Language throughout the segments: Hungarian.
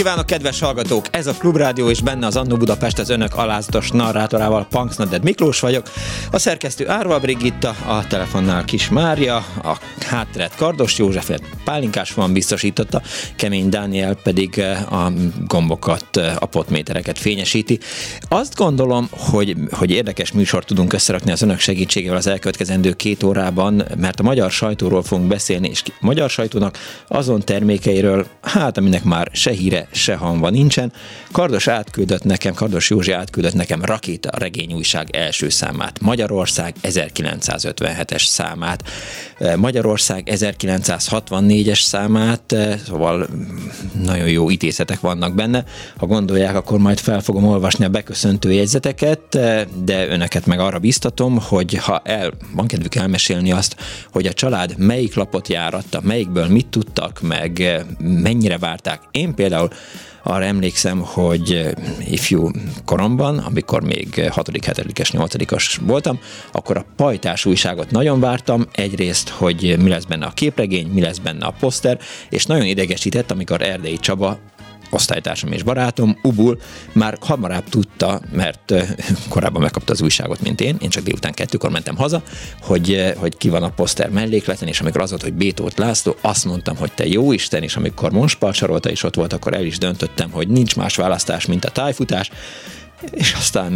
Kívánok, kedves hallgatók! Ez a Klubrádió és benne az Annó Budapest az önök alázatos narrátorával, Punks Naded Miklós vagyok. A szerkesztő Árva Brigitta, a telefonnál Kis Mária, a hátteret Kardos Józsefet pálinkás van biztosította, Kemény Dániel pedig eh, a gombokat, eh, a potmétereket fényesíti. Azt gondolom, hogy, hogy érdekes műsort tudunk összerakni az önök segítségével az elkövetkezendő két órában, mert a magyar sajtóról fogunk beszélni, és a magyar sajtónak azon termékeiről, hát aminek már se híre, se hanva nincsen. Kardos átküldött nekem, Kardos Józsi átküldött nekem Rakéta regényújság első számát, Magyarország 1957-es számát, Magyarország 1964-es számát, szóval nagyon jó idézetek vannak benne. Ha gondolják, akkor majd fel fogom olvasni a beköszöntő jegyzeteket, de önöket meg arra biztatom, hogy ha el, van kedvük elmesélni azt, hogy a család melyik lapot járatta, melyikből mit tudtak, meg mennyire várták. Én például arra emlékszem, hogy ifjú koromban, amikor még 6., 7., 8 voltam, akkor a pajtás újságot nagyon vártam, egyrészt, hogy mi lesz benne a képregény, mi lesz benne a poszter, és nagyon idegesített, amikor Erdei Csaba osztálytársam és barátom, Ubul már hamarabb tudta, mert korábban megkapta az újságot, mint én, én csak délután kettőkor mentem haza, hogy, hogy ki van a poszter mellékleten, és amikor az volt, hogy Bétót László, azt mondtam, hogy te jó Isten, és amikor Monspal Sarolta is ott volt, akkor el is döntöttem, hogy nincs más választás, mint a tájfutás, és aztán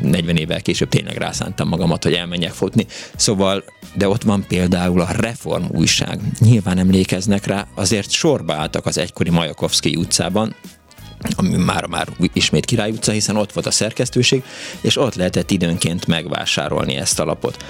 40 évvel később tényleg rászántam magamat, hogy elmenjek futni. Szóval, de ott van például a Reform újság. Nyilván emlékeznek rá, azért sorba álltak az egykori Majakovszki utcában, ami már, már ismét Király utca, hiszen ott volt a szerkesztőség, és ott lehetett időnként megvásárolni ezt a lapot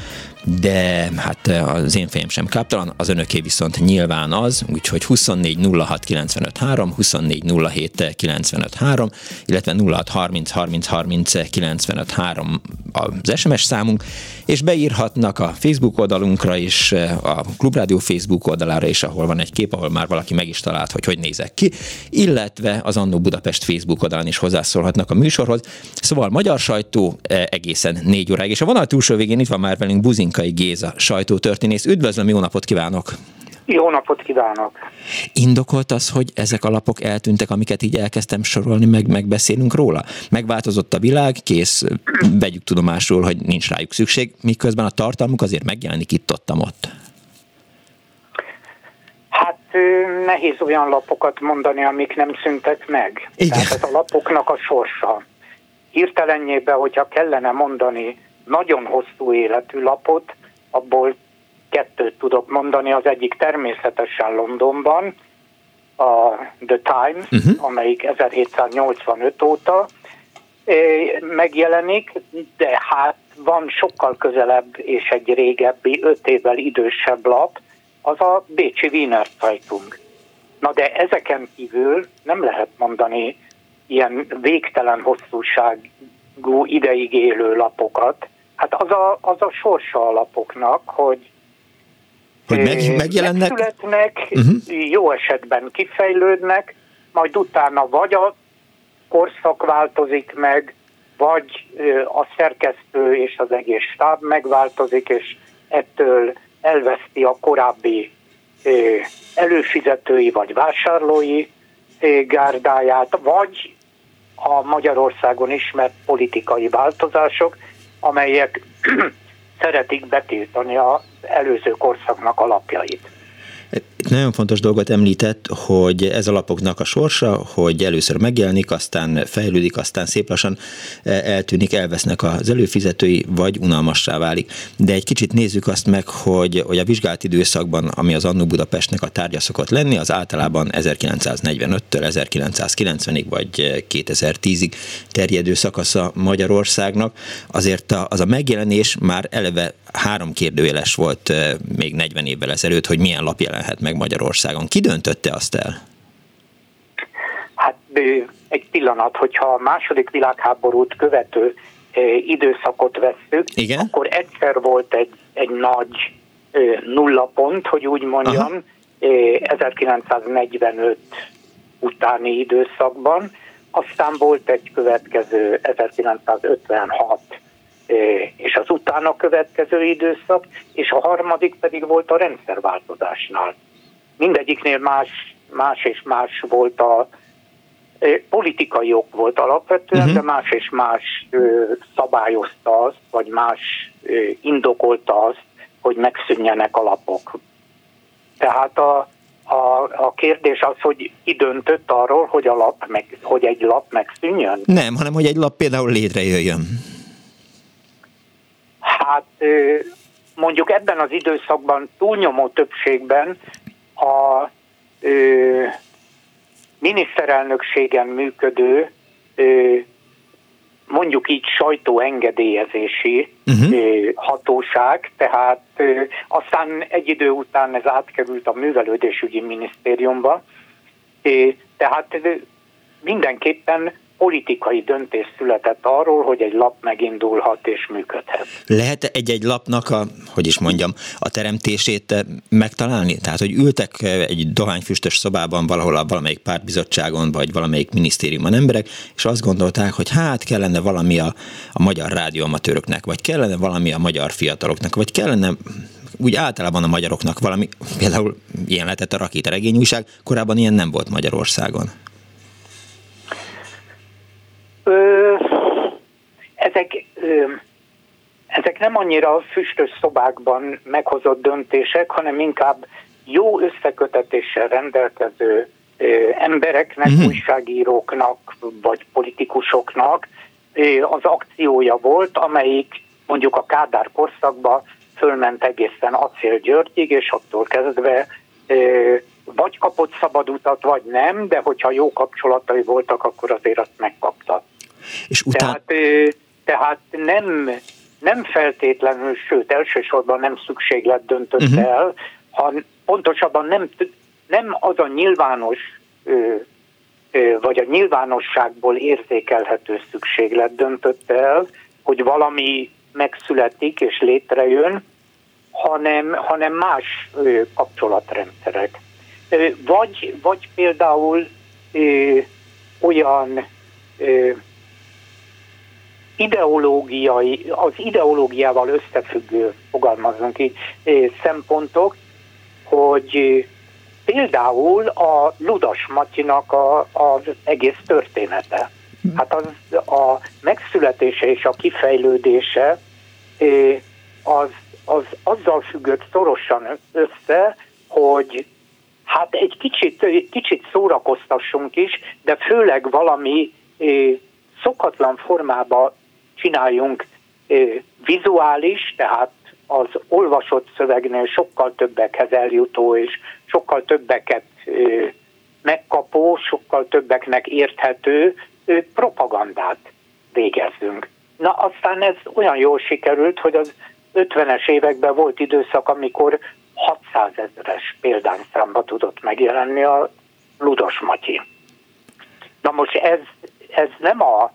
de hát eh, az én fejem sem káptalan, az önöké viszont nyilván az, úgyhogy 24 06 95 3, 24 07 95 3, illetve 06 30 30 30 95 3 az SMS számunk, és beírhatnak a Facebook oldalunkra is, eh, a Klubrádió Facebook oldalára is, ahol van egy kép, ahol már valaki meg is talált, hogy hogy nézek ki, illetve az Annó Budapest Facebook oldalán is hozzászólhatnak a műsorhoz. Szóval magyar sajtó eh, egészen négy óráig, és a vonal túlsó végén itt van már velünk Buzin Linkai Géza sajtótörténész. Üdvözlöm, jó napot kívánok! Jó napot kívánok! Indokolt az, hogy ezek a lapok eltűntek, amiket így elkezdtem sorolni, meg megbeszélünk róla? Megváltozott a világ, kész, vegyük tudomásul, hogy nincs rájuk szükség, miközben a tartalmuk azért megjelenik itt-ott, ott. Hát nehéz olyan lapokat mondani, amik nem szüntek meg. Igen. Tehát ez a lapoknak a sorsa. Hirtelenjében, hogyha kellene mondani nagyon hosszú életű lapot, abból kettőt tudok mondani, az egyik természetesen Londonban, a The Times, uh-huh. amelyik 1785 óta megjelenik, de hát van sokkal közelebb és egy régebbi, öt évvel idősebb lap, az a Bécsi Wiener Zeitung. Na de ezeken kívül nem lehet mondani ilyen végtelen hosszúságú ideig élő lapokat, Hát az a, az a sorsa alapoknak, hogy hogy meg, megjelennek? Megszületnek, uh-huh. jó esetben kifejlődnek, majd utána vagy a korszak változik meg, vagy a szerkesztő és az egész stáb megváltozik, és ettől elveszti a korábbi előfizetői vagy vásárlói gárdáját, vagy a Magyarországon ismert politikai változások, amelyek szeretik betiltani az előző korszaknak alapjait. Nagyon fontos dolgot említett, hogy ez a lapoknak a sorsa, hogy először megjelenik, aztán fejlődik, aztán szép lassan eltűnik, elvesznek az előfizetői, vagy unalmassá válik. De egy kicsit nézzük azt meg, hogy, hogy a vizsgált időszakban, ami az Annu Budapestnek a tárgya szokott lenni, az általában 1945-től 1990-ig vagy 2010-ig terjedő szakasza Magyarországnak. Azért az a megjelenés már eleve három kérdőjeles volt még 40 évvel ezelőtt, hogy milyen lap jelenhet meg Magyarországon. Ki döntötte azt el? Hát egy pillanat, hogyha a második világháborút követő időszakot vesszük, Igen? akkor egyszer volt egy, egy nagy nulla pont, hogy úgy mondjam, Aha. 1945 utáni időszakban, aztán volt egy következő 1956 és az utána következő időszak, és a harmadik pedig volt a rendszerváltozásnál. Mindegyiknél más, más és más volt a politikai ok volt alapvetően, uh-huh. de más és más szabályozta azt, vagy más indokolta azt, hogy megszűnjenek a lapok. Tehát a, a, a kérdés az, hogy ki döntött arról, hogy, a lap meg, hogy egy lap megszűnjön? Nem, hanem hogy egy lap például létrejöjjön. Hát mondjuk ebben az időszakban túlnyomó többségben a ö, miniszterelnökségen működő ö, mondjuk így sajtóengedélyezési uh-huh. hatóság, tehát aztán egy idő után ez átkerült a művelődésügyi minisztériumba, tehát mindenképpen politikai döntés született arról, hogy egy lap megindulhat és működhet. Lehet egy-egy lapnak a, hogy is mondjam, a teremtését eh, megtalálni? Tehát, hogy ültek eh, egy dohányfüstös szobában valahol a valamelyik pártbizottságon, vagy valamelyik minisztériumban emberek, és azt gondolták, hogy hát kellene valami a, a magyar rádióamatőröknek, vagy kellene valami a magyar fiataloknak, vagy kellene úgy általában a magyaroknak valami, például ilyen lehetett a Rakéta regényújság, korábban ilyen nem volt Magyarországon. Ö, ezek, ö, ezek nem annyira füstös szobákban meghozott döntések, hanem inkább jó összekötetéssel rendelkező ö, embereknek, mm-hmm. újságíróknak vagy politikusoknak ö, az akciója volt, amelyik mondjuk a Kádár korszakban fölment egészen Acél Györgyig, és attól kezdve ö, vagy kapott szabad utat, vagy nem, de hogyha jó kapcsolatai voltak, akkor azért azt megkapta. És utána... tehát, tehát nem, nem feltétlenül, sőt elsősorban nem szükséglet döntött uh-huh. el, hanem pontosabban nem, nem az a nyilvános vagy a nyilvánosságból érzékelhető szükséglet döntött el, hogy valami megszületik és létrejön, hanem, hanem más kapcsolatrendszerek. Vagy, vagy például ö, olyan ö, ideológiai, az ideológiával összefüggő, fogalmazunk így, szempontok, hogy például a Ludas Matyinak a, az egész története. Hát az, a megszületése és a kifejlődése az, az azzal függött szorosan össze, hogy hát egy kicsit, kicsit szórakoztassunk is, de főleg valami szokatlan formába csináljunk vizuális, tehát az olvasott szövegnél sokkal többekhez eljutó és sokkal többeket megkapó, sokkal többeknek érthető propagandát végezzünk. Na aztán ez olyan jól sikerült, hogy az 50-es években volt időszak, amikor 600 ezeres példányszámba tudott megjelenni a Ludos Matyi. Na most ez, ez nem a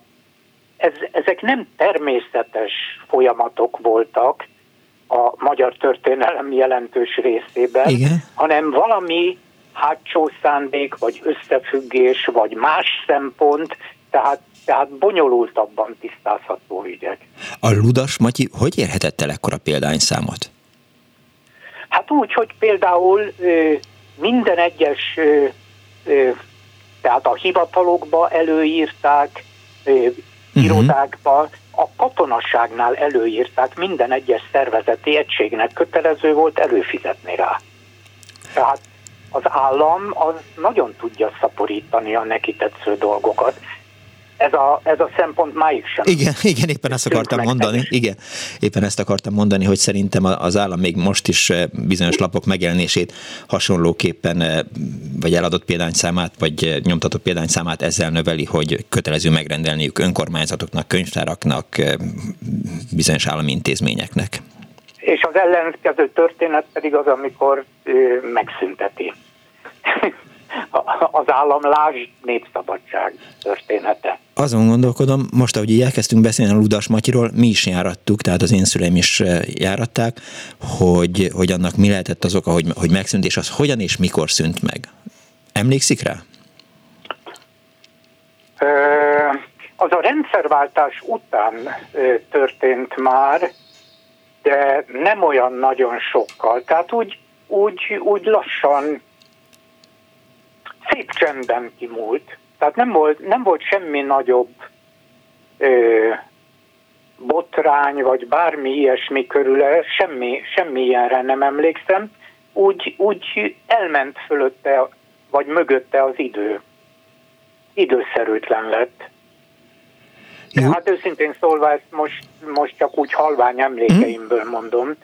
ez, ezek nem természetes folyamatok voltak a magyar történelem jelentős részében, Igen. hanem valami hátsó szándék, vagy összefüggés, vagy más szempont, tehát, tehát bonyolultabban tisztázható ügyek. A Ludas Matyi hogy érhetett el ekkora példányszámot? Hát úgy, hogy például minden egyes, tehát a hivatalokba előírták, uh-huh. irodákba a katonasságnál előírták, minden egyes szervezeti egységnek kötelező volt előfizetni rá. Tehát az állam az nagyon tudja szaporítani a neki tetsző dolgokat ez a, ez a szempont máig sem. Igen, igen, éppen ezt akartam mondani. Igen, éppen ezt akartam mondani, hogy szerintem az állam még most is eh, bizonyos lapok megjelenését hasonlóképpen, eh, vagy eladott példányszámát, vagy eh, nyomtatott példányszámát ezzel növeli, hogy kötelező megrendelniük önkormányzatoknak, könyvtáraknak, bizonyos állami intézményeknek. És az ellenkező történet pedig az, amikor megszünteti az államlás népszabadság története. Azon gondolkodom, most ahogy elkezdtünk beszélni a Ludas Matyiról, mi is járattuk, tehát az én szüleim is eh, járatták, hogy, hogy annak mi lehetett az oka, hogy, hogy megszűnt, és az hogyan és mikor szűnt meg. Emlékszik rá? Az a rendszerváltás után történt már, de nem olyan nagyon sokkal. Tehát úgy, úgy, úgy lassan szép csendben kimúlt. Tehát nem volt, nem volt semmi nagyobb ö, botrány, vagy bármi ilyesmi körül, semmi, semmi ilyenre nem emlékszem. Úgy, úgy elment fölötte, vagy mögötte az idő. Időszerűtlen lett. Hát őszintén szólva ezt most, most csak úgy halvány emlékeimből mondom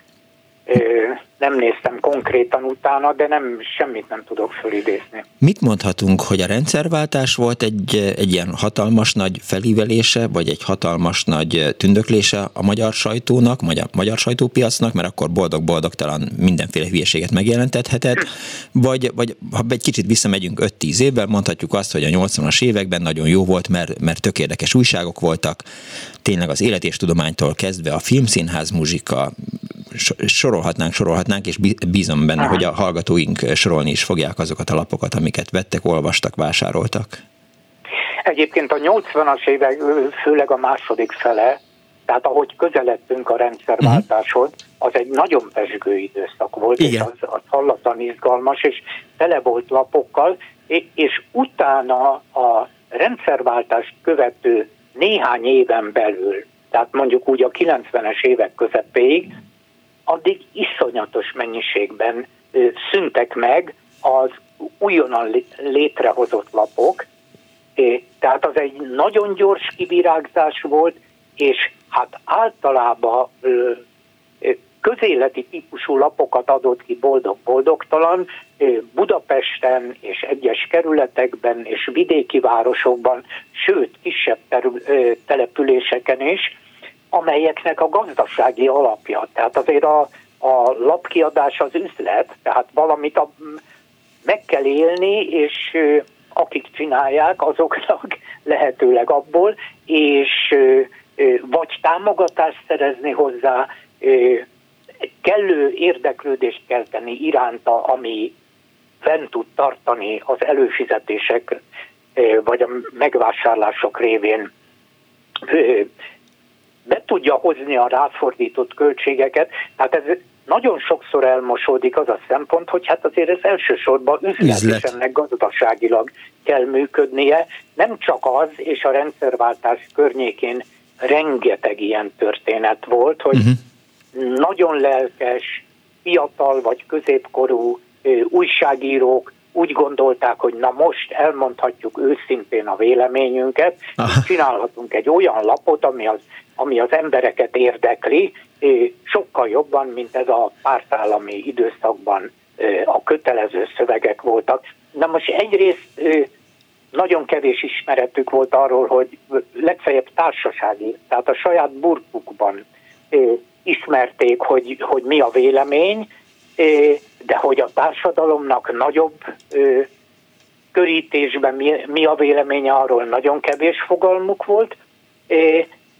nem néztem konkrétan utána, de nem semmit nem tudok fölidézni. Mit mondhatunk, hogy a rendszerváltás volt egy, egy ilyen hatalmas nagy felívelése, vagy egy hatalmas nagy tündöklése a magyar sajtónak, magyar, magyar sajtópiacnak, mert akkor boldog-boldogtalan mindenféle hülyeséget megjelentethetett, vagy, vagy ha egy kicsit visszamegyünk 5-10 évben, mondhatjuk azt, hogy a 80-as években nagyon jó volt, mert, mert tök érdekes újságok voltak, tényleg az élet és tudománytól kezdve a filmszínház muzsika, sorolhatnánk, sorolhatnánk, és bízom benne, Aha. hogy a hallgatóink sorolni is fogják azokat a lapokat, amiket vettek, olvastak, vásároltak. Egyébként a 80-as évek, főleg a második fele, tehát ahogy közeledtünk a rendszerváltáshoz, uh-huh. az egy nagyon pesgő időszak volt, Igen. és az, az hallatlan izgalmas, és tele volt lapokkal, és utána a rendszerváltást követő néhány éven belül, tehát mondjuk úgy a 90-es évek közepéig addig iszonyatos mennyiségben szüntek meg az újonnan létrehozott lapok, tehát az egy nagyon gyors kivirágzás volt, és hát általában közéleti típusú lapokat adott ki boldog-boldogtalan, Budapesten és egyes kerületekben és vidéki városokban, sőt kisebb településeken is, amelyeknek a gazdasági alapja. Tehát azért a, a lapkiadás az üzlet, tehát valamit a, meg kell élni, és akik csinálják, azoknak lehetőleg abból, és vagy támogatást szerezni hozzá, kellő érdeklődést kell tenni iránta, ami fent tud tartani az előfizetések vagy a megvásárlások révén be tudja hozni a ráfordított költségeket. Tehát ez nagyon sokszor elmosódik az a szempont, hogy hát azért ez elsősorban üzletesen, meg gazdaságilag kell működnie. Nem csak az, és a rendszerváltás környékén rengeteg ilyen történet volt, hogy uh-huh. nagyon lelkes, fiatal vagy középkorú újságírók úgy gondolták, hogy na most elmondhatjuk őszintén a véleményünket, és csinálhatunk egy olyan lapot, ami az ami az embereket érdekli, sokkal jobban, mint ez a pártállami időszakban a kötelező szövegek voltak. Na most egyrészt nagyon kevés ismeretük volt arról, hogy legfeljebb társasági, tehát a saját burkukban ismerték, hogy, hogy mi a vélemény, de hogy a társadalomnak nagyobb körítésben mi, mi a véleménye, arról nagyon kevés fogalmuk volt,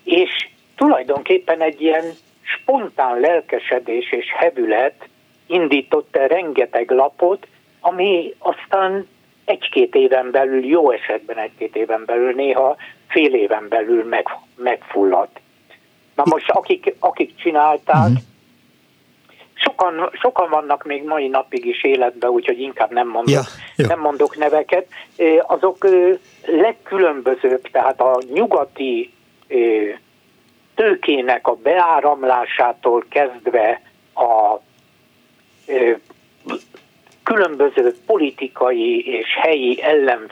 és tulajdonképpen egy ilyen spontán lelkesedés és hevület indított el rengeteg lapot, ami aztán egy-két éven belül, jó esetben egy-két éven belül, néha fél éven belül meg, megfulladt. Na most akik, akik csinálták, uh-huh. sokan, sokan vannak még mai napig is életben, úgyhogy inkább nem mondok, ja, nem mondok neveket, azok legkülönbözőbb, tehát a nyugati tőkének a beáramlásától kezdve a különböző politikai és helyi ellen,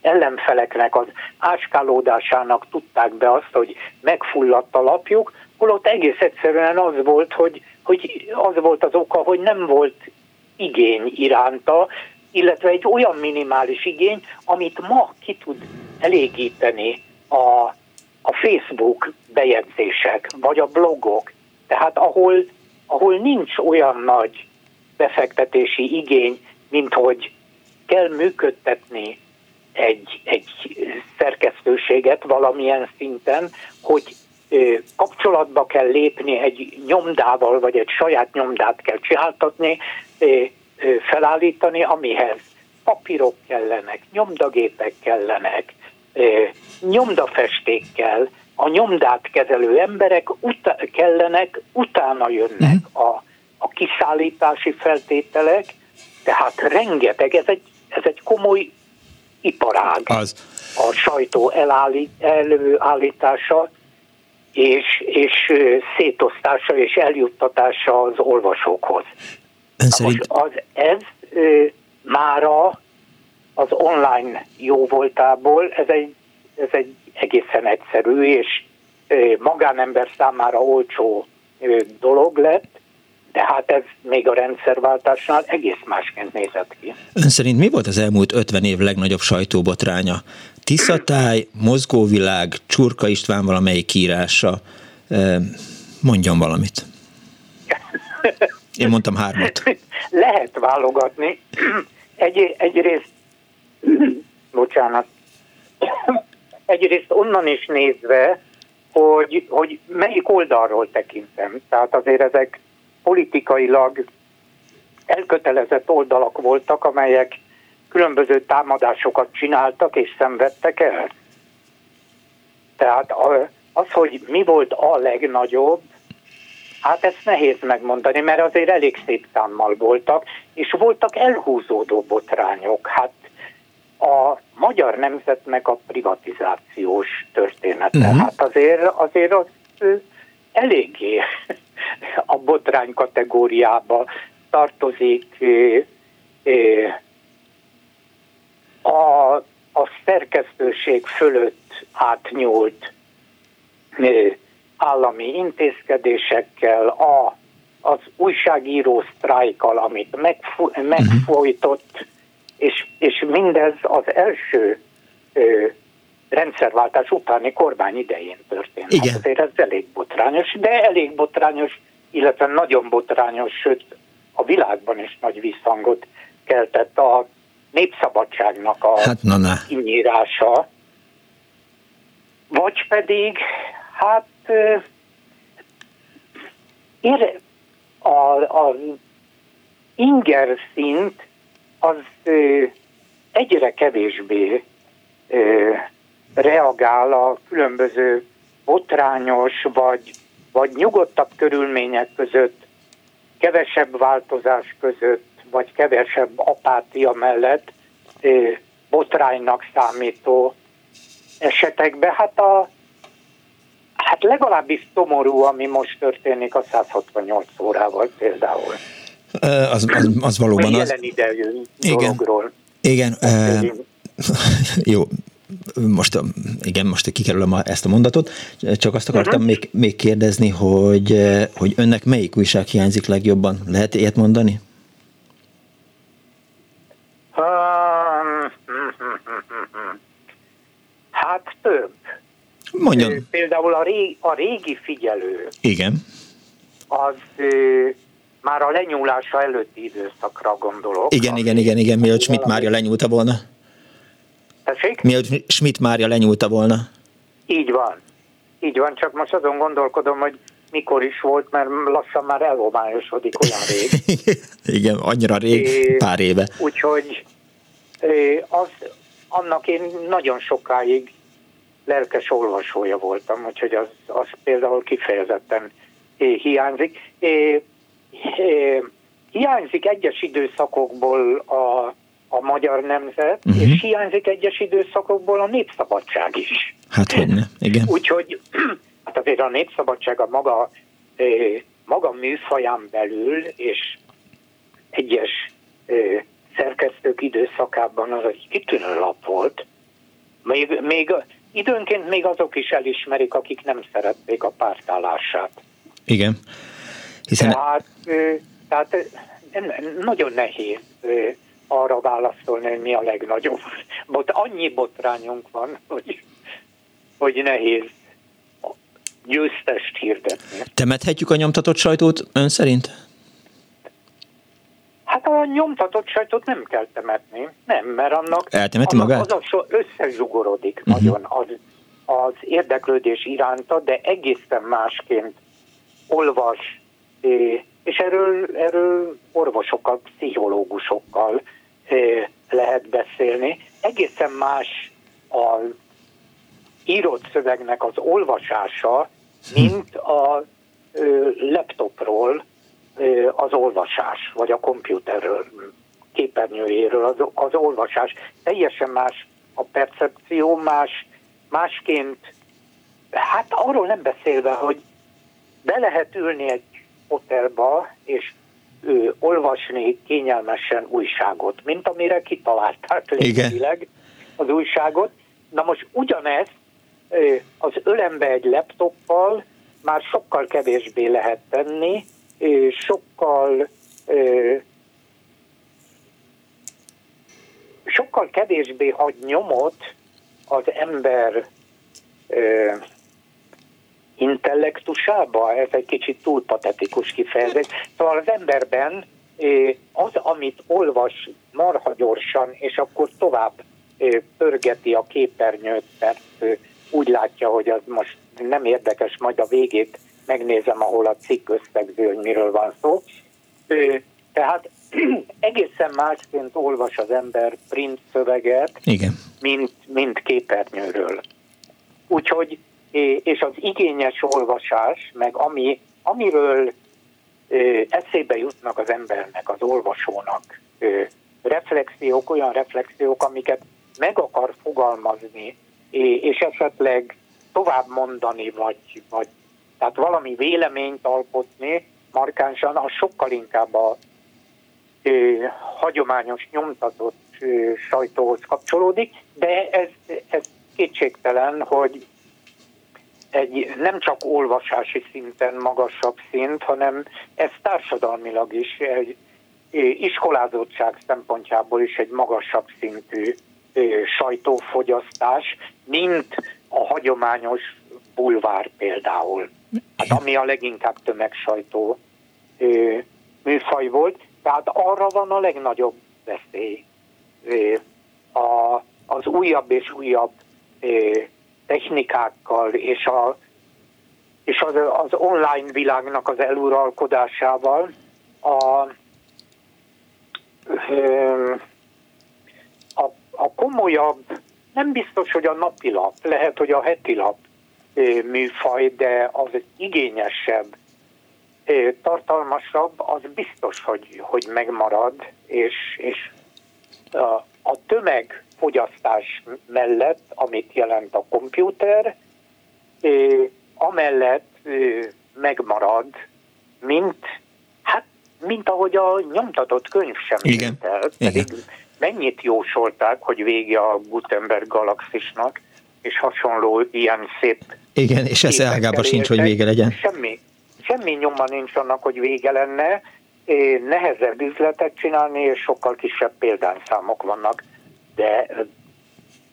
ellenfeleknek az áskálódásának tudták be azt, hogy megfulladt a lapjuk, holott egész egyszerűen az volt, hogy, hogy az volt az oka, hogy nem volt igény iránta, illetve egy olyan minimális igény, amit ma ki tud elégíteni a, a Facebook bejegyzések, vagy a blogok, tehát ahol, ahol nincs olyan nagy befektetési igény, mint hogy kell működtetni egy, egy szerkesztőséget valamilyen szinten, hogy kapcsolatba kell lépni egy nyomdával, vagy egy saját nyomdát kell csináltatni, felállítani, amihez papírok kellenek, nyomdagépek kellenek, nyomdafesték kell, a nyomdát kezelő emberek uta- kellenek, utána jönnek uh-huh. a, a kiszállítási feltételek, tehát rengeteg, ez egy, ez egy komoly iparág. Az. A sajtó elállít, előállítása, és, és szétosztása és eljuttatása az olvasókhoz. Ön szerint... Most az, ez mára az online jó voltából, ez egy, ez egy egészen egyszerű és magánember számára olcsó dolog lett, de hát ez még a rendszerváltásnál egész másként nézett ki. Ön szerint mi volt az elmúlt 50 év legnagyobb sajtóbotránya? Tiszatály, mozgóvilág, Csurka István valamelyik írása. Mondjon valamit. Én mondtam hármat. Lehet válogatni. Egy, egyrészt, bocsánat, egyrészt onnan is nézve, hogy, hogy melyik oldalról tekintem. Tehát azért ezek politikailag elkötelezett oldalak voltak, amelyek különböző támadásokat csináltak és szenvedtek el. Tehát az, hogy mi volt a legnagyobb, hát ezt nehéz megmondani, mert azért elég szép számmal voltak, és voltak elhúzódó botrányok. Hát magyar nemzetnek a privatizációs története. Uh-huh. Hát azért, azért az eléggé a botrány kategóriába tartozik a, a szerkesztőség fölött átnyúlt állami intézkedésekkel, a, az újságíró sztrájkkal, amit megfo- mhm. megfojtott, és, és mindez az első ö, rendszerváltás utáni kormány idején történt. Igen. Hát azért ez elég botrányos, de elég botrányos, illetve nagyon botrányos, sőt a világban is nagy visszhangot keltett a népszabadságnak a hát, na, na. kinyírása, vagy pedig, hát ér, a, a inger szint az egyre kevésbé reagál a különböző botrányos vagy, vagy nyugodtabb körülmények között, kevesebb változás között vagy kevesebb apátia mellett botránynak számító esetekben. Hát, a, hát legalábbis szomorú, ami most történik a 168 órával például. Az, az, az valóban az. Jelen idejű igen, dologról. Igen, e, jó, most, igen, most kikerülöm ezt a mondatot, csak azt akartam uh-huh. még, még kérdezni, hogy, hogy önnek melyik újság hiányzik legjobban? Lehet ilyet mondani? Hát több. Mondjon. Például a régi, a régi figyelő. Igen. Az már a lenyúlása előtti időszakra gondolok. Igen, igen, igen, igen, mielőtt Schmidt Mária lenyúlta volna. Tessék? Mielőtt Schmidt Mária lenyúlta volna. Így van. Így van, csak most azon gondolkodom, hogy mikor is volt, mert lassan már elhomályosodik olyan rég. Igen, annyira rég, é, pár éve. Úgyhogy az, annak én nagyon sokáig lelkes olvasója voltam, úgyhogy az, az például kifejezetten hiányzik. É, hiányzik egyes időszakokból a, a magyar nemzet, uh-huh. és hiányzik egyes időszakokból a népszabadság is. Hát hogy ne, igen. Úgyhogy hát azért a népszabadság a maga, maga műfaján belül, és egyes szerkesztők időszakában az egy kitűnő lap volt. Még, még időnként még azok is elismerik, akik nem szerették a pártállását. Igen. Hiszen... Tehát, tehát nagyon nehéz arra válaszolni, hogy mi a legnagyobb. Bot, annyi botrányunk van, hogy, hogy nehéz győztest hirdetni. Temethetjük a nyomtatott sajtót ön szerint? Hát a nyomtatott sajtót nem kell temetni, nem, mert annak Eltemeti magát? az, az összezsugorodik uh-huh. nagyon az, az érdeklődés iránta, de egészen másként olvas, és erről, erről orvosokkal, pszichológusokkal lehet beszélni. Egészen más a írott szövegnek az olvasása, mint a laptopról az olvasás, vagy a komputerről, képernyőjéről az, az olvasás. Teljesen más a percepció, más, másként, hát arról nem beszélve, hogy be lehet ülni egy hotelba, és ő, olvasni kényelmesen újságot, mint amire kitalálták lényegileg az újságot. Na most ugyanezt az ölembe egy laptoppal már sokkal kevésbé lehet tenni, sokkal sokkal kevésbé hagy nyomot az ember intellektusába, ez egy kicsit túl patetikus kifejezés. Szóval az emberben az, amit olvas marha gyorsan, és akkor tovább pörgeti a képernyőt, mert úgy látja, hogy az most nem érdekes, majd a végét megnézem, ahol a cikk összegző, hogy miről van szó. Tehát egészen másként olvas az ember print szöveget, Igen. Mint, mint képernyőről. Úgyhogy, és az igényes olvasás, meg ami, amiről eszébe jutnak az embernek, az olvasónak, reflexiók, olyan reflexiók, amiket meg akar fogalmazni, és esetleg tovább mondani, vagy, vagy tehát valami véleményt alkotni markánsan, az sokkal inkább a ö, hagyományos nyomtatott ö, sajtóhoz kapcsolódik, de ez, ez kétségtelen, hogy egy nem csak olvasási szinten magasabb szint, hanem ez társadalmilag is, egy iskolázottság szempontjából is egy magasabb szintű sajtófogyasztás, mint a hagyományos bulvár például, hát ami a leginkább tömegsajtó műfaj volt, tehát arra van a legnagyobb veszély. A, az újabb és újabb technikákkal és, a, és az, az online világnak az eluralkodásával a, a, a komolyabb, nem biztos, hogy a napilap, lehet, hogy a hetilap műfaj, de az igényesebb, tartalmasabb, az biztos, hogy, hogy megmarad, és, és a, a tömegfogyasztás mellett, amit jelent a komputer, amellett megmarad, mint, hát, mint ahogy a nyomtatott könyv sem Igen. el. Pedig Igen. mennyit jósolták, hogy vége a Gutenberg galaxisnak, és hasonló ilyen szép igen, és ez ágában sincs, hogy vége legyen. Semmi, semmi nyoma nincs annak, hogy vége lenne. Nehezebb üzletet csinálni, és sokkal kisebb példányszámok vannak, de,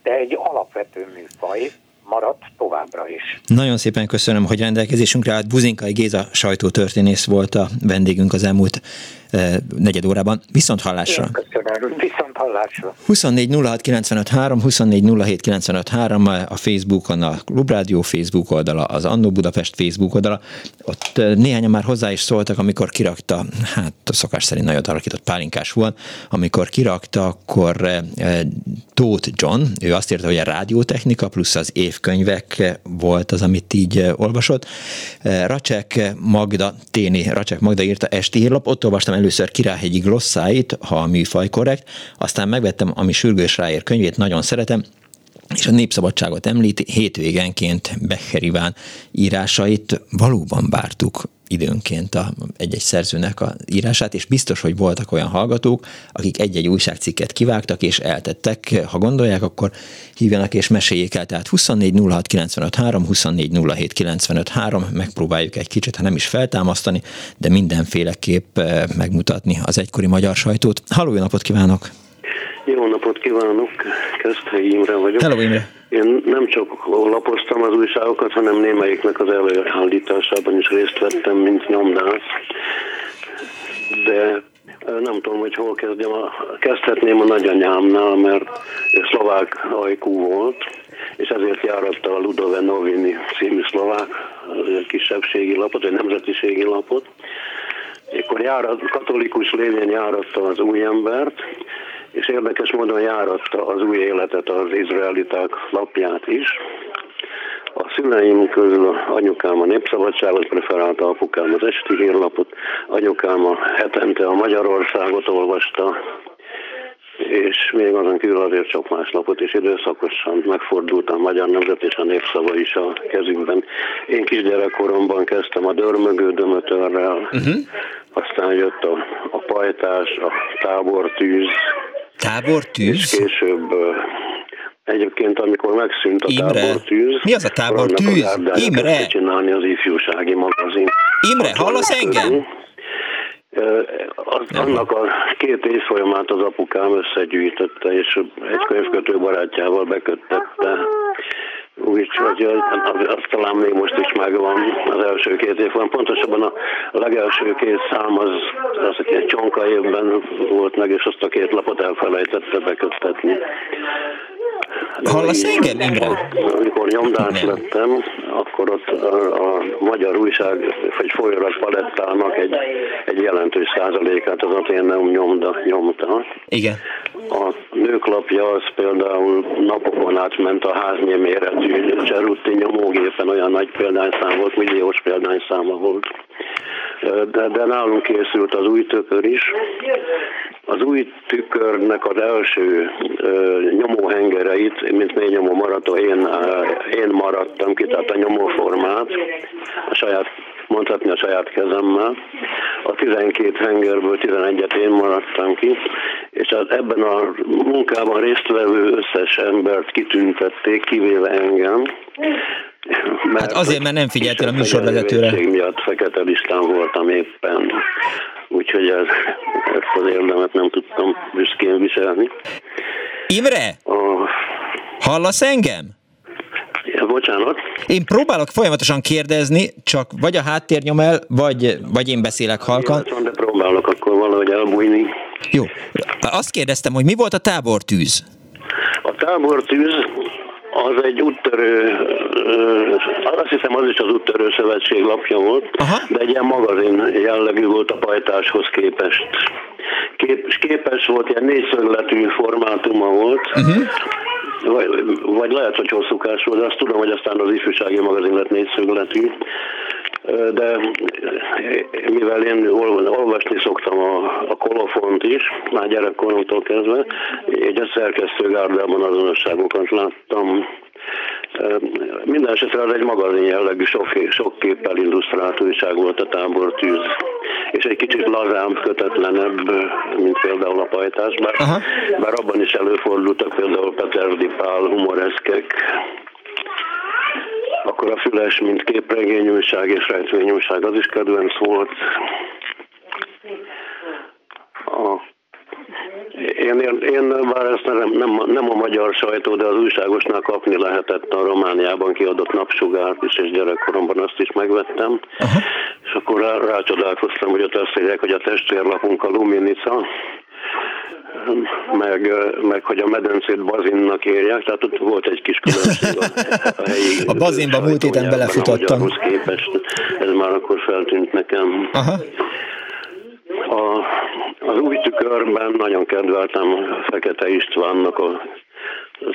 de egy alapvető műfaj maradt továbbra is. Nagyon szépen köszönöm, hogy rendelkezésünkre állt. Buzinkai Géza sajtótörténész volt a vendégünk az elmúlt negyed órában. Viszont hallásra! köszönöm, viszont hallásra! 24 06 95 3, 24 07 95 3, a Facebookon a Klubrádió Facebook oldala, az Annó Budapest Facebook oldala. Ott néhányan már hozzá is szóltak, amikor kirakta, hát a szokás szerint nagyon alakított pálinkás volt, amikor kirakta, akkor Tóth John, ő azt írta, hogy a rádiótechnika plusz az év évkönyvek volt az, amit így olvasott. Racsek Magda, Téni Racsek Magda írta esti hírlap, ott olvastam először Királyhegyi glosszáit, ha a műfaj korrekt, aztán megvettem, ami sürgős ráér könyvét, nagyon szeretem, és a népszabadságot említi, hétvégenként Becher Iván írásait valóban vártuk időnként a, egy-egy szerzőnek a írását, és biztos, hogy voltak olyan hallgatók, akik egy-egy újságcikket kivágtak és eltettek. Ha gondolják, akkor hívjanak és meséljék el. Tehát 24 06 95 3, 24 07 95 3, megpróbáljuk egy kicsit, ha nem is feltámasztani, de mindenféleképp eh, megmutatni az egykori magyar sajtót. Halló, napot kívánok! Jó napot kívánok, Keszthelyi Imre vagyok. Hello, Imre. Én nem csak lapoztam az újságokat, hanem némelyiknek az előállításában is részt vettem, mint nyomdász. De nem tudom, hogy hol kezdjem. Kezdhetném a nagyanyámnál, mert szlovák ajkú volt, és ezért járatta a Ludove Novini című szlovák kisebbségi lapot, vagy nemzetiségi lapot. Akkor járat, katolikus lévén járatta az új embert, és érdekes módon járatta az új életet az izraeliták lapját is. A szüleim közül anyukám a Népszabadságot preferálta, apukám az Esti Hírlapot, anyukám a hetente a Magyarországot olvasta, és még azon kívül azért csak más lapot is időszakosan megfordult a Magyar Nemzet és a Népszava is a kezünkben. Én kisgyerekkoromban kezdtem a dörmögő dömötörrel, uh-huh. aztán jött a, a pajtás, a tábortűz, Tábortűz? És később Egyébként, amikor megszűnt a Imre. tábortűz, mi az a tábortűz? Imre! csinálni az ifjúsági magazin. Imre, hallasz engem? Az, annak a két évfolyamát az apukám összegyűjtötte, és egy könyvkötő barátjával beköttette Úgyhogy azt talán még most is megvan az első két évben. Pontosabban a legelső két szám az, az egy csonka évben volt meg, és azt a két lapot elfelejtette beköttetni. Hallasz engem, Imre? Amikor nyomdás lettem, akkor ott a, a magyar újság, vagy folyarat palettának egy, egy jelentős százalékát az Aténeum nyomda, nyomta. Igen. A nőklapja az például napokon átment a háznyi méretű Cserutti nyomógépen, olyan nagy példányszám volt, milliós példányszáma volt. De, de nálunk készült az új tükör is. Az új tükörnek az első nyomóhengereit, mint mély nyomó marató, én, én maradtam ki, tehát a nyomóformát, a saját mondhatni a saját kezemmel. A 12 hengerből 11-et én maradtam ki, és az ebben a munkában résztvevő összes embert kitüntették, kivéve engem. Mert hát azért, mert nem figyeltél a műsorvezetőre. miatt fekete listán voltam éppen. Úgyhogy ez, ezt az érdemet nem tudtam büszkén viselni. Imre? A... Hallasz engem? Ja, bocsánat. Én próbálok folyamatosan kérdezni, csak vagy a háttér nyom el, vagy, vagy én beszélek halkan. Én de próbálok akkor valahogy elbújni. Jó. Azt kérdeztem, hogy mi volt a tábortűz? A tábortűz az egy úttörő, azt hiszem az is az úttörő szövetség lapja volt, Aha. de egy ilyen magazin jellegű volt a pajtáshoz képest. Kép, képes volt, ilyen négyszögletű formátuma volt, uh-huh. vagy, vagy lehet, hogy hosszúkás volt, de azt tudom, hogy aztán az ifjúsági magazin lett négyszögletű de mivel én olvasni szoktam a, a kolofont is, már gyerekkoromtól kezdve, egy a szerkesztőgárdában azonosságokat láttam. Minden esetre egy magazin jellegű, sok, sok képpel illusztrált újság volt a tábortűz, és egy kicsit lazább, kötetlenebb, mint például a pajtás, bár, bár abban is előfordultak például Peter Pál humoreszkek, akkor a Füles, mint képregényújság és rejtvényújság, az is kedvenc volt. A én, én, én bár ezt nem, nem, nem a magyar sajtó, de az újságosnál kapni lehetett a Romániában kiadott napsugárt is, és gyerekkoromban azt is megvettem. Uh-huh. És akkor rá, rácsodálkoztam, hogy ott azt írják, hogy a testvérlapunk a Luminica, meg, meg hogy a medencét bazinnak érják, tehát ott volt egy kis különbség a, a helyi... A bazinba múlt héten belefutottam. képest, ez már akkor feltűnt nekem. Aha. A, az új tükörben nagyon kedveltem Fekete Istvánnak a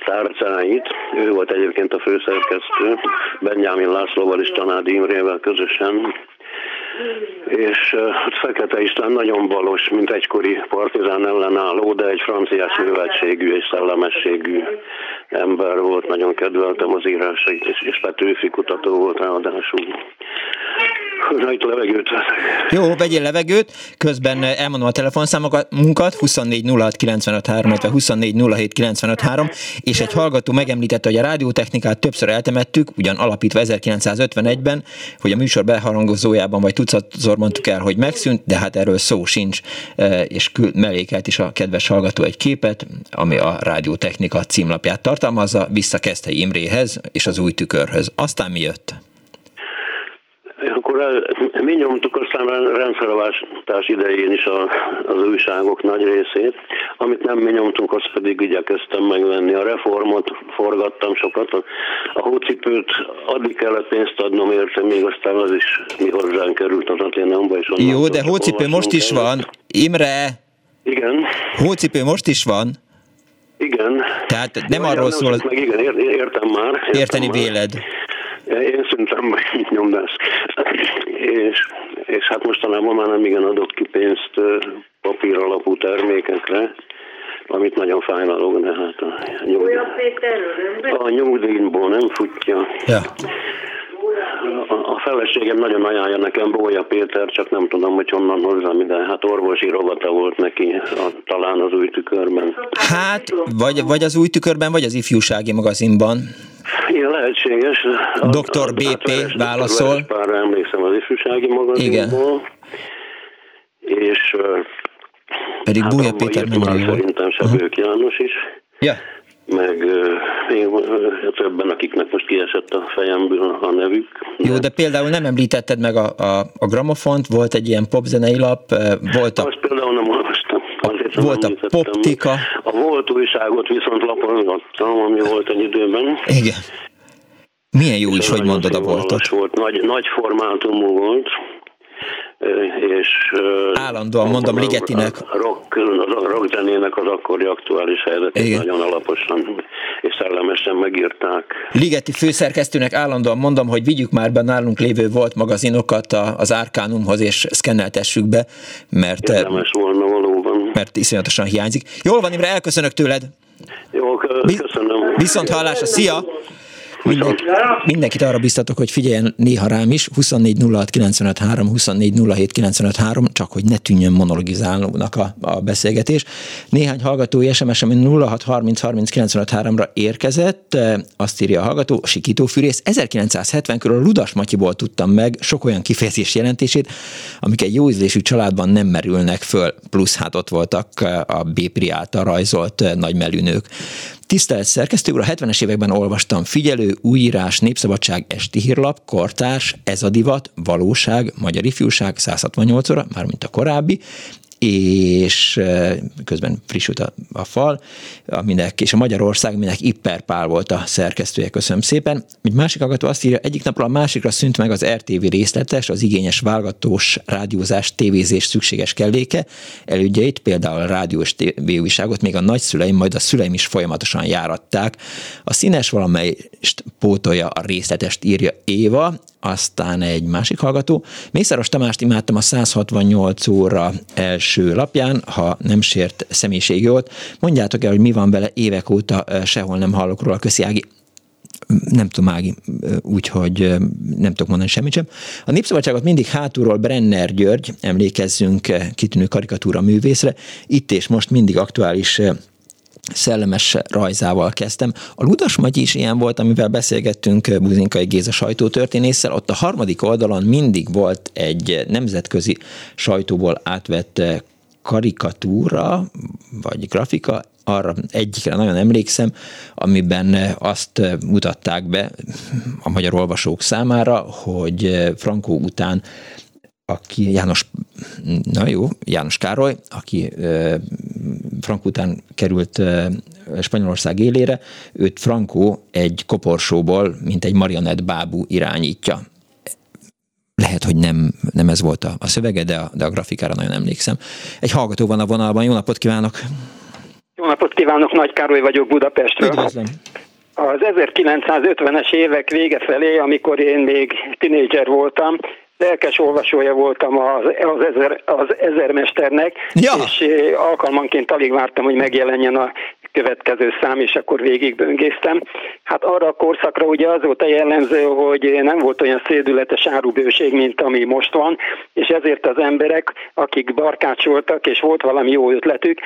tárcáit. Ő volt egyébként a főszerkesztő, Benjamin Lászlóval és Tanádi Imrével közösen és hát Fekete István nagyon valós, mint egykori partizán ellenálló, de egy franciás műveltségű és szellemességű ember volt, nagyon kedveltem az írásait, és, és Petőfi kutató volt ráadásul. Rajta levegőt Jó, vegyél levegőt, közben elmondom a telefonszámunkat, 24 06 95 3, 24 07 95 3, és egy hallgató megemlítette, hogy a rádiótechnikát többször eltemettük, ugyan alapítva 1951-ben, hogy a műsor beharangozójában vagy tucatszor mondtuk el, hogy megszűnt, de hát erről szó sincs, e, és mellékelt is a kedves hallgató egy képet, ami a rádiótechnika címlapját tartalmazza, vissza Keszthely Imréhez és az új tükörhöz. Aztán mi jött? Akkor el, mi nyomtuk aztán rendszerváltás idején is a, az újságok nagy részét, amit nem mi nyomtunk, azt pedig igyekeztem megvenni. A reformot forgattam sokat, a, a hócipőt addig kellett pénzt adnom érte, még aztán az is mi hozzánk került az Aténamba. És Jó, de hócipő most is van. Imre! Igen. Hócipő most is van. Igen. Tehát nem Jó, arról szól... Meg igen, értem már. Értem Érteni már. véled. Én szerintem nyomdász. És, és hát mostanában már nem igen adok ki pénzt papír alapú termékekre, amit nagyon fájlalok, de hát a, nyugdíj, a nyugdíjból nem futja. Ja. Feleségem nagyon ajánlja nekem Bója Péter, csak nem tudom, hogy honnan hozzám ide. Hát orvosi rovata volt neki, a, talán az új tükörben. Hát, vagy, vagy az új tükörben, vagy az ifjúsági magazinban. Igen, lehetséges. Dr. BP hát, válaszol. Pár emlékszem az ifjúsági magazinból. Igen. És pedig hát Búja Péter nem jó. Szerintem Sebők uh-huh. János is. Ja. Meg még többen, akiknek most kiesett a fejemből a nevük. Jó, de például nem említetted meg a, a, a gramofont, volt egy ilyen popzenei lap, volt a... Azt például nem olvastam. Azért volt a poptika. A volt újságot viszont lapolgattam, ami volt egy időben. Igen. Milyen jó is, hogy mondod a voltot. Volt, nagy, nagy formátumú volt és állandóan mondom Ligetinek. Rock, a rock zenének az akkori aktuális helyzetét nagyon alaposan és szellemesen megírták. Ligeti főszerkesztőnek állandóan mondom, hogy vigyük már be nálunk lévő volt magazinokat az Árkánumhoz, és szkenneltessük be, mert, Érdemes volna valóban. mert iszonyatosan hiányzik. Jól van, Imre, elköszönök tőled. Jó, köszönöm. Viszont hallásra, szia! Minden, mindenkit arra biztatok, hogy figyeljen néha rám is, 24 06 95 3, 24 07 95 3, csak hogy ne tűnjön monologizálónak a, a beszélgetés. Néhány hallgatói SMS, ami 06 30 30 95 3-ra érkezett, azt írja a hallgató, Sikító Fűrész, 1970 körül a Ludas Matyiból tudtam meg sok olyan kifejezés jelentését, amik egy jó ízlésű családban nem merülnek föl, plusz hát ott voltak a Bépri által rajzolt nagymelűnők. Tisztelt szerkesztő úr, a 70-es években olvastam figyelő, újírás, népszabadság, esti hírlap, kortárs, ez a divat, valóság, magyar ifjúság, 168 óra, mármint a korábbi, és közben frissült a, a fal, aminek, és a Magyarország, aminek Ipper Pál volt a szerkesztője, köszönöm szépen. Egy másik hallgató azt írja, egyik napra a másikra szűnt meg az RTV részletes, az igényes válogatós rádiózás, tévézés szükséges kelléke, elődjeit, például a rádiós tévéújságot még a nagyszüleim, majd a szüleim is folyamatosan járatták. A színes valamelyest pótolja a részletest, írja Éva, aztán egy másik hallgató. Mészáros Tamást imádtam a 168 óra első lapján, ha nem sért személyiségjogot. Mondjátok el, hogy mi van vele, évek óta sehol nem hallok róla, köszi Ági nem tudom, Ági, úgyhogy nem tudok mondani semmit sem. A Népszabadságot mindig hátulról Brenner György, emlékezzünk kitűnő karikatúra művészre, itt és most mindig aktuális szellemes rajzával kezdtem. A Ludas Magyi is ilyen volt, amivel beszélgettünk Buzinkai Géza sajtótörténésszel. Ott a harmadik oldalon mindig volt egy nemzetközi sajtóból átvett karikatúra, vagy grafika, arra egyikre nagyon emlékszem, amiben azt mutatták be a magyar olvasók számára, hogy Frankó után aki János, na jó, János Károly, aki Frank után került Spanyolország élére, őt Franco egy koporsóból, mint egy marionett bábú irányítja. Lehet, hogy nem, nem ez volt a, a szövege, de a, de a grafikára nagyon emlékszem. Egy hallgató van a vonalban, jó napot kívánok! Jó napot kívánok, Nagy Károly vagyok Budapestről. Üdvözlöm! Az 1950-es évek vége felé, amikor én még tinédzser voltam, lelkes olvasója voltam az, az, ezer, az ezermesternek, ja. és alkalmanként alig vártam, hogy megjelenjen a következő szám, és akkor végigböngésztem. Hát arra a korszakra ugye az volt a jellemző, hogy nem volt olyan szédületes árubőség, mint ami most van, és ezért az emberek, akik barkácsoltak, és volt valami jó ötletük,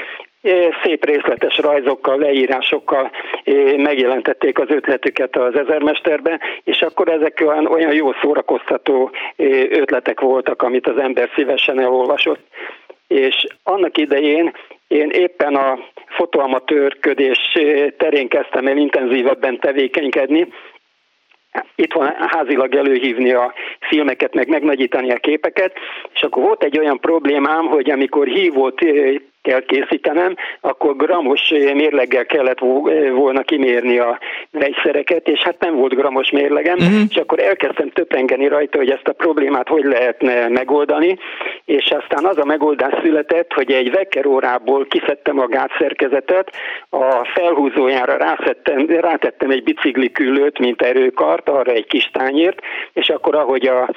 szép részletes rajzokkal, leírásokkal megjelentették az ötletüket az ezermesterbe, és akkor ezek olyan, olyan jó szórakoztató ötletek voltak, amit az ember szívesen elolvasott. És annak idején én éppen a fotoamatőrködés terén kezdtem el intenzívebben tevékenykedni, itt van házilag előhívni a filmeket, meg megnagyítani a képeket, és akkor volt egy olyan problémám, hogy amikor hívót kell készítenem, akkor gramos mérleggel kellett volna kimérni a vegyszereket, és hát nem volt gramos mérlegem, uh-huh. és akkor elkezdtem töprengeni rajta, hogy ezt a problémát hogy lehetne megoldani, és aztán az a megoldás született, hogy egy vekkerórából kiszedtem a gátszerkezetet, a felhúzójára rászettem, rátettem egy bicikli küllőt, mint erőkart, arra egy kis tányért, és akkor ahogy a,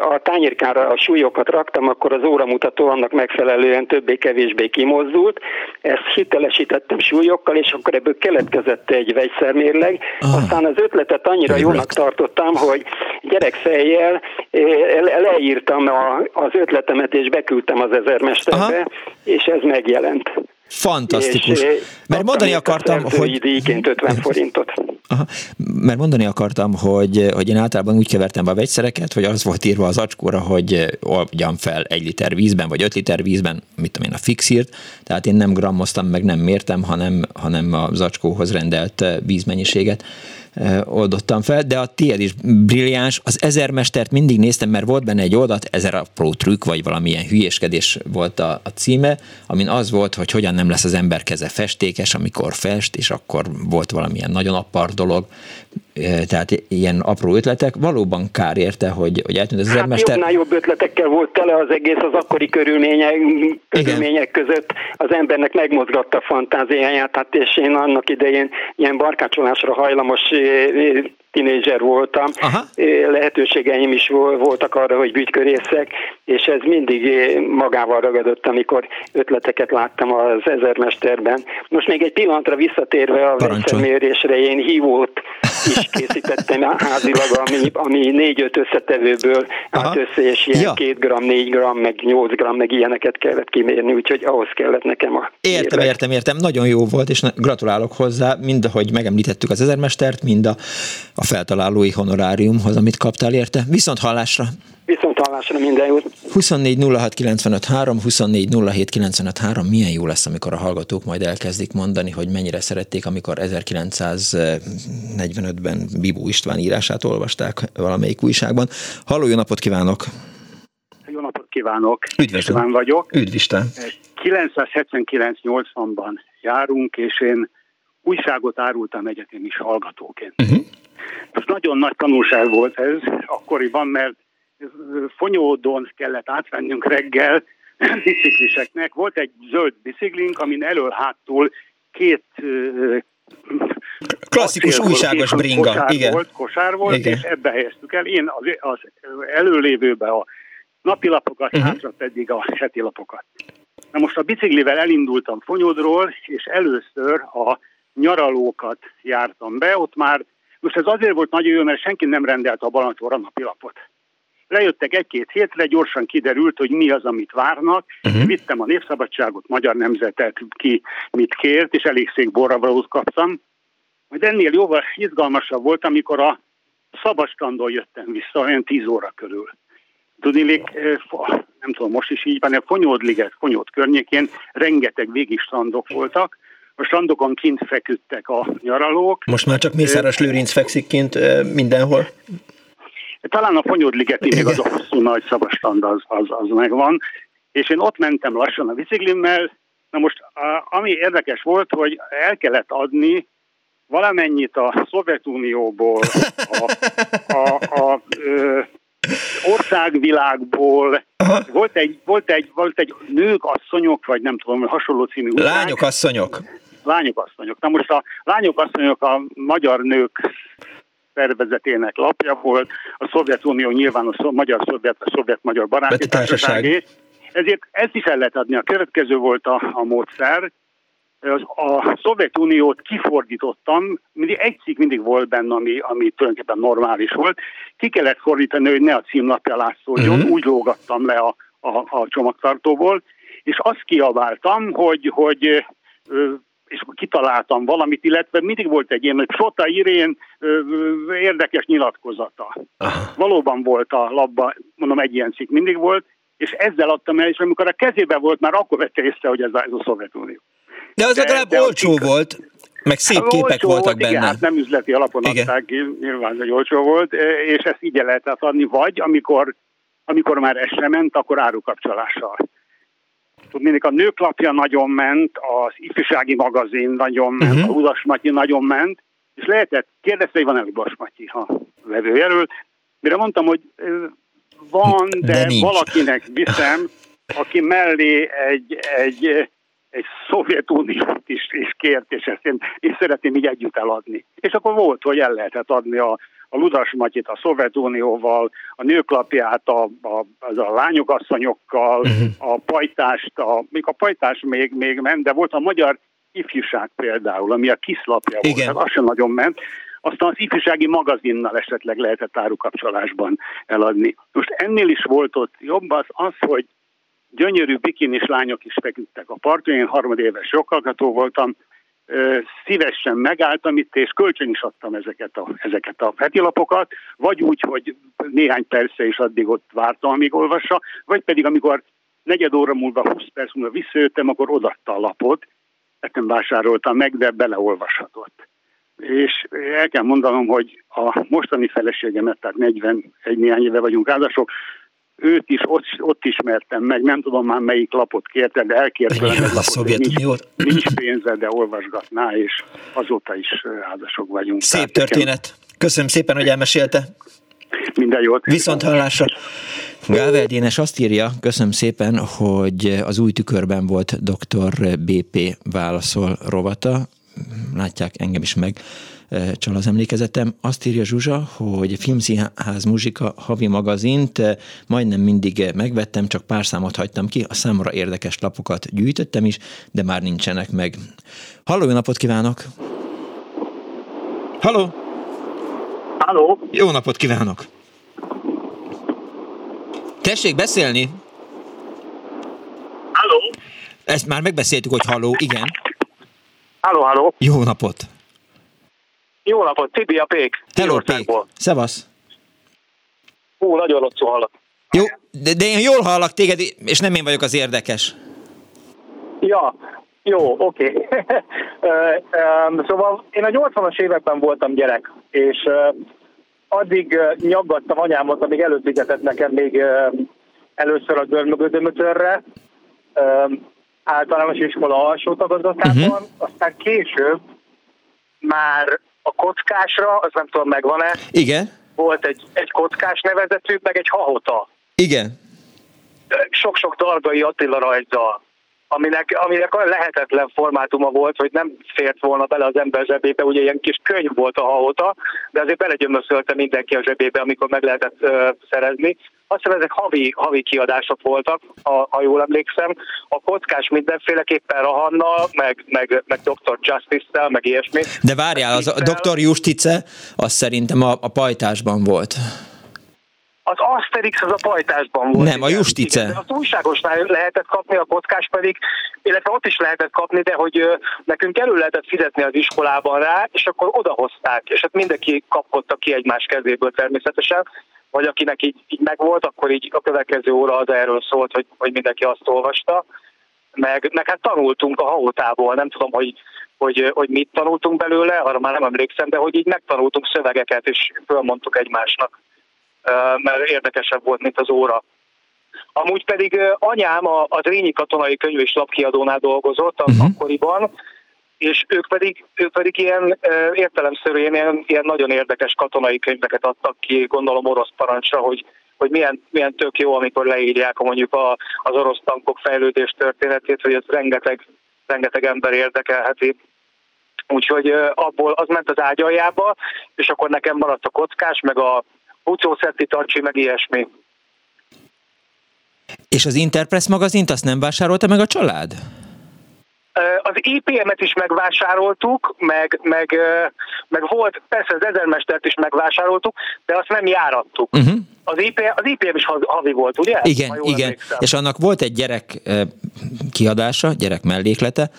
a tányérkára a súlyokat raktam, akkor az óramutató annak megfelelően többé-kevésbé kevésbé kimozdult, ezt hitelesítettem súlyokkal, és akkor ebből keletkezett egy vegyszermérleg. Ah, Aztán az ötletet annyira jónak tartottam, hogy gyerekfejjel eh, leírtam az ötletemet, és beküldtem az ezermesterbe, Aha. és ez megjelent. Fantasztikus. És, Mert mondani akartam, hogy... díjként 50 forintot. Aha. Mert mondani akartam, hogy, hogy én általában úgy kevertem be a vegyszereket, hogy az volt írva az acskóra, hogy oldjam fel egy liter vízben, vagy öt liter vízben, mit tudom én, a fixírt, tehát én nem grammoztam, meg nem mértem, hanem, hanem az acskóhoz rendelt vízmennyiséget oldottam fel, de a tiéd is brilliáns. Az ezermestert mindig néztem, mert volt benne egy oldalt, ezer apró trükk, vagy valamilyen hülyéskedés volt a, a címe, amin az volt, hogy hogyan nem lesz az ember keze festékes, amikor fest, és akkor volt valamilyen nagyon apar dolog, tehát ilyen apró ötletek. Valóban kár érte, hogy, hogy eltűnt az hát ezermester. Jobbnál jobb ötletekkel volt tele az egész az akkori körülmények, körülmények között. Az embernek megmozgatta a fantáziáját, hát és én annak idején ilyen barkácsolásra hajlamos tinédzser voltam, Aha. lehetőségeim is voltak arra, hogy bügykörészek, és ez mindig magával ragadott, amikor ötleteket láttam az ezermesterben. Most még egy pillanatra visszatérve a vegyszermérésre, én hívót is készítettem házilag, ami, ami négy-öt összetevőből állt össze, és ilyen ja. két gram, négy gram, meg nyolc gram, meg ilyeneket kellett kimérni, úgyhogy ahhoz kellett nekem a Értem, értem, értem, értem. Nagyon jó volt, és gratulálok hozzá, mind ahogy megemlítettük az ezermestert, mind a, a feltalálói honoráriumhoz, amit kaptál érte. Viszont hallásra! Viszont hallásra minden jót! 24 06 24 milyen jó lesz, amikor a hallgatók majd elkezdik mondani, hogy mennyire szerették, amikor 1945-ben Bibó István írását olvasták valamelyik újságban. Halló, jó napot kívánok! Jó napot kívánok! Üdvözlöm! István vagyok. Üdv István! 979-80-ban járunk, és én újságot árultam egyetemis hallgatóként. Uh-huh. Most nagyon nagy tanulság volt ez akkoriban, mert fonyódon kellett átvennünk reggel bicikliseknek. Volt egy zöld biciklink, amin elől-hátul két klasszikus újságos bringa, kosár igen. Volt, kosár volt, igen. és ebbe helyeztük el. Én az, az előlévőbe a napilapokat, uh-huh. hátra pedig a heti lapokat. Na most a biciklivel elindultam Fonyódról, és először a nyaralókat jártam be, ott már, most ez azért volt nagyon jó, mert senki nem rendelt a Balancsóra napilapot. Lejöttek egy-két hétre, gyorsan kiderült, hogy mi az, amit várnak. Uh-huh. Vittem a Népszabadságot, Magyar Nemzetet, ki mit kért, és elég szék borravalót kaptam. Majd ennél jóval izgalmasabb volt, amikor a Szabastandon jöttem vissza, olyan 10 óra körül. Tudni, nem tudom, most is így van, a Fonyódliget, Fonyód környékén rengeteg végistrandok voltak, a strandokon kint feküdtek a nyaralók. Most már csak Mészáros Lőrinc fekszik kint mindenhol? Talán a Fonyódligeti még az a hosszú nagy szabastrand az, az, az megvan, és én ott mentem lassan a biciklimmel, na most ami érdekes volt, hogy el kellett adni valamennyit a Szovjetunióból, a, a, a, a ö, országvilágból. Volt egy, volt, egy, volt egy nők, asszonyok, vagy nem tudom, hasonló című. Lányok, asszonyok. Lányok, asszonyok. Na most a lányok, asszonyok a magyar nők szervezetének lapja volt, a Szovjetunió nyilván a magyar szovjet, a szovjet-magyar baráti társaságé. Ezért ezt is el lehet adni. A következő volt a, a módszer, a Szovjetuniót kifordítottam, mindig egy cikk mindig volt benne, ami, ami tulajdonképpen normális volt. Ki kellett fordítani, hogy ne a címlapja látszódjon, uh-huh. úgy lógattam le a, a, a csomagtartóból, és azt kiabáltam, hogy, hogy és akkor kitaláltam valamit, illetve mindig volt egy ilyen, hogy Sota Irén érdekes nyilatkozata. Aha. Valóban volt a labba, mondom, egy ilyen cikk mindig volt, és ezzel adtam el, és amikor a kezébe volt, már akkor vette észre, hogy ez a, ez a Szovjetunió. De az legalább de, olcsó de volt, meg szép hát, képek voltak volt, benne. Igen, hát nem üzleti alapon igen. adták ki, nyilván, hogy olcsó volt, és ezt így lehetett adni, vagy amikor, amikor már ez sem ment, akkor árukapcsolással. Tudnék, a nőklapja nagyon ment, az ifjúsági magazin nagyon ment, uh-huh. a Udas Matyi nagyon ment, és lehetett, kérdezte, hogy van-e Udas Matyi, ha vevőjelölt, mire mondtam, hogy van, de, de valakinek viszem, aki mellé egy, egy egy Szovjetuniót is, is kért, és ezt én, én szeretném így együtt eladni. És akkor volt, hogy el lehetett adni a, a Ludas Matyit a Szovjetunióval, a nőklapját a, a, az a lányokasszonyokkal, uh-huh. a pajtást, a, még a pajtás még, még ment, de volt a magyar ifjúság például, ami a kiszlapja Igen. volt, hát az sem nagyon ment. Aztán az ifjúsági magazinnal esetleg lehetett árukapcsolásban eladni. Most ennél is volt ott jobb az, az hogy gyönyörű bikinis lányok is feküdtek a parton, én harmadéves joghallgató voltam, szívesen megálltam itt, és kölcsön is adtam ezeket a, ezeket a hetilapokat, vagy úgy, hogy néhány perce is addig ott vártam, amíg olvassa, vagy pedig amikor negyed óra múlva, 20 perc múlva visszajöttem, akkor odatta a lapot, nem vásároltam meg, de beleolvashatott. És el kell mondanom, hogy a mostani feleségemet, tehát 41 néhány éve vagyunk házasok, őt is ott, ott ismertem meg, nem tudom már melyik lapot kérte, de elkért tőlem a Szovjetuniót. Nincs, nincs pénze, de olvasgatná, és azóta is házasok vagyunk. Szép Tehát történet. Köszönöm szépen, hogy elmesélte. Minden jót. Viszont hallásra. Gável Dénes azt írja, köszönöm szépen, hogy az új tükörben volt dr. BP válaszol rovata. Látják engem is meg csal az emlékezetem. Azt írja Zsuzsa, hogy Filmszínház Muzsika havi magazint majdnem mindig megvettem, csak pár számot hagytam ki, a számomra érdekes lapokat gyűjtöttem is, de már nincsenek meg. Halló, jó napot kívánok! Halló! Halló! Jó napot kívánok! Tessék beszélni! Halló! Ezt már megbeszéltük, hogy halló, igen. Halló, halló! Jó napot! Jó napot, Tibi a Pék. Hello, Pék. Szevasz. Hú, nagyon rosszul hallak. Jó, de, de én jól hallak téged, és nem én vagyok az érdekes. Ja, jó, oké. Okay. szóval én a 80-as években voltam gyerek, és addig nyaggattam anyámot, amíg előfizetett nekem még először a dörmögödömötörre, általános iskola alsó tagozatában, uh-huh. aztán később már a kockásra, az nem tudom megvan-e. Igen. Volt egy, egy kockás nevezetű, meg egy hahota. Igen. Sok-sok Dargai Attila rajzzal aminek, aminek olyan lehetetlen formátuma volt, hogy nem fért volna bele az ember zsebébe, ugye ilyen kis könyv volt a haóta, de azért belegyömöszölte mindenki a zsebébe, amikor meg lehetett uh, szerezni. Azt hiszem, ezek havi, havi kiadások voltak, ha, ha jól emlékszem. A kockás mindenféleképpen Rahannal, meg, meg, meg Dr. Justice-tel, meg ilyesmi. De várjál, az a Dr. Justice, az szerintem a, a pajtásban volt. Az Asterix az a pajtásban volt. Nem, a Justice. Igen, az újságosnál lehetett kapni, a kockás pedig, illetve ott is lehetett kapni, de hogy nekünk elő lehetett fizetni az iskolában rá, és akkor odahozták, és hát mindenki kapkodta ki egymás kezéből természetesen, vagy akinek így, így megvolt, akkor így a következő óra az erről szólt, hogy, hogy mindenki azt olvasta. Meg, meg hát tanultunk a haótából, nem tudom, hogy, hogy, hogy mit tanultunk belőle, arra már nem emlékszem, de hogy így megtanultunk szövegeket, és fölmondtuk egymásnak mert érdekesebb volt, mint az óra. Amúgy pedig anyám az Rényi Katonai Könyv és Lapkiadónál dolgozott uh-huh. akkoriban, és ők pedig, ők pedig ilyen értelemszerűen ilyen, ilyen nagyon érdekes katonai könyveket adtak ki, gondolom orosz parancsra, hogy, hogy milyen, milyen tök jó, amikor leírják mondjuk a, az orosz tankok fejlődés történetét, hogy ez rengeteg, rengeteg ember érdekelheti. Úgyhogy abból az ment az ágyaljába, és akkor nekem maradt a kockás, meg a, Ucószetti Tancsi, meg ilyesmi. És az Interpress magazint azt nem vásárolta meg a család? Az IPM-et is megvásároltuk, meg, meg, meg volt, persze az ezermestert is megvásároltuk, de azt nem járattuk. Uh-huh. Az, IPM, az IPM is havi volt, ugye? Igen, igen. Emlékszem. És annak volt egy gyerek kiadása, gyerek melléklete,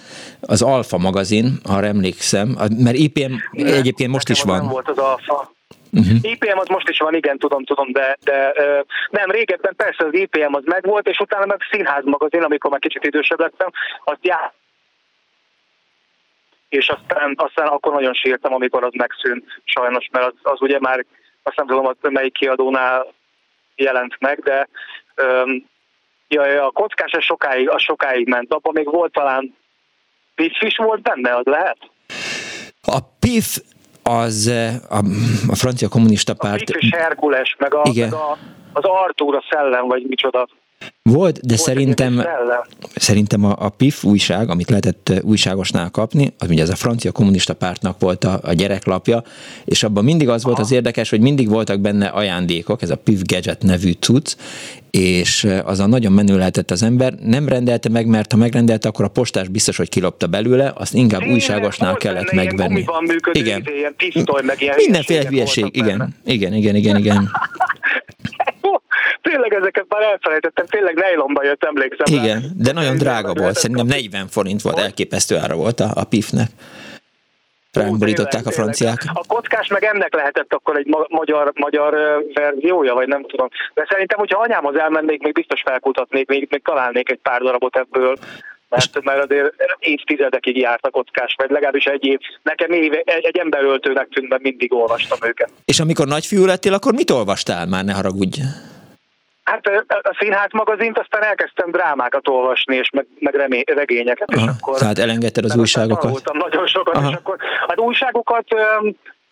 az Alfa magazin, ha emlékszem, mert IPM igen, egyébként most is van. Nem volt az Alfa. Uh-huh. IPM az most is van, igen, tudom, tudom, de, de uh, nem, régebben persze az IPM az megvolt, és utána meg színház magazin, amikor már kicsit idősebb lettem, azt já és aztán, aztán akkor nagyon sírtam, amikor az megszűnt, sajnos, mert az, az ugye már, azt nem tudom, hogy melyik kiadónál jelent meg, de um, ja, a kockás az sokáig, az sokáig ment, abban még volt talán PIF is volt benne, az lehet? A PIF az a, a francia kommunista párt... A PIF és Herkules, meg, a, igen. meg a, az Artúr, a szellem, vagy micsoda. Volt, de Volt szerintem, szerintem a, a PIF újság, amit lehetett újságosnál kapni, az ugye ez a francia kommunista pártnak volt a, a gyereklapja, és abban mindig az volt Aha. az érdekes, hogy mindig voltak benne ajándékok, ez a PIF Gadget nevű cucc, és azon nagyon menő lehetett az ember, nem rendelte meg, mert ha megrendelte, akkor a postás biztos, hogy kilopta belőle, azt inkább Én újságosnál kellett megvenni. Működő, igen. Ilyen pisztoly, meg ilyen Mindenféle hülyeség, igen. igen, igen, igen, igen. tényleg ezeket már elfelejtettem, tényleg nejlomba jött, emlékszem. Igen, rá. de nagyon drága volt, szerintem 40 forint volt, elképesztő ára volt a, a PIF-nek. Ránk borították a franciák. A kockás meg ennek lehetett akkor egy ma- magyar, magyar verziója, vagy nem tudom. De szerintem, hogyha anyámhoz elmennék, még biztos felkutatnék, még, még találnék egy pár darabot ebből mert, mert azért évtizedekig járt a kockás, vagy legalábbis egy év. Nekem éve, egy, egy emberöltőnek tűnt, mert mindig olvastam őket. És amikor nagyfiú lettél, akkor mit olvastál már, ne haragudj? Hát a színház magazint, aztán elkezdtem drámákat olvasni, és meg, meg remé, regényeket. Aha, és akkor tehát elengedted az újságokat? Nagyon sokat, Aha. és akkor hát újságokat,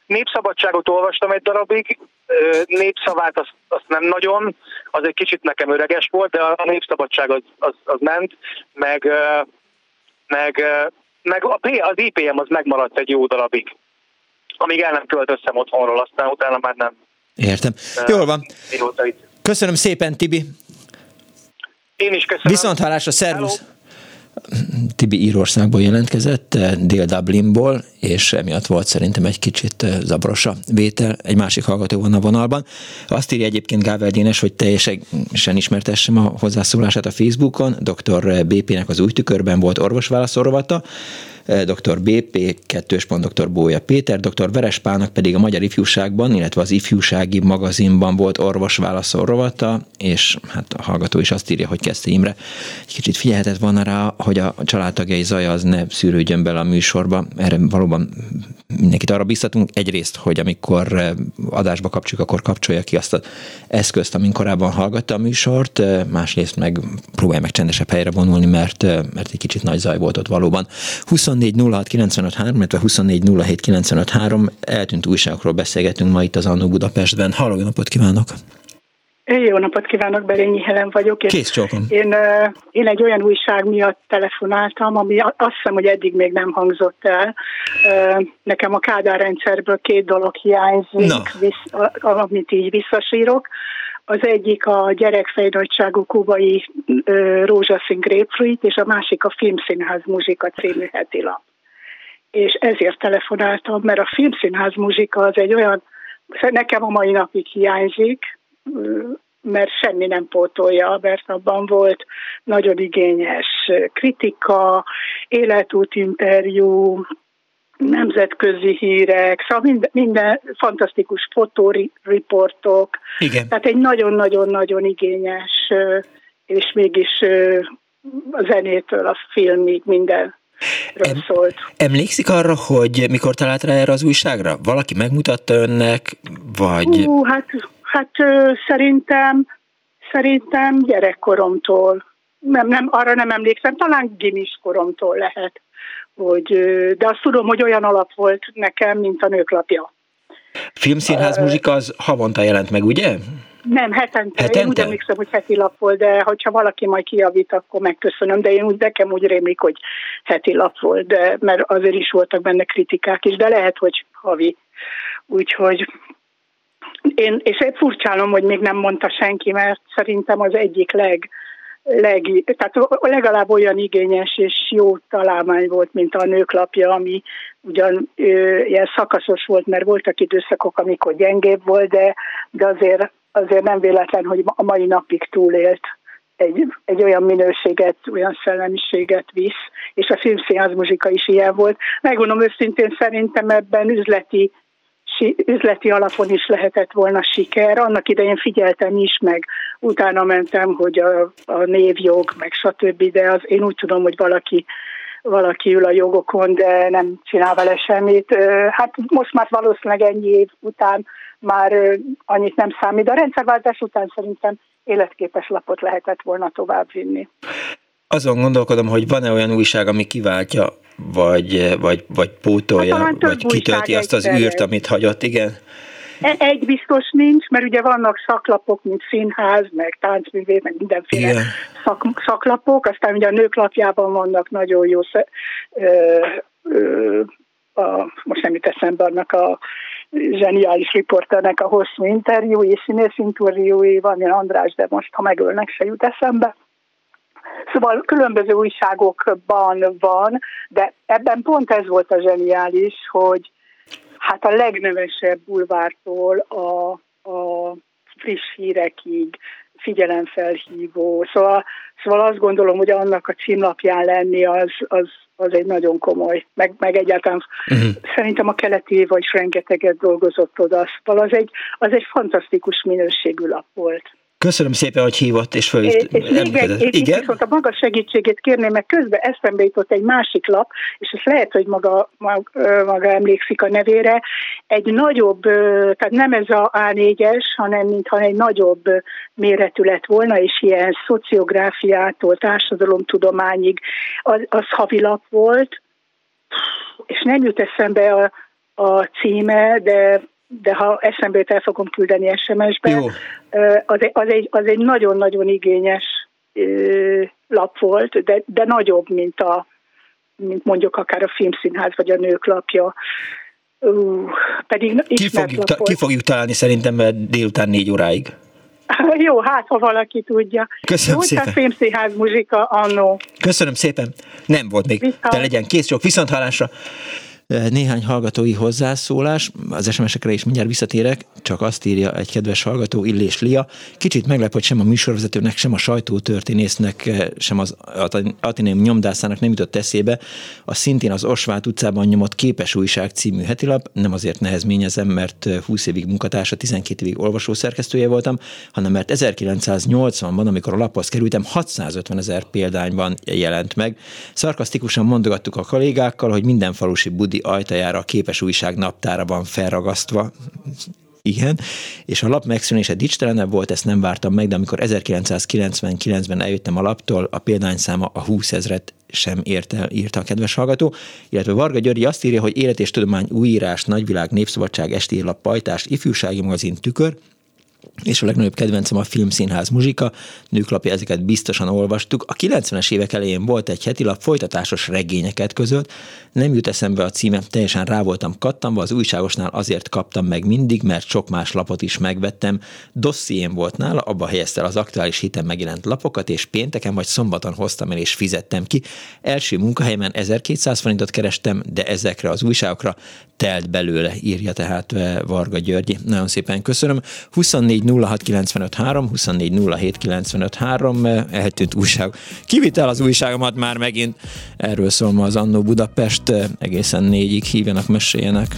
népszabadságot olvastam egy darabig, népszavát azt, azt nem nagyon, az egy kicsit nekem öreges volt, de a népszabadság az, az, az ment, meg, meg, meg az IPM az megmaradt egy jó darabig, amíg el nem költöztem otthonról, aztán utána már nem. Értem. Jól van. Köszönöm szépen, Tibi. Én is köszönöm. Viszont hallásra, szervusz. Hello. Tibi Írországból jelentkezett, eh, Dél-Dublinból, és emiatt volt szerintem egy kicsit eh, zabros a vétel. Egy másik hallgató van a vonalban. Azt írja egyébként Gável Dénes, hogy teljesen ismertessem a hozzászólását a Facebookon. Dr. BP-nek az új tükörben volt orvosválaszorvata, dr. BP, kettős pont dr. Bója Péter, dr. Verespának pedig a Magyar Ifjúságban, illetve az ifjúsági magazinban volt orvosválaszol rovata, és hát a hallgató is azt írja, hogy kezdte Imre. Egy kicsit figyelhetett volna rá, hogy a családtagjai zaja az ne szűrődjön bele a műsorba. Erre valóban mindenkit arra biztatunk egyrészt, hogy amikor adásba kapcsoljuk, akkor kapcsolja ki azt az eszközt, amin korábban hallgatta a műsort, másrészt meg próbálja meg csendesebb helyre vonulni, mert, mert egy kicsit nagy zaj volt ott valóban. 24 illetve 24 eltűnt újságokról beszélgetünk ma itt az Annó Budapestben. Halló, napot kívánok! Jó napot kívánok, Berényi Helen vagyok. Kész csókom. Én, én egy olyan újság miatt telefonáltam, ami azt hiszem, hogy eddig még nem hangzott el. Nekem a Kádár rendszerből két dolog hiányzik, no. visz, amit így visszasírok. Az egyik a gyerekfejnagyságú kubai rózsaszín grapefruit, és a másik a Filmszínház muzsika című heti lap. És ezért telefonáltam, mert a Filmszínház muzsika az egy olyan, nekem a mai napig hiányzik, mert semmi nem pótolja, mert abban volt nagyon igényes kritika, életútinterjú, nemzetközi hírek, szóval minden, minden fantasztikus fotóriportok. Igen. Tehát egy nagyon-nagyon-nagyon igényes, és mégis a zenétől a filmig minden em, szólt. Emlékszik arra, hogy mikor talált rá erre az újságra? Valaki megmutatta önnek, vagy... Hú, hát, hát szerintem, szerintem gyerekkoromtól. Nem, nem, arra nem emlékszem, talán gimis koromtól lehet hogy, de azt tudom, hogy olyan alap volt nekem, mint a nőklapja. Filmszínház uh, muzsika az havonta jelent meg, ugye? Nem, hetente. hetente? Én úgy emlékszem, hogy heti lap volt, de hogyha valaki majd kijavít, akkor megköszönöm, de én úgy nekem úgy rémlik, hogy heti lap volt, de, mert azért is voltak benne kritikák is, de lehet, hogy havi. Úgyhogy én, és egy furcsálom, hogy még nem mondta senki, mert szerintem az egyik leg leg, tehát legalább olyan igényes és jó találmány volt, mint a nőklapja, ami ugyan ö, ilyen szakaszos volt, mert voltak időszakok, amikor gyengébb volt, de, de azért, azért nem véletlen, hogy a mai napig túlélt egy, egy olyan minőséget, olyan szellemiséget visz, és a filmszínház muzsika is ilyen volt. Megmondom őszintén, szerintem ebben üzleti üzleti alapon is lehetett volna siker. Annak idején figyeltem is, meg utána mentem, hogy a, a névjog, meg stb., de az, én úgy tudom, hogy valaki valaki ül a jogokon, de nem csinál vele semmit. Hát most már valószínűleg ennyi év után már annyit nem számít. A rendszerváltás után szerintem életképes lapot lehetett volna továbbvinni. Azon gondolkodom, hogy van-e olyan újság, ami kiváltja, vagy, vagy, vagy pótolja, hát, vagy kitölti azt az űrt, amit hagyott, igen? E, egy biztos nincs, mert ugye vannak szaklapok, mint színház, meg táncművé, meg mindenféle szak, szaklapok, aztán ugye a nők lapjában vannak nagyon jó, ö, ö, a, most nem jut eszembe annak a zseniális riporternek a hosszú interjúi, színész interjúi, van ilyen András, de most ha megölnek, se jut eszembe. Szóval különböző újságokban van, de ebben pont ez volt a zseniális, hogy hát a legnevesebb bulvártól a, a friss hírekig figyelemfelhívó. Szóval, szóval azt gondolom, hogy annak a címlapján lenni az, az, az egy nagyon komoly, meg, meg egyáltalán uh-huh. szerintem a keleti is rengeteget dolgozott oda, szóval az egy, az egy fantasztikus minőségű lap volt. Köszönöm szépen, hogy hívott és föl. És, és még egy, és Igen? viszont a maga segítségét kérném, mert közben eszembe jutott egy másik lap, és ez lehet, hogy maga, maga, maga emlékszik a nevére, egy nagyobb, tehát nem ez a A4-es, hanem mintha egy nagyobb méretű lett volna, és ilyen szociográfiától társadalomtudományig, az, az havilap volt, és nem jut eszembe a, a címe, de de ha eszembe jut, el fogom küldeni SMS-be. Az, egy, az, egy, az egy nagyon-nagyon igényes lap volt, de, de nagyobb, mint, a, mint mondjuk akár a filmszínház vagy a nők lapja. Uh, pedig ki fogjuk, ta, ki fogjuk találni szerintem délután négy óráig. Jó, hát ha valaki tudja. Köszönöm Jó, szépen. a filmszínház muzsika annó. Köszönöm szépen. Nem volt még. Viszont. De legyen kész sok viszonthálásra néhány hallgatói hozzászólás, az SMS-ekre is mindjárt visszatérek, csak azt írja egy kedves hallgató, Illés Lia. Kicsit meglep, hogy sem a műsorvezetőnek, sem a sajtótörténésznek, sem az Ateneum nyomdászának nem jutott eszébe a szintén az Osvát utcában nyomott Képes Újság című hetilap. Nem azért nehezményezem, mert 20 évig munkatársa, 12 évig olvasó szerkesztője voltam, hanem mert 1980-ban, amikor a laphoz kerültem, 650 ezer példányban jelent meg. Szarkasztikusan mondogattuk a kollégákkal, hogy minden falusi budi ajtajára a képes újság naptára van felragasztva, igen, és a lap megszűnése dicstelenebb volt, ezt nem vártam meg, de amikor 1999-ben eljöttem a laptól, a példányszáma a 20 ezret sem ért el, írta a kedves hallgató, illetve Varga György azt írja, hogy Élet és Tudomány újírás, Nagyvilág, Népszabadság, Estélap, Pajtás, Ifjúsági magazin, Tükör, és a legnagyobb kedvencem a filmszínház muzsika, nőklapja, ezeket biztosan olvastuk. A 90-es évek elején volt egy heti lap folytatásos regényeket között, nem jut eszembe a címe, teljesen rá voltam kattamva, az újságosnál azért kaptam meg mindig, mert sok más lapot is megvettem. Dosszién volt nála, abba helyezte az aktuális hiten megjelent lapokat, és pénteken vagy szombaton hoztam el és fizettem ki. Első munkahelyemen 1200 forintot kerestem, de ezekre az újságokra telt belőle, írja tehát eh, Varga Györgyi. Nagyon szépen köszönöm. 24 06 95 3, 24 07 95 3, eltűnt újság. Kivitel az újságomat már megint. Erről szól ma az Annó Budapest, eh, egészen négyig hívjanak, meséljenek.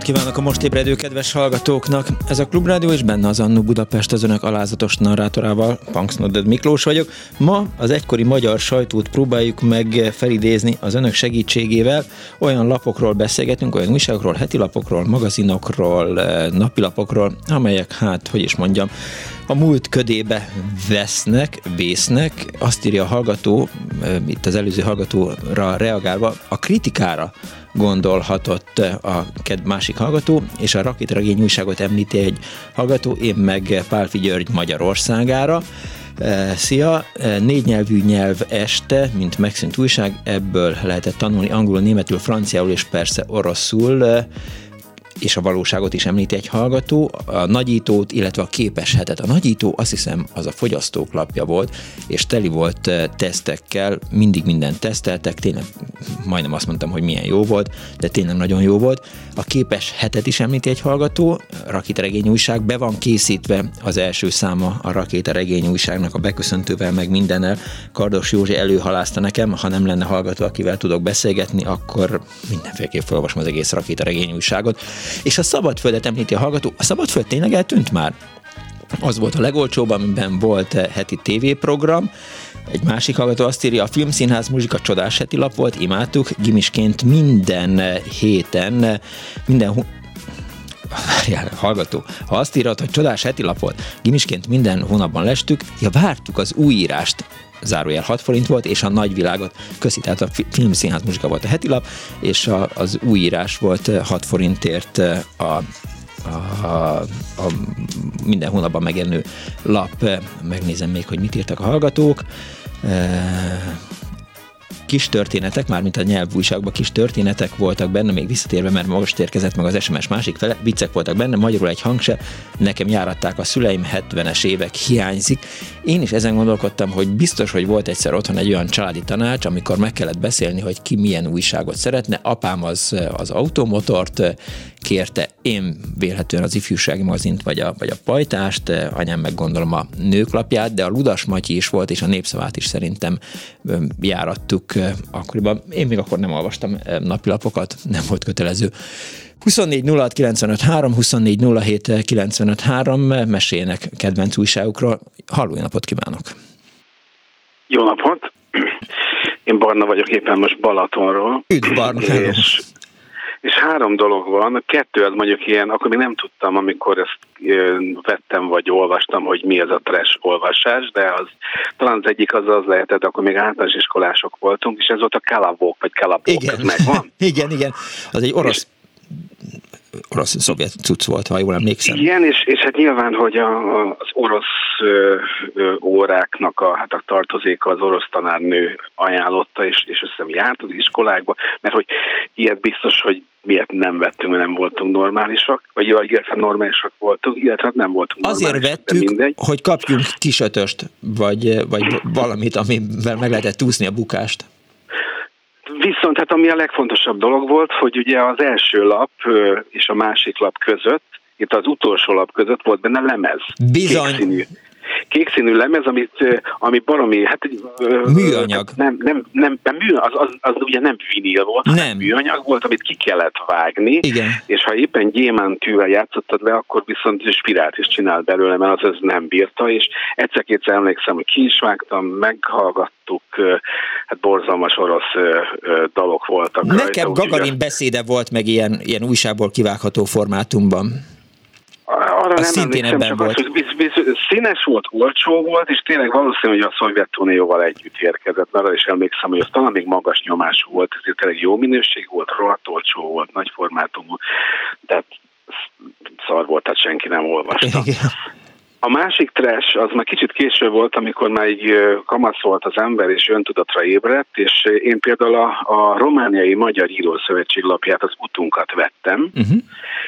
Napot kívánok a most ébredő kedves hallgatóknak! Ez a Klubrádió és benne az Annu Budapest az önök alázatos narrátorával, Punks Nodded Miklós vagyok. Ma az egykori magyar sajtót próbáljuk meg felidézni az önök segítségével. Olyan lapokról beszélgetünk, olyan újságokról, heti lapokról, magazinokról, eh, napilapokról, amelyek, hát, hogy is mondjam, a múlt ködébe vesznek, vésznek, azt írja a hallgató, eh, itt az előző hallgatóra reagálva, a kritikára gondolhatott a másik hallgató, és a rakétregény újságot említi egy hallgató, én meg Pálfi György Magyarországára. E, szia! E, négy nyelvű nyelv este, mint megszűnt újság, ebből lehetett tanulni angolul, németül, franciául és persze oroszul e, és a valóságot is említi egy hallgató, a nagyítót, illetve a képes hetet. A nagyító azt hiszem az a fogyasztók lapja volt, és teli volt eh, tesztekkel, mindig mindent teszteltek, tényleg majdnem azt mondtam, hogy milyen jó volt, de tényleg nagyon jó volt. A képes hetet is említi egy hallgató, rakétaregény újság, be van készítve az első száma a rakétaregény újságnak a beköszöntővel, meg mindennel. Kardos Józsi előhalázta nekem, ha nem lenne hallgató, akivel tudok beszélgetni, akkor mindenféleképp felolvasom az egész rakétaregény újságot. És a Szabadföldet említi a hallgató. A Szabadföld tényleg eltűnt már? Az volt a legolcsóbb, amiben volt eh, heti tévéprogram, egy másik hallgató azt írja, a Filmszínház muzsika csodás heti lap volt, imádtuk, gimisként minden eh, héten, eh, minden Várjál, hallgató. Ha azt írod, hogy csodás heti lap volt, gimisként minden hónapban lestük, ja vártuk az újírást, zárójel 6 forint volt, és a nagyvilágot, köszi, tehát a filmszínház muzsika volt a heti lap, és a, az újírás volt 6 forintért a, a, a minden hónapban megjelenő lap. Megnézem még, hogy mit írtak a hallgatók kis történetek, mármint a nyelvújságban kis történetek voltak benne, még visszatérve, mert most érkezett meg az SMS másik fele, viccek voltak benne, magyarul egy hangse, nekem járatták a szüleim, 70-es évek hiányzik. Én is ezen gondolkodtam, hogy biztos, hogy volt egyszer otthon egy olyan családi tanács, amikor meg kellett beszélni, hogy ki milyen újságot szeretne. Apám az, az automotort kérte, én vélhetően az ifjúsági magazint, vagy a, vagy a pajtást, anyám meg gondolom a nőklapját, de a Ludas Matyi is volt, és a népszavát is szerintem járattuk akkoriban. Én még akkor nem olvastam napilapokat, nem volt kötelező. 24 06 95 3, 24 07 95 3, meséljenek kedvenc újságukról. Halló, napot kívánok! Jó napot! Én Barna vagyok éppen most Balatonról. Üdv Barna! És és három dolog van. Kettő az mondjuk ilyen, akkor még nem tudtam, amikor ezt vettem vagy olvastam, hogy mi ez a trash olvasás, de az talán az egyik az az lehetett, akkor még általános iskolások voltunk, és ez volt a kalabók, vagy kalabók, igen. ez megvan? igen, igen. Az egy orosz orosz-szovjet cucc volt, ha jól emlékszem. Igen, és, és hát nyilván, hogy a, az orosz ö, ö, óráknak a, hát a tartozéka az orosz tanárnő ajánlotta, és, és azt hiszem járt az iskolákba, mert hogy ilyet biztos, hogy miért nem vettünk, mert nem voltunk normálisak, vagy illetve normálisak voltunk, illetve hát nem voltunk Azért vettük, hogy kapjunk kisötöst, vagy, vagy valamit, amivel meg lehetett úszni a bukást. Viszont hát ami a legfontosabb dolog volt, hogy ugye az első lap és a másik lap között, itt az utolsó lap között volt benne lemez. Bizony. Kékszínű kékszínű lemez, amit, ami baromi, hát műanyag. Nem, nem, nem, nem mű, az, az, az, ugye nem vinil volt, nem. hanem műanyag volt, amit ki kellett vágni, Igen. és ha éppen gyémántűvel játszottad le, akkor viszont spirált is csinált belőle, mert az ez nem bírta, és egyszer-kétszer emlékszem, hogy ki is vágtam, meghallgattuk, hát borzalmas orosz dalok voltak. Nekem rajta, Gagarin beszéde volt meg ilyen, ilyen újságból kivágható formátumban. Arra az nem szintén ebben csak volt. Az, hogy biz, biz, színes volt, olcsó volt, és tényleg valószínű, hogy a Szovjetunióval együtt érkezett, mert arra is emlékszem, hogy az talán még magas nyomású volt, ezért tényleg jó minőség volt, rohadt olcsó volt, nagy formátumú, de szar volt, tehát senki nem olvasta. Igen. A másik trash az már kicsit később volt, amikor már így kamasz volt az ember, és öntudatra ébredt, és én például a, a romániai Magyar Írószövetség lapját, az utunkat vettem. Uh-huh.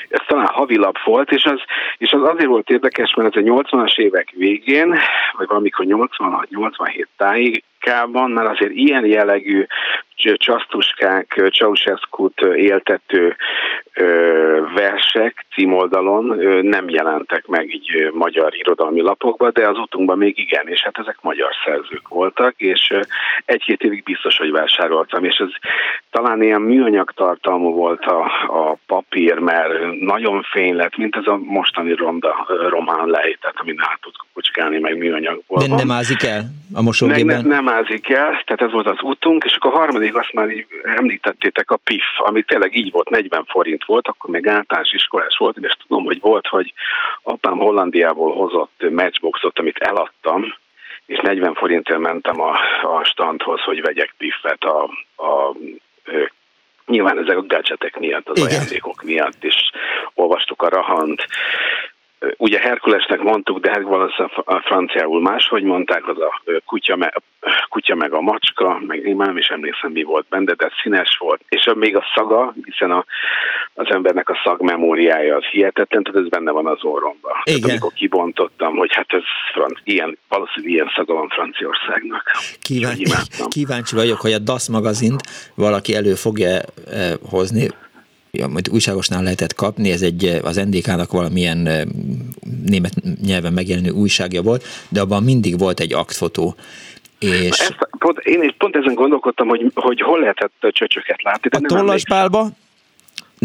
Ez talán havilap volt, és az, és az azért volt érdekes, mert ez a 80-as évek végén, vagy valamikor 86-87 táig, Amerikában, mert azért ilyen jellegű csasztuskák, ceausescu éltető vers versek címoldalon nem jelentek meg így magyar irodalmi lapokba, de az utunkban még igen, és hát ezek magyar szerzők voltak, és egy-két évig biztos, hogy vásároltam, és ez talán ilyen műanyag tartalmú volt a, a papír, mert nagyon fény lett, mint ez a mostani ronda román lejtett, amin át tud kucskálni, meg műanyagból. De nem ázik el a mosógépben? Nem, nem ázik el, tehát ez volt az utunk, és akkor a harmadik azt már így említettétek a PIF, ami tényleg így volt, 40 forint volt, akkor még általános iskolás volt, és tudom, hogy volt, hogy apám Hollandiából hozott matchboxot, amit eladtam, és 40 forintért mentem a, a standhoz, hogy vegyek piffet a, a Nyilván ezek a gadgetek miatt, az Igen. ajándékok miatt, és olvastuk a Rahant, ugye Herkulesnek mondtuk, de hát valószínűleg a franciául máshogy mondták, az a kutya, me, kutya meg a macska, meg én már nem is emlékszem, mi volt benne, de színes volt. És még a szaga, hiszen a, az embernek a szagmemóriája az hihetetlen, tehát ez benne van az orromban. Igen. Tehát amikor kibontottam, hogy hát ez franc, ilyen, valószínűleg ilyen szaga van Franciaországnak. Kíváncsi, kíváncsi vagyok, hogy a DAS magazint valaki elő fogja eh, hozni, amit újságosnál lehetett kapni, ez egy az NDK-nak valamilyen német nyelven megjelenő újságja volt, de abban mindig volt egy aktfotó. És... Ezt, pont, én is pont ezen gondolkodtam, hogy, hogy hol lehetett csöcsöket látni. De a tollasbálba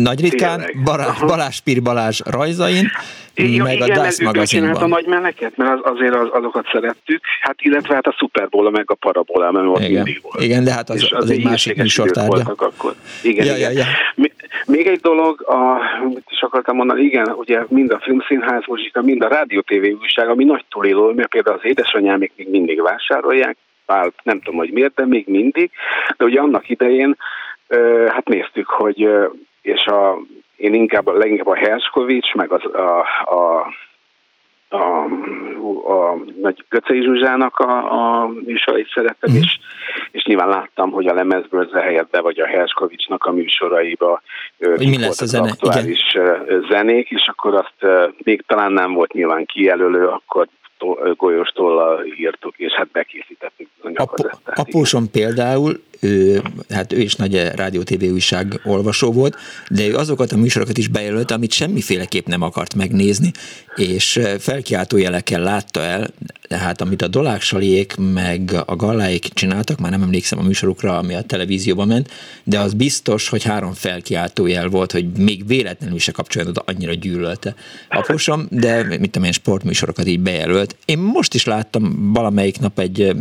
nagy ritkán Balázs, Balázs Pír Balázs rajzain, igen, meg igen, a DASZ magazinban. a nagy meneket, mert az, azért az, azokat szerettük, hát illetve hát a Superbola meg a Parabola, mert ott igen. mindig volt. Igen, de hát az, az, az egy másik műsortárgya. Akkor. Igen, ja, igen. Ja, ja. Még egy dolog, a, mit is akartam mondani, igen, ugye mind a filmszínház muzsika, mind a rádió TV újság, ami nagy túlélő, mert például az édesanyámik még mindig vásárolják, bár nem tudom, hogy miért, de még mindig, de ugye annak idején hát néztük, hogy és a, én inkább, leginkább a Herskovics, meg az, a, a a, a, nagy Göcei Zsuzsának a, a műsorait szeretem, mm. és, és nyilván láttam, hogy a lemezből helyett be vagy a Herskovicsnak a műsoraiba hogy mi lesz a zene? aktuális Igen. zenék, és akkor azt még talán nem volt nyilván kijelölő, akkor golyóstollal írtuk, és hát bekészítettük a Apósom például ő, hát ő is nagy rádió TV újság olvasó volt, de ő azokat a műsorokat is bejelölt, amit semmiféleképp nem akart megnézni, és felkiáltójelekkel látta el, tehát amit a Dolák Saliék meg a Galláék csináltak, már nem emlékszem a műsorukra, ami a televízióban ment, de az biztos, hogy három felkiáltójel volt, hogy még véletlenül se kapcsoljon oda, annyira gyűlölte aposom, de mit tudom én, sportműsorokat így bejelölt. Én most is láttam valamelyik nap egy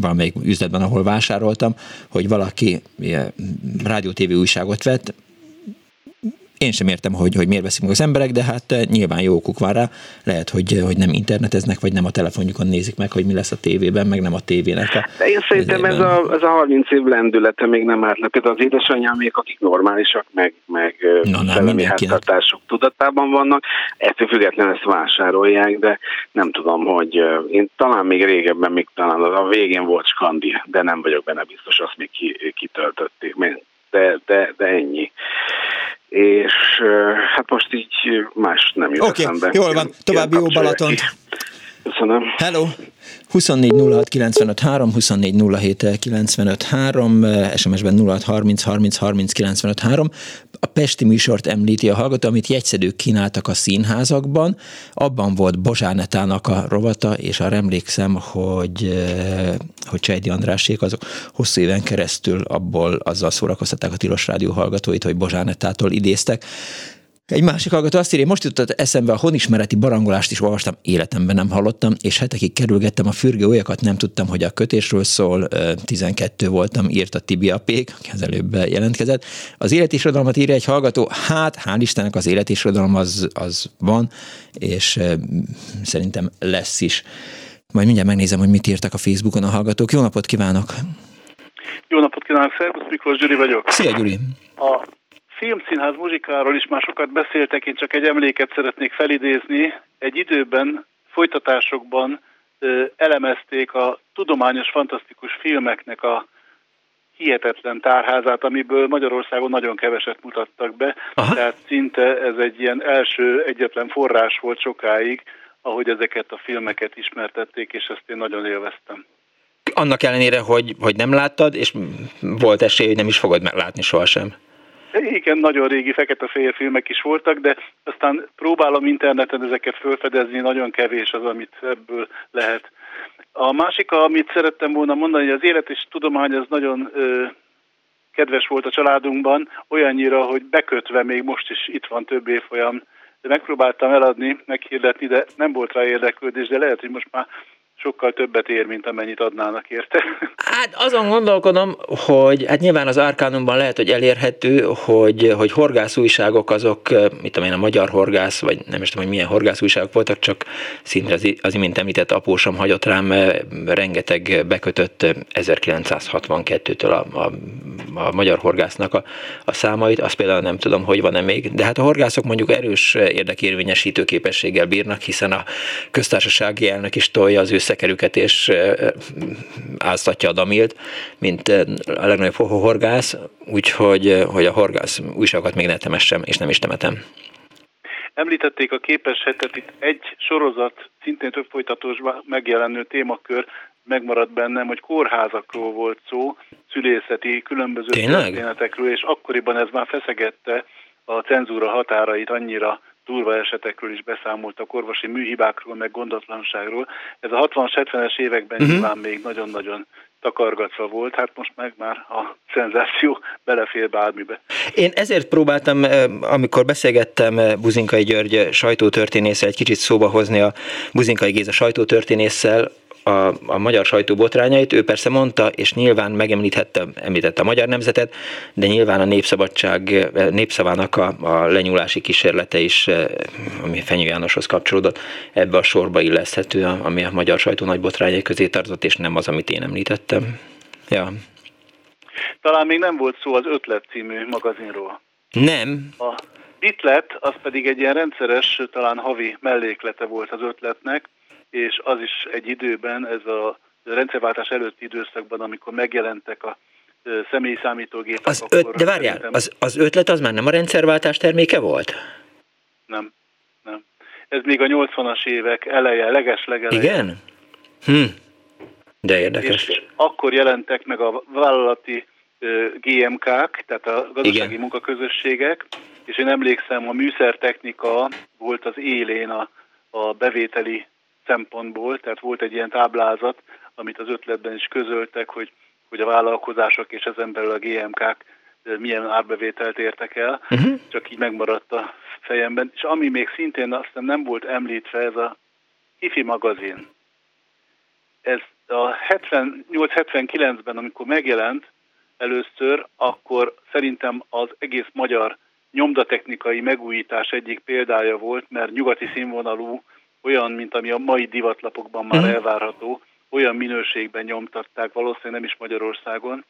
valamelyik üzletben, ahol vásároltam, hogy valaki rádió TV újságot vett, én sem értem, hogy, hogy miért veszik meg az emberek, de hát eh, nyilván jó okuk van rá. Lehet, hogy, eh, hogy nem interneteznek, vagy nem a telefonjukon nézik meg, hogy mi lesz a tévében, meg nem a tévének a De én szerintem ez a, ez a 30 év lendülete még nem árt le. Például az édesanyámék, akik normálisak, meg, meg Na, szellemi háztartások tudatában vannak, ettől függetlenül ezt vásárolják, de nem tudom, hogy én talán még régebben, még talán a végén volt Skandi, de nem vagyok benne biztos, azt még kitöltötték. De, de, de ennyi és hát most így más nem jut okay, jól van, további jó Balatont. Köszönöm. Hello! 24 06 95 3, 24 07 95 3, SMS-ben 06 30 30 30 95 3. A Pesti műsort említi a hallgató, amit jegyszedők kínáltak a színházakban. Abban volt Bozsánetának a rovata, és arra emlékszem, hogy, eh, hogy Csejdi Andrásék azok hosszú éven keresztül abból azzal szórakoztatták a Tilos Rádió hallgatóit, hogy Bozsánetától idéztek. Egy másik hallgató azt írja, most jutott eszembe a honismereti barangolást is olvastam, életemben nem hallottam, és hetekig kerülgettem a fürgő olyakat, nem tudtam, hogy a kötésről szól, 12 voltam, írt a Tibia Pék, aki az előbb jelentkezett. Az életisrodalmat írja egy hallgató, hát hál' Istennek az életisrodalom az, az van, és szerintem lesz is. Majd mindjárt megnézem, hogy mit írtak a Facebookon a hallgatók. Jó napot kívánok! Jó napot kívánok, Szervusz Miklós Gyuri vagyok. Szia Gyuri! A filmszínház muzsikáról is már sokat beszéltek, én csak egy emléket szeretnék felidézni. Egy időben, folytatásokban elemezték a tudományos, fantasztikus filmeknek a hihetetlen tárházát, amiből Magyarországon nagyon keveset mutattak be. Aha. Tehát szinte ez egy ilyen első egyetlen forrás volt sokáig, ahogy ezeket a filmeket ismertették, és ezt én nagyon élveztem. Annak ellenére, hogy, hogy nem láttad, és volt esély, hogy nem is fogod meglátni sohasem. Igen, nagyon régi fekete-fehér filmek is voltak, de aztán próbálom interneten ezeket felfedezni, nagyon kevés az, amit ebből lehet. A másik, amit szerettem volna mondani, hogy az élet és tudomány az nagyon ö, kedves volt a családunkban, olyannyira, hogy bekötve még most is itt van több évfolyam, de megpróbáltam eladni, meghirdetni, de nem volt rá érdeklődés, de lehet, hogy most már sokkal többet ér, mint amennyit adnának érte. Hát azon gondolkodom, hogy hát nyilván az Arkánumban lehet, hogy elérhető, hogy, hogy horgász újságok azok, mit tudom én, a magyar horgász, vagy nem is tudom, hogy milyen horgász újságok voltak, csak szinte az, az imént említett apósom hagyott rám rengeteg bekötött 1962-től a, a, a magyar horgásznak a, a számait, azt például nem tudom, hogy van-e még, de hát a horgászok mondjuk erős érdekérvényesítő képességgel bírnak, hiszen a köztársasági elnök is tolja az ő szekerüket és áztatja a damilt, mint a legnagyobb horgász, úgyhogy hogy a horgász újságokat még ne temessem, és nem is temetem. Említették a képes hetet, itt egy sorozat, szintén több folytatós megjelenő témakör megmaradt bennem, hogy kórházakról volt szó, szülészeti különböző Tényleg? történetekről, és akkoriban ez már feszegette a cenzúra határait annyira durva esetekről is beszámoltak, orvosi műhibákról, meg gondatlanságról. Ez a 60-as, 70-es években uh-huh. nyilván még nagyon-nagyon takargatva volt, hát most meg már a szenzáció belefér bármibe. Én ezért próbáltam, eh, amikor beszélgettem eh, Buzinkai György sajtótörténésszel, egy kicsit szóba hozni a Buzinkai Géza sajtótörténésszel, a, a magyar sajtó botrányait, ő persze mondta, és nyilván megemlíthette említette a magyar nemzetet, de nyilván a népszabadság, népszavának a, a lenyúlási kísérlete is, ami Fenyő Jánoshoz kapcsolódott, ebbe a sorba illeszthető, ami a magyar sajtó nagy botrányai közé tartott, és nem az, amit én említettem. Ja. Talán még nem volt szó az Ötlet című magazinról. Nem. A Bitlet, az pedig egy ilyen rendszeres, talán havi melléklete volt az ötletnek, és az is egy időben, ez a rendszerváltás előtti időszakban, amikor megjelentek a személyi számítógépek. Az öt, de várjál, az, az ötlet az már nem a rendszerváltás terméke volt? Nem, nem. Ez még a 80-as évek eleje, leges legeleje. Igen? Hm. De érdekes. És akkor jelentek meg a vállalati GMK-k, tehát a gazdasági Igen. munkaközösségek, és én emlékszem, a műszertechnika volt az élén a, a bevételi szempontból, tehát volt egy ilyen táblázat, amit az ötletben is közöltek, hogy, hogy a vállalkozások és ezen belül a GMK-k milyen árbevételt értek el, uh-huh. csak így megmaradt a fejemben. És ami még szintén azt nem volt említve, ez a IFI magazin. Ez a 78-79-ben, amikor megjelent először, akkor szerintem az egész magyar nyomdatechnikai megújítás egyik példája volt, mert nyugati színvonalú olyan, mint ami a mai divatlapokban már uh-huh. elvárható, olyan minőségben nyomtatták, valószínűleg nem is Magyarországon,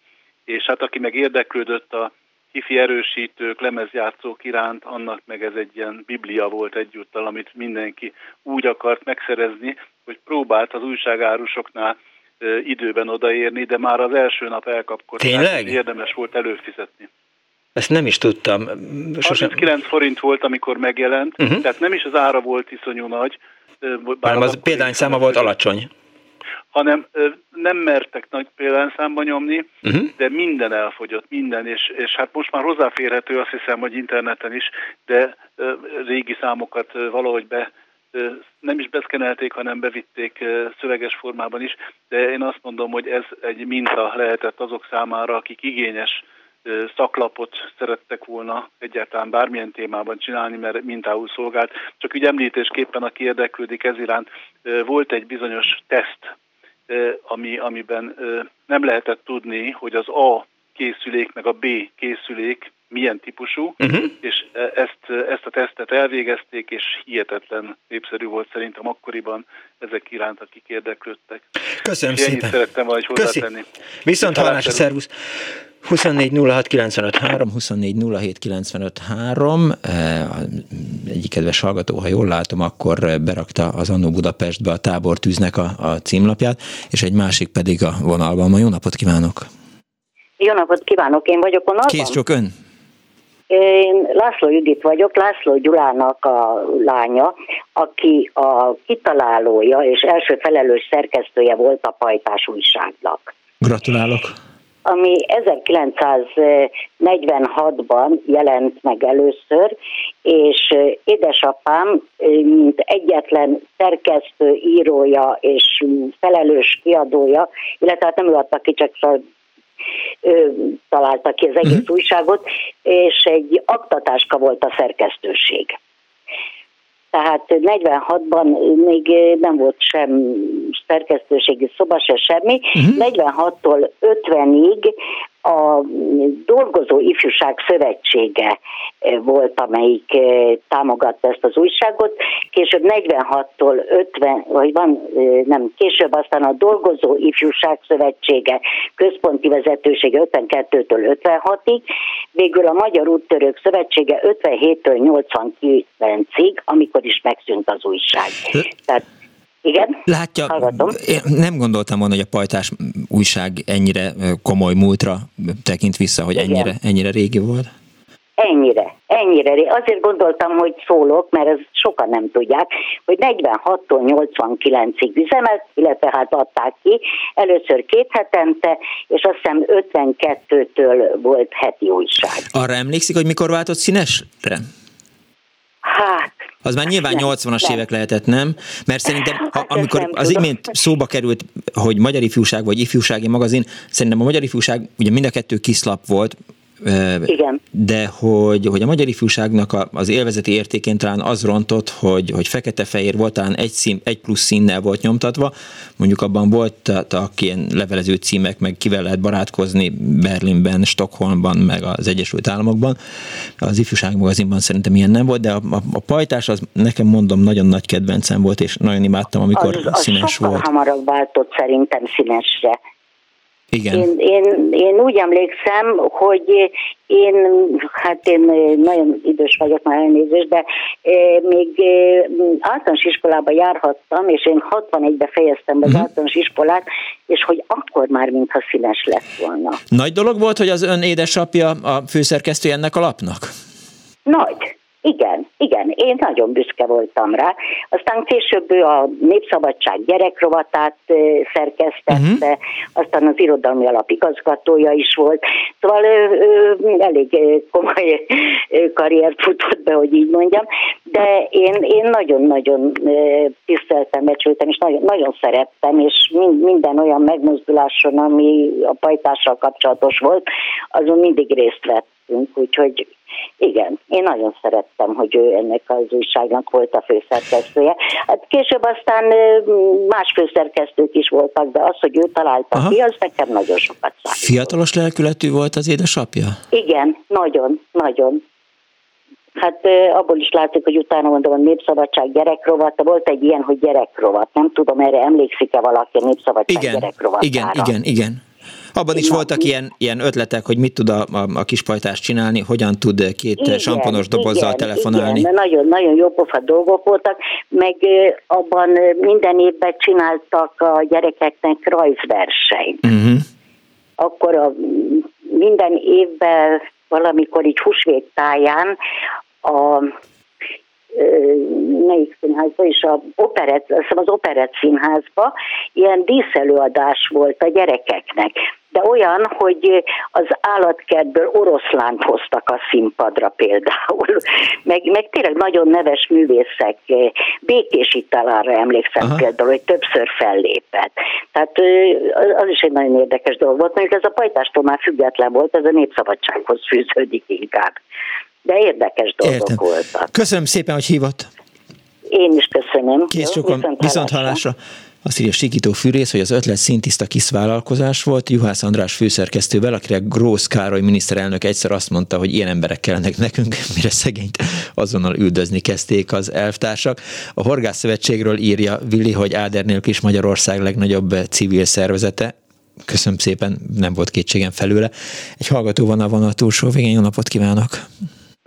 és hát aki meg érdeklődött a hifi erősítők, lemezjátszók iránt, annak meg ez egy ilyen biblia volt egyúttal, amit mindenki úgy akart megszerezni, hogy próbált az újságárusoknál időben odaérni, de már az első nap elkapkodták, Tényleg? érdemes volt előfizetni. Ezt nem is tudtam. Sosem... 39 forint volt, amikor megjelent, uh-huh. tehát nem is az ára volt iszonyú nagy, hanem az példányszáma volt alacsony. Hanem nem mertek nagy példányszámba nyomni, uh-huh. de minden elfogyott, minden, és, és hát most már hozzáférhető, azt hiszem, hogy interneten is, de régi számokat valahogy be nem is beszkenelték, hanem bevitték szöveges formában is, de én azt mondom, hogy ez egy minta lehetett azok számára, akik igényes szaklapot szerettek volna egyáltalán bármilyen témában csinálni, mert mintául szolgált. Csak úgy említésképpen, aki érdeklődik ez iránt, volt egy bizonyos teszt, ami, amiben nem lehetett tudni, hogy az A készülék meg a B készülék milyen típusú, uh-huh. és ezt, ezt a tesztet elvégezték, és hihetetlen népszerű volt szerintem akkoriban ezek iránt, akik érdeklődtek. Köszönöm és szépen. szerettem volna hozzátenni. Viszont hallásra, szervusz! 24 06 egyik kedves hallgató, ha jól látom, akkor berakta az Annó Budapestbe a tábortűznek a, a címlapját, és egy másik pedig a vonalban. Ma jó napot kívánok! Jó napot kívánok, én vagyok vonalban. Kész csak ön. Én László Judit vagyok, László Gyulának a lánya, aki a kitalálója és első felelős szerkesztője volt a Pajtás újságnak. Gratulálok! ami 1946-ban jelent meg először, és édesapám, mint egyetlen szerkesztő, írója és felelős kiadója, illetve hát nem ő adta ki, csak ő találta ki az egész uh-huh. újságot, és egy aktatáska volt a szerkesztőség. Tehát 46-ban még nem volt sem szerkesztőségi szoba, se semmi. Uh-huh. 46-tól 50-ig a Dolgozó Ifjúság Szövetsége eh, volt, amelyik eh, támogatta ezt az újságot, később 46-tól 50, vagy van, eh, nem, később aztán a Dolgozó Ifjúság Szövetsége központi vezetősége 52-től 56-ig, végül a Magyar Úttörők Szövetsége 57-től 89-ig, amikor is megszűnt az újság. Tehát igen, Látja, hallgatom. én nem gondoltam volna, hogy a pajtás újság ennyire komoly múltra tekint vissza, hogy ennyire, ennyire régi volt. Ennyire, ennyire. Azért gondoltam, hogy szólok, mert ezt sokan nem tudják, hogy 46-tól 89-ig üzemelt, illetve hát adták ki, először két hetente, és azt hiszem 52-től volt heti újság. Arra emlékszik, hogy mikor váltott színesre? Hát, az már nyilván 80-as évek lehetett, nem? Mert szerintem, ha, hát, amikor az imént szóba került, hogy Magyar Ifjúság vagy Ifjúsági magazin, szerintem a Magyar Ifjúság ugye mind a kettő kiszlap volt, igen. De hogy, hogy a magyar ifjúságnak az élvezeti értékén talán az rontott, hogy, hogy fekete-fehér volt, talán egy, szín, egy plusz színnel volt nyomtatva, mondjuk abban voltak ilyen levelező címek, meg kivel lehet barátkozni Berlinben, Stockholmban, meg az Egyesült Államokban. Az ifjúság magazinban szerintem ilyen nem volt, de a, a, a pajtás az nekem mondom nagyon nagy kedvencem volt, és nagyon imádtam, amikor az, az színes volt. hamarabb váltott szerintem színesre. Igen. Én, én, én úgy emlékszem, hogy én, hát én nagyon idős vagyok már elnézést, de még általános iskolába járhattam, és én 61-ben fejeztem be az uh-huh. általános iskolát, és hogy akkor már mintha színes lett volna. Nagy dolog volt, hogy az ön édesapja a főszerkesztő ennek a lapnak? Nagy. Igen, igen, én nagyon büszke voltam rá. Aztán később ő a Népszabadság gyerekrovatát szerkesztette, uh-huh. aztán az irodalmi alap igazgatója is volt. Szóval ő, ő elég komoly karriert futott be, hogy így mondjam, de én, én nagyon-nagyon tiszteltem, becsültem, és nagyon, nagyon szerettem, és minden olyan megmozduláson, ami a pajtással kapcsolatos volt, azon mindig részt vettünk, úgyhogy igen, én nagyon szerettem, hogy ő ennek az újságnak volt a főszerkesztője. Hát később aztán más főszerkesztők is voltak, de az, hogy ő találta Aha. ki, az nekem nagyon sokat számít. Fiatalos lelkületű volt az édesapja? Igen, nagyon, nagyon. Hát abból is látszik, hogy utána mondom, a Népszabadság gyerekrovata, volt egy ilyen, hogy gyerekrovat. Nem tudom, erre emlékszik-e valaki a Népszabadság igen, gyerekrovatára. Igen, igen, igen. Abban is voltak ilyen, ilyen ötletek, hogy mit tud a, a, a kispajtás csinálni, hogyan tud két igen, samponos dobozzal igen, telefonálni. Igen, nagyon, nagyon jó pofa dolgok voltak, meg abban minden évben csináltak a gyerekeknek rajzversenyt. Uh-huh. Akkor a, minden évben valamikor így húsvét táján a melyik színházba is, a operett, az operett színházba, ilyen díszelőadás volt a gyerekeknek. De olyan, hogy az állatkertből oroszlánt hoztak a színpadra például, meg, meg tényleg nagyon neves művészek, Békés Italára emlékszem Aha. például, hogy többször fellépett. Tehát az is egy nagyon érdekes dolog volt, mert ez a pajtástól már független volt, ez a népszabadsághoz fűződik inkább de érdekes dolgok Értem. voltak. Köszönöm szépen, hogy hívott. Én is köszönöm. Kész sokan, viszont, viszont hallásra. Azt írja Sikító Fűrész, hogy az ötlet szintiszta kiszvállalkozás volt. Juhász András főszerkesztővel, akire Grósz Károly miniszterelnök egyszer azt mondta, hogy ilyen emberek kellenek nekünk, mire szegényt azonnal üldözni kezdték az elvtársak. A Horgász Szövetségről írja Vili, hogy Áder nélkül is Magyarország legnagyobb civil szervezete. Köszönöm szépen, nem volt kétségem felőle. Egy hallgató van a vonal túlsó végén, jó napot kívánok!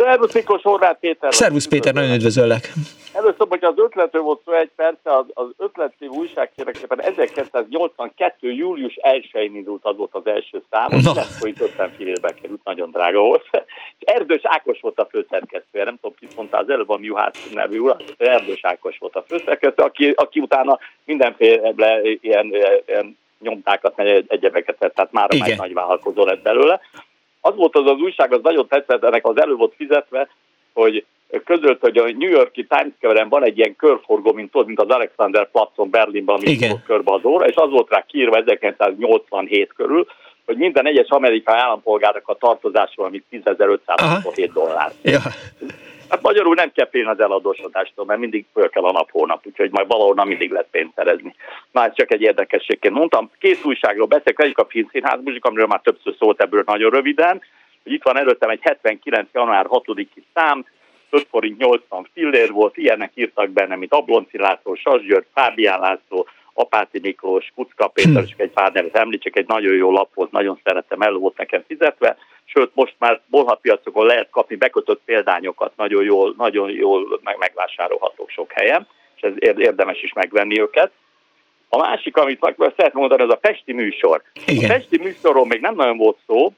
Szervusz Miklós, Horváth Péter. Szervusz Péter, nagyon üdvözöllek. Először, hogy az ötletről volt szó egy perce, az, az ötletszívű újság 1982. július 1-én indult, az volt az első szám, no. hogy 50 filmbe került, nagyon drága volt. Erdős Ákos volt a főszerkesztő, nem tudom, ki mondta az előbb a Juhász nevű urat, Erdős Ákos volt a főszerkesztő, aki, aki utána mindenféle ilyen, ilyen nyomtákat, meg egyebeket, tehát már egy nagy vállalkozó lett belőle. Az volt az az újság, az nagyon tetszett, ennek az elő volt fizetve, hogy közölt, hogy a New Yorki Times Square-en van egy ilyen körforgó, mint, tudod, mint az Alexander Platzon Berlinben, amit körbe az óra, és az volt rá kiírva 1987 körül, hogy minden egyes amerikai állampolgárnak a tartozásról, amit 10.567 dollár. Ja. Hát magyarul nem kell pénz az eladósodástól, mert mindig föl kell a nap hónap, úgyhogy majd valahol mindig lehet pénzt szerezni. Ez csak egy érdekességként mondtam. Két újságról beszélek, egyik a Filmszínház muzsik, amiről már többször szólt ebből nagyon röviden, hogy itt van előttem egy 79. január 6-i szám, 5 forint 80 fillér volt, ilyenek írtak benne, mint Ablonci László, Sas György, Fábián László, Apáti Miklós, Kucka Péter, csak egy pár nevet említsek, egy nagyon jó lap volt, nagyon szeretem, el volt nekem fizetve, sőt most már bolhapiacokon lehet kapni bekötött példányokat, nagyon jól, nagyon jól meg megvásárolhatók sok helyen, és ez érdemes is megvenni őket. A másik, amit meg szeretném mondani, az a Pesti műsor. Igen. A Pesti műsorról még nem nagyon volt szó,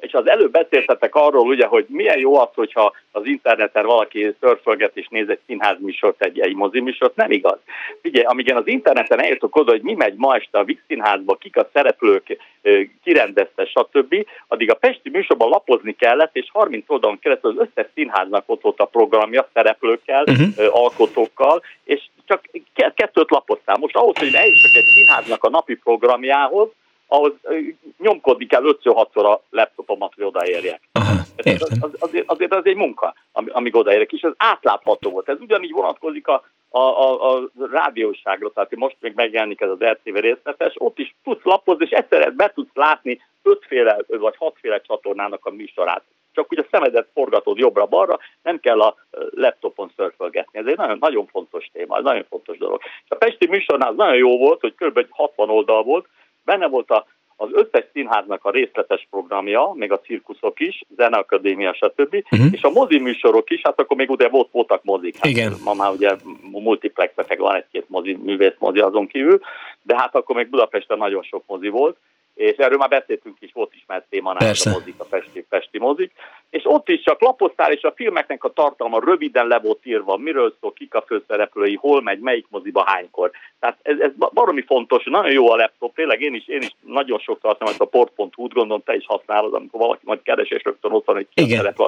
és az előbb beszéltetek arról, ugye, hogy milyen jó az, hogyha az interneten valaki szörfölget és néz egy színházműsort, egy, egy moziműsort, nem igaz. Ugye, amíg én az interneten eljutok oda, hogy mi megy ma este a Vix Színházba, kik a szereplők, kirendezte, stb., addig a Pesti műsorban lapozni kellett, és 30 oldalon keresztül az összes színháznak ott volt a programja, szereplőkkel, uh-huh. alkotókkal, és csak kettőt lapoztál. Most ahhoz, hogy eljussak egy színháznak a napi programjához, ahhoz nyomkodni kell 5-6-szor a laptopomat, hogy odaérjek. Aha, az, az, azért, azért az egy munka, amíg odaérek, és ez átlátható volt. Ez ugyanígy vonatkozik a, a, a, a rádióságra, tehát most még megjelenik ez az RTV részletes, ott is tudsz lapozni, és egyszerre be tudsz látni ötféle vagy hatféle csatornának a műsorát. Csak ugye a szemedet forgatod jobbra-balra, nem kell a laptopon szörfölgetni. Ez egy nagyon, nagyon fontos téma, nagyon fontos dolog. És a Pesti műsornál az nagyon jó volt, hogy kb. 60 oldal volt, Benne volt a, az összes színháznak a részletes programja, még a cirkuszok is, zeneakadémia, stb. Uh-huh. És a mozi műsorok is, hát akkor még ugye volt, voltak mozik. Hát Igen. Ma már ugye multiplexek van egy-két mozi, művész mozi azon kívül, de hát akkor még Budapesten nagyon sok mozi volt, és erről már beszéltünk is, volt ismert témanál a mozik, a pesti, pesti mozik, és ott is csak lapoztál, és a filmeknek a tartalma röviden le volt írva, miről szól, kik a főszereplői, hol megy, melyik moziba, hánykor. Tehát ez, ez baromi fontos, nagyon jó a laptop, tényleg én is, én is nagyon sokszor használom ezt a port.hu-t, gondolom te is használod, amikor valaki majd keres, és rögtön ott van egy szerep.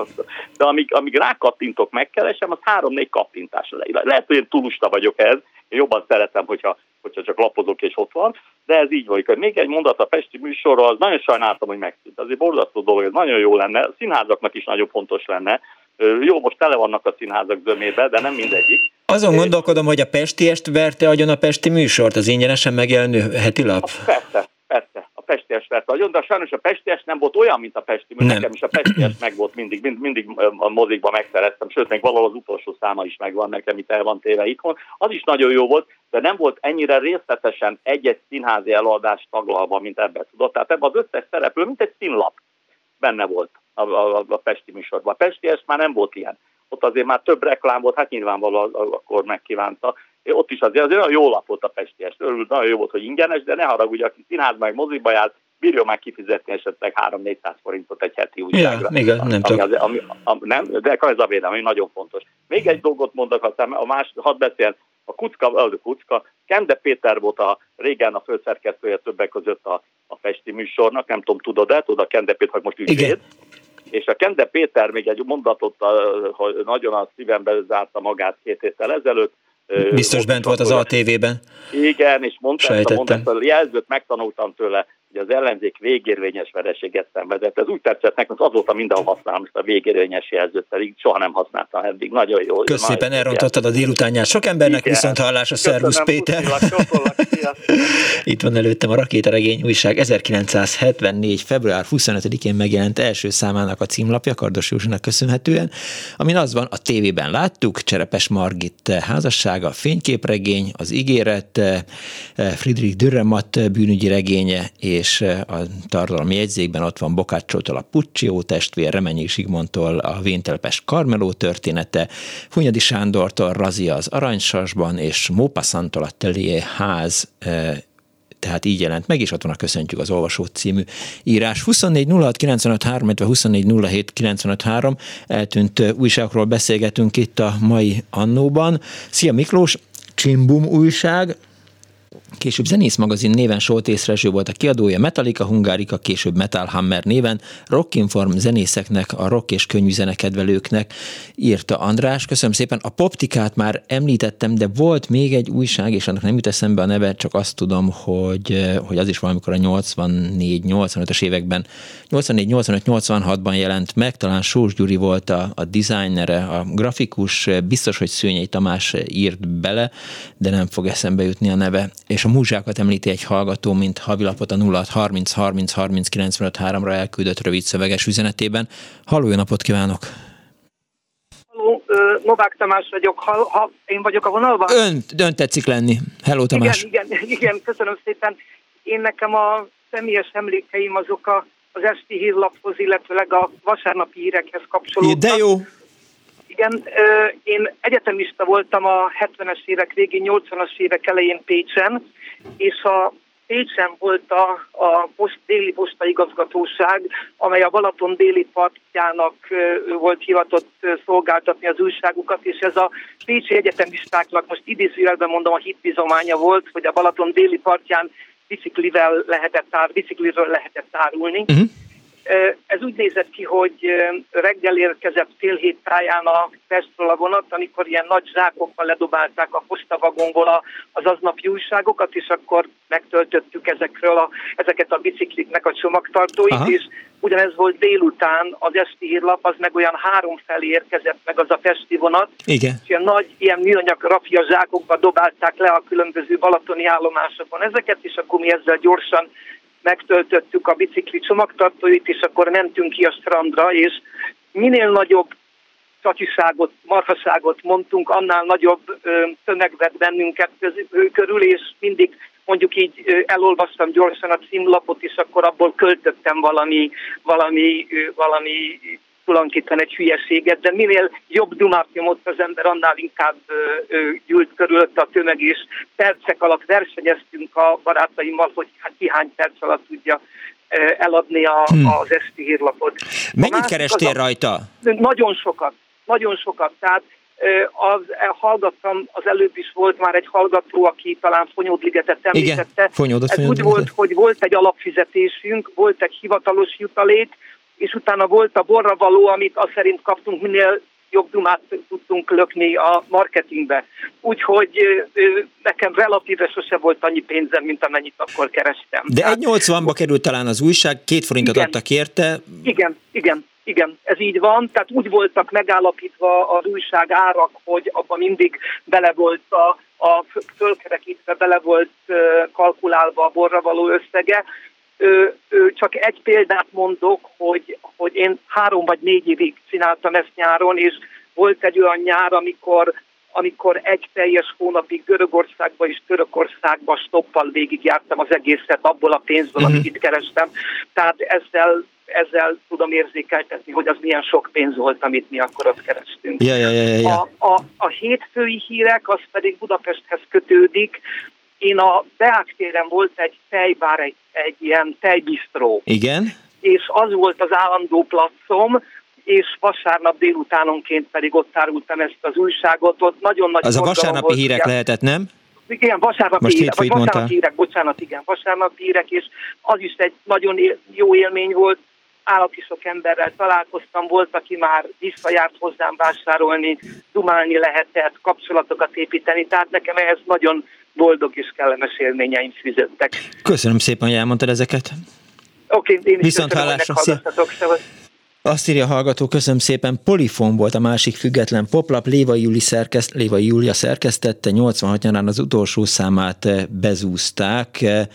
De amíg, amíg rákattintok, megkeresem, az három-négy kattintás. Lehet, hogy én túlusta vagyok ez, én jobban szeretem, hogyha, hogyha csak lapozok és ott van, de ez így van. Még egy mondat a Pesti műsorról, az nagyon sajnáltam, hogy megszűnt. Azért borzasztó dolog, ez nagyon jó lenne, a színházaknak is nagyon fontos lenne. Jó, most tele vannak a színházak zömébe, de nem mindegyik. Azon gondolkodom, hogy a Pesti est verte agyon a Pesti műsort, az ingyenesen megjelenő heti lap. Persze pesties vett agyon, de sajnos a pesties nem volt olyan, mint a pesti, mert nekem is a pesties meg volt mindig, mind, mindig a mozikban megszereztem, sőt, még valahol az utolsó száma is megvan nekem, itt el van téve itthon. Az is nagyon jó volt, de nem volt ennyire részletesen egy-egy színházi előadás taglalva, mint ebben tudott. Tehát ebben az összes szereplő, mint egy színlap benne volt a, a, a Pesti műsorban. A Pesties már nem volt ilyen. Ott azért már több reklám volt, hát nyilvánvalóan akkor megkívánta. Ott is azért, azért nagyon jó lap volt a Pesties. Örült, nagyon jó volt, hogy ingyenes, de ne haragudj, aki színház meg moziba járt, bírja már kifizetni esetleg 3-400 forintot egy heti újságra. Ja, igen, nem ami, az, ami, ami, nem, de ez a védelem, ami nagyon fontos. Még egy dolgot mondok, aztán a más, hadd beszél, a Kucka, a Kucka, Kende Péter volt a régen a főszerkesztője többek között a, a festi műsornak, nem tudom, tudod-e, tudod, a Kende Péter, most ügyvéd. Igen. És a Kende Péter még egy mondatot, hogy nagyon a szívembe zárta magát két héttel ezelőtt, Biztos bent volt az ATV-ben. Igen, és mondta ezt a mondatot, jelzőt megtanultam tőle, hogy az ellenzék végérvényes vereséget szenvedett. Ez úgy tetszett nekem, azóta mindenhol használom ezt a végérvényes jelzőt, pedig soha nem használtam eddig. Nagyon jó. Köszönöm szépen, elrontottad a délutánját. Sok embernek Igen. viszont hallás a Szervusz Péter. Itt van előttem a Rakétaregény újság 1974. február 25-én megjelent első számának a címlapja Kardos Józsnak köszönhetően, amin az van, a tévében láttuk, Cserepes Margit házassága, fényképregény, az ígéret, Friedrich Dürremat bűnügyi regénye és és a tartalmi jegyzékben ott van Bokácsótól a Puccio testvér, Remenyi Zsigmontól a Véntelpes Karmeló története, Hunyadi Sándortól Razia az Aranysasban, és Mópaszantól a Telié ház tehát így jelent meg, és ott van a Köszöntjük az Olvasót című írás. 24 06 illetve 24 eltűnt újságokról beszélgetünk itt a mai annóban. Szia Miklós, Csimbum újság, Később Zenész magazin néven Soltész Rezső volt a kiadója, Metallica Hungárika, később Metal Hammer néven, Rockinform zenészeknek, a rock és kedvelőknek írta András. Köszönöm szépen. A Poptikát már említettem, de volt még egy újság, és annak nem jut eszembe a neve, csak azt tudom, hogy, hogy az is valamikor a 84-85-es években, 84-85-86-ban jelent meg, talán Sós Gyuri volt a, a designere, a grafikus, biztos, hogy Szőnyei Tamás írt bele, de nem fog eszembe jutni a neve. És a múzsákat említi egy hallgató, mint havilapot a 06 30 30 30 95 3-ra elküldött rövid szöveges üzenetében. Halló, jó napot kívánok! Halló, Novák Tamás vagyok. Ha, ha én vagyok a vonalban? Ön, ön tetszik lenni. Hello, Tamás. Igen, igen, igen, köszönöm szépen. Én nekem a személyes emlékeim azok a, az esti hírlaphoz, illetőleg a vasárnapi hírekhez kapcsolódnak. De jó. Igen, én egyetemista voltam a 70-es évek végén, 80-as évek elején Pécsen, és a Pécsen volt a, a post, déli posta igazgatóság, amely a Balaton déli partjának volt hivatott szolgáltatni az újságukat, és ez a Pécsi egyetemistáknak, most idézőjelben mondom, a hitbizománya volt, hogy a Balaton déli partján biciklivel lehetett ár, bicikliről lehetett árulni. Uh-huh. Ez úgy nézett ki, hogy reggel érkezett fél hét táján a Pestről a vonat, amikor ilyen nagy zsákokkal ledobálták a postavagomból az aznapi újságokat, és akkor megtöltöttük ezekről a, ezeket a bicikliknek a csomagtartóit, Aha. és ugyanez volt délután, az esti hírlap, az meg olyan három felé érkezett meg az a festi vonat. Igen. És ilyen nagy, ilyen műanyag rafia zsákokba dobálták le a különböző balatoni állomásokon ezeket, és akkor mi ezzel gyorsan megtöltöttük a bicikli csomagtartóit, és akkor mentünk ki a strandra, és minél nagyobb csatiságot, marhaságot mondtunk, annál nagyobb tömeg vett bennünket körül, és mindig mondjuk így elolvastam gyorsan a címlapot, és akkor abból költöttem valami, valami, valami tulajdonképpen egy hülyeséget, de minél jobb dumát nyomott az ember, annál inkább ö, gyűlt körülött a tömeg, és percek alatt versenyeztünk a barátaimmal, hogy hát ki hány perc alatt tudja eladni a, hmm. az esti hírlapot. Mennyit kerestél a, rajta? Nagyon sokat, nagyon sokat. Tehát az, hallgattam, az előbb is volt már egy hallgató, aki talán Fonyódligetet említette. Igen, Ez úgy volt, hogy volt egy alapfizetésünk, volt egy hivatalos jutalék, és utána volt a borra való, amit azt szerint kaptunk, minél jobb dumát tudtunk lökni a marketingbe. Úgyhogy nekem relatíve sose volt annyi pénzem, mint amennyit akkor kerestem. De egy 80-ba került talán az újság, két forintot igen, adtak érte. Igen, igen, igen, ez így van. Tehát úgy voltak megállapítva az újság árak, hogy abban mindig bele volt a, a fölkerekítve, bele volt kalkulálva a borra való összege, csak egy példát mondok, hogy, hogy én három vagy négy évig csináltam ezt nyáron, és volt egy olyan nyár, amikor amikor egy teljes hónapig Görögországba és Törökországba stoppal végigjártam az egészet abból a pénzből, uh-huh. amit itt kerestem. Tehát ezzel, ezzel tudom érzékeltetni, hogy az milyen sok pénz volt, amit mi akkor ott kerestünk. Ja, ja, ja, ja. A, a, a hétfői hírek, az pedig Budapesthez kötődik. Én a Beák téren volt egy tejbár, egy, egy ilyen tejbisztró. Igen. És az volt az állandó placom, és vasárnap délutánonként pedig ott árultam ezt az újságot. Ott nagyon nagy az a vasárnapi volt, hírek igen. lehetett, nem? Igen, vasárnapi Most hírek, vagy vasárnapi hírek, bocsánat, igen, vasárnapi hírek, és az is egy nagyon jó élmény volt, állati sok emberrel találkoztam, volt, aki már visszajárt hozzám vásárolni, dumálni lehetett, kapcsolatokat építeni, tehát nekem ehhez nagyon boldog és kellemes élményeim fűzöttek. Köszönöm szépen, hogy elmondtad ezeket. Oké, okay, én is Viszont köszönöm, hogy azt írja a hallgató, köszönöm szépen, Polifon volt a másik független poplap, Lévai, Júli szerkeszt, Lévai Júlia szerkesztette, 86 nyarán az utolsó számát eh, bezúzták, eh,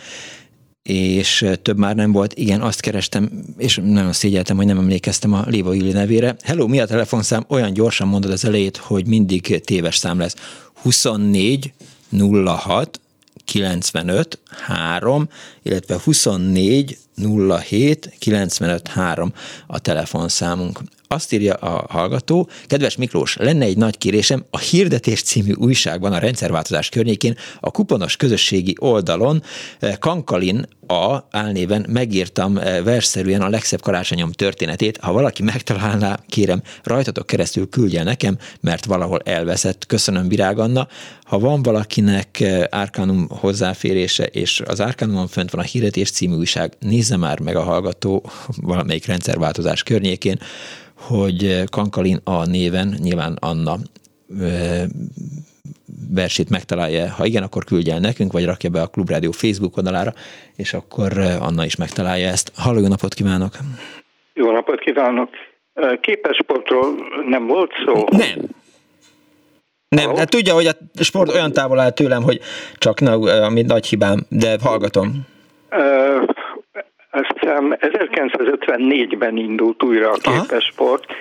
és eh, több már nem volt. Igen, azt kerestem, és nagyon szégyeltem, hogy nem emlékeztem a Léva Júli nevére. Hello, mi a telefonszám? Olyan gyorsan mondod az elejét, hogy mindig téves szám lesz. 24 06 95 3, illetve 24 07 95 3 a telefonszámunk. Azt írja a hallgató, kedves Miklós, lenne egy nagy kérésem, a Hirdetés című újságban a rendszerváltozás környékén a kuponos közösségi oldalon eh, Kankalin a álnéven megírtam eh, versszerűen a legszebb karácsonyom történetét. Ha valaki megtalálná, kérem, rajtatok keresztül küldje nekem, mert valahol elveszett. Köszönöm, Virág Anna. Ha van valakinek eh, Árkánum hozzáférése, és az Árkánumon fönt van a Hirdetés című újság, nézze már meg a hallgató valamelyik rendszerváltozás környékén, hogy Kankalin a néven, nyilván Anna versét megtalálja. Ha igen, akkor küldje el nekünk, vagy rakja be a Klubrádió Facebook oldalára, és akkor Anna is megtalálja ezt. Halló, jó napot kívánok! Jó napot kívánok! Képesportról nem volt szó? Nem. Nem, hát tudja, hogy a sport olyan távol áll tőlem, hogy csak na, ami nagy hibám, de hallgatom. Azt hiszem 1954-ben indult újra a képesport, Aha.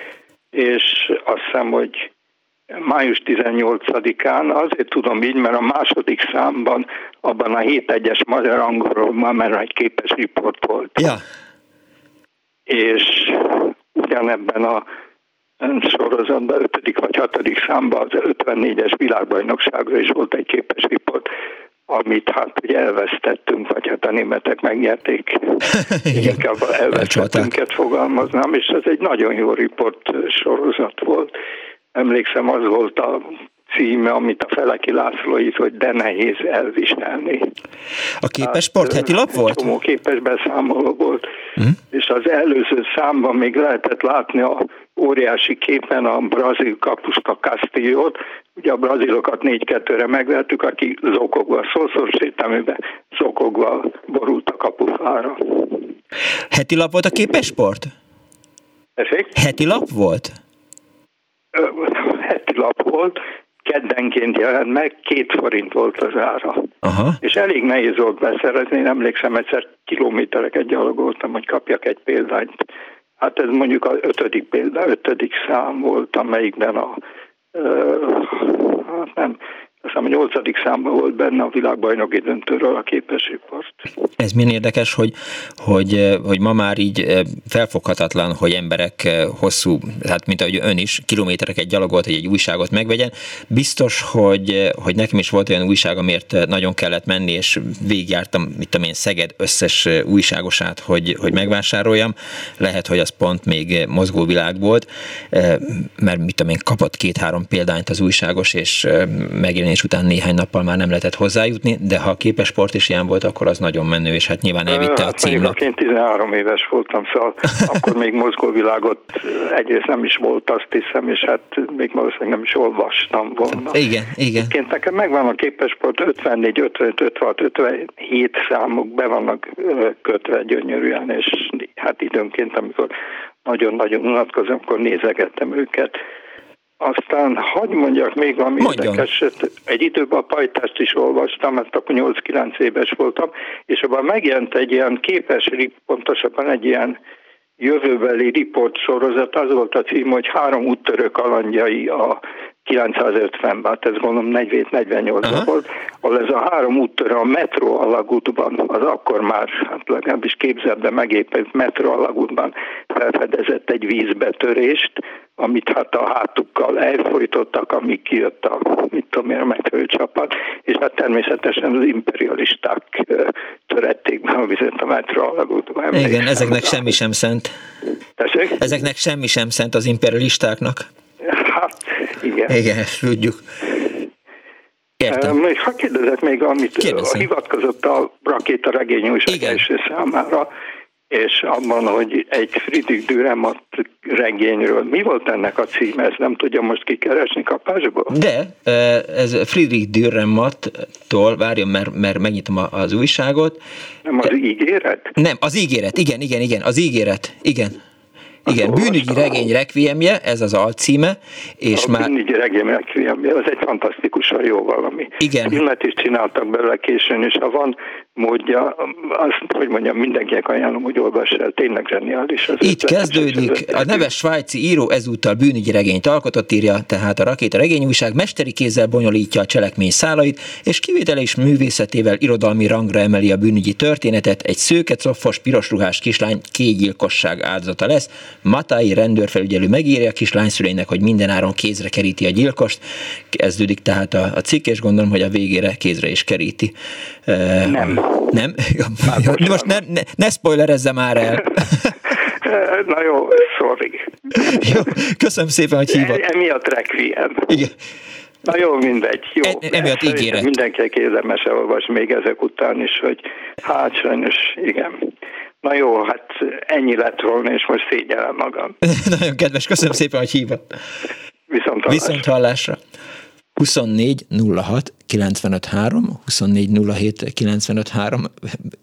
és azt hiszem, hogy május 18-án, azért tudom így, mert a második számban, abban a 7-1-es magyar angolról már egy képes riport volt. Ja. És ugyanebben a sorozatban, 5. vagy 6. számban az 54-es világbajnokságra is volt egy képes riport, amit hát ugye elvesztettünk, vagy hát a németek megnyerték, inkább elvesztettünket fogalmaznám, és ez egy nagyon jó riport sorozat volt. Emlékszem, az volt a címe, amit a Feleki László írt, hogy de nehéz elviselni. A képes sport heti lap volt? Csomó képes beszámoló volt, uh és az előző számban még lehetett látni a óriási képen a brazil kapuska Castillo-t, ugye a brazilokat 4-2-re megvertük, aki zokogva, szószor séteműben zokogva borult a kapufára. Heti lap volt a képes sport? Esik? Heti lap volt? heti lap volt, keddenként jelent meg, két forint volt az ára. Aha. És elég nehéz volt beszerezni, én emlékszem, egyszer kilométereket gyalogoltam, hogy kapjak egy példányt. Hát ez mondjuk a ötödik példa, ötödik szám volt, amelyikben a, hát nem, hiszem a nyolcadik számban volt benne a világbajnoki döntőről a képességpart. Ez milyen érdekes, hogy, hogy, eh, hogy ma már így eh, felfoghatatlan, hogy emberek eh, hosszú, hát mint ahogy ön is, kilométereket gyalogolt, hogy egy újságot megvegyen. Biztos, hogy, hogy nekem is volt olyan újság, amiért nagyon kellett menni, és végigjártam, mit tudom én, Szeged összes újságosát, hogy, hogy megvásároljam. Lehet, hogy az pont még mozgóvilág volt, mert mit tudom én, kapott két-három példányt az újságos, és megjelenés megjelenés után néhány nappal már nem lehetett hozzájutni, de ha a képes sport is ilyen volt, akkor az nagyon menő, és hát nyilván elvitte a címlap. Én 13 éves voltam, szóval akkor még mozgóvilágot egyrészt nem is volt, azt hiszem, és hát még valószínűleg nem is olvastam volna. Igen, igen. Én nekem megvan a képes sport 54, 55, 56, 57 számok be vannak kötve gyönyörűen, és hát időnként, amikor nagyon-nagyon unatkozom, akkor nézegettem őket. Aztán hagyd mondjak még valami érdekeset. Egy időben a pajtást is olvastam, mert akkor 8-9 éves voltam, és abban megjelent egy ilyen képes, pontosabban egy ilyen jövőbeli riport sorozat, az volt a cím, hogy három úttörő kalandjai a 950-ben, hát ez gondolom 47-48-ban volt, ahol ez a három úttörő a metró alagútban, az akkor már, hát legalábbis képzelve megépült metró alagútban felfedezett egy vízbetörést, amit hát a hátukkal elfolytottak, amíg kijött a, mit tudom én, a megfelelő csapat, és hát természetesen az imperialisták törették be a vizet a metró alagútban. Igen, ezeknek semmi sem szent. Tessék? Ezeknek semmi sem szent az imperialistáknak. Hát, igen. Igen, ezt tudjuk. Értem. Még ha kérdezek még, amit Kérdezem. hivatkozott a rakéta regény újság első számára, és abban, hogy egy Friedrich Dürrenmatt regényről. Mi volt ennek a címe? Ezt nem tudja most kikeresni kapásból? De, ez Friedrich Dürrenmatt-tól, várjon, mert, mert megnyitom az újságot. Nem az ígéret? Nem, az ígéret, igen, igen, igen, az ígéret, igen. Igen, bűnügyi regény rekviemje, ez az alcíme, és a már... Bűnügyi regény rekviemje, az egy fantasztikusan jó valami. Igen. Filmet is csináltak belőle későn, és ha van módja, azt, hogy mondjam, mindenkinek ajánlom, hogy olvass el, tényleg zseniális. Az Itt kezdődik, a neves svájci író ezúttal bűnügyi regényt alkotott, írja tehát a Rakéta regényújság, mesteri kézzel bonyolítja a cselekmény szálait, és kivételes művészetével irodalmi rangra emeli a bűnügyi történetet, egy szőke, coffos, pirosruhás kislány kégyilkosság áldozata lesz. Matai rendőrfelügyelő megírja a kislány szüleinek, hogy mindenáron kézre keríti a gyilkost. Kezdődik tehát a, a cikk, és gondolom, hogy a végére kézre is keríti. Nem. Nem? Ja, most ne, ne, ne spoilerezze már el. Na jó, sorry. Jó, köszönöm szépen, hogy hívott. E, emiatt requiem. Igen. Na jó, mindegy. Jó. E, emiatt ígéret. Mindenki érdemes elolvas még ezek után is, hogy hát sajnos, igen. Na jó, hát ennyi lett volna, és most szégyellem magam. Nagyon kedves, köszönöm szépen, hogy hívott. Viszont hallásra. Viszont hallásra. 24 06 95 3, 24 07 95 3.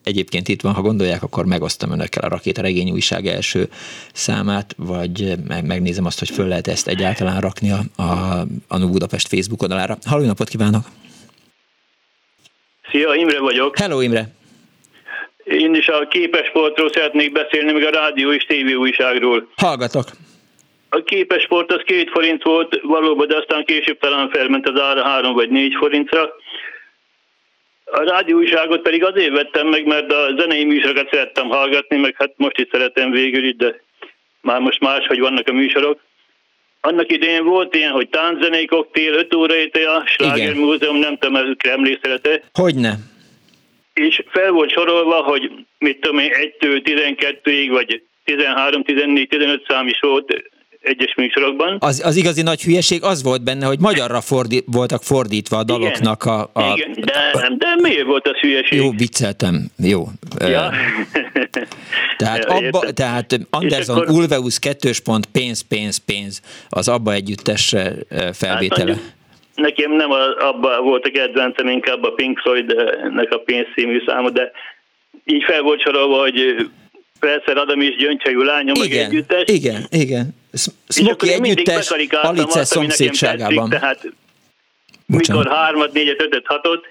Egyébként itt van, ha gondolják, akkor megosztam önökkel a Rakéta Regény újság első számát, vagy megnézem azt, hogy föl lehet ezt egyáltalán rakni a, a Anu Budapest Facebook oldalára. Halló, napot kívánok! Szia, Imre vagyok. Hello, Imre! Én is a képesportról szeretnék beszélni, meg a rádió és tévé újságról. Hallgatok! A képesport az két forint volt valóban, de aztán később talán felment az ára három vagy négy forintra. A rádióújságot pedig azért vettem meg, mert a zenei műsorokat szerettem hallgatni, meg hát most is szeretem végül itt, de már most máshogy vannak a műsorok. Annak idején volt ilyen, hogy tánczenei koktél, 5 óra a Sláger Múzeum, nem tudom, emlékszelete. Hogyne. És fel volt sorolva, hogy mit tudom én, 1-től 12-ig, vagy 13, 14, 15 szám is volt egyes műsorokban. Az, az igazi nagy hülyeség az volt benne, hogy magyarra fordi, voltak fordítva a daloknak igen, a... a igen, de, de miért volt az hülyeség? Jó, vicceltem, jó. Ja. tehát, abba, tehát Anderson akkor... Ulveus kettős pont, pénz, pénz, pénz, az abba együttes felvétele. Hát, nekem nem abba volt a kedvencem, inkább a Pink Floyd-nek a pénzszímű száma, de így fel volt sorolva, hogy Persze Adam is gyöngyhajú lányom, igen, meg együttes. Igen, igen. Smoky együttes Alice szomszédságában. Tehát Bocsánat. mikor hármat, négyet, ötöt, hatot,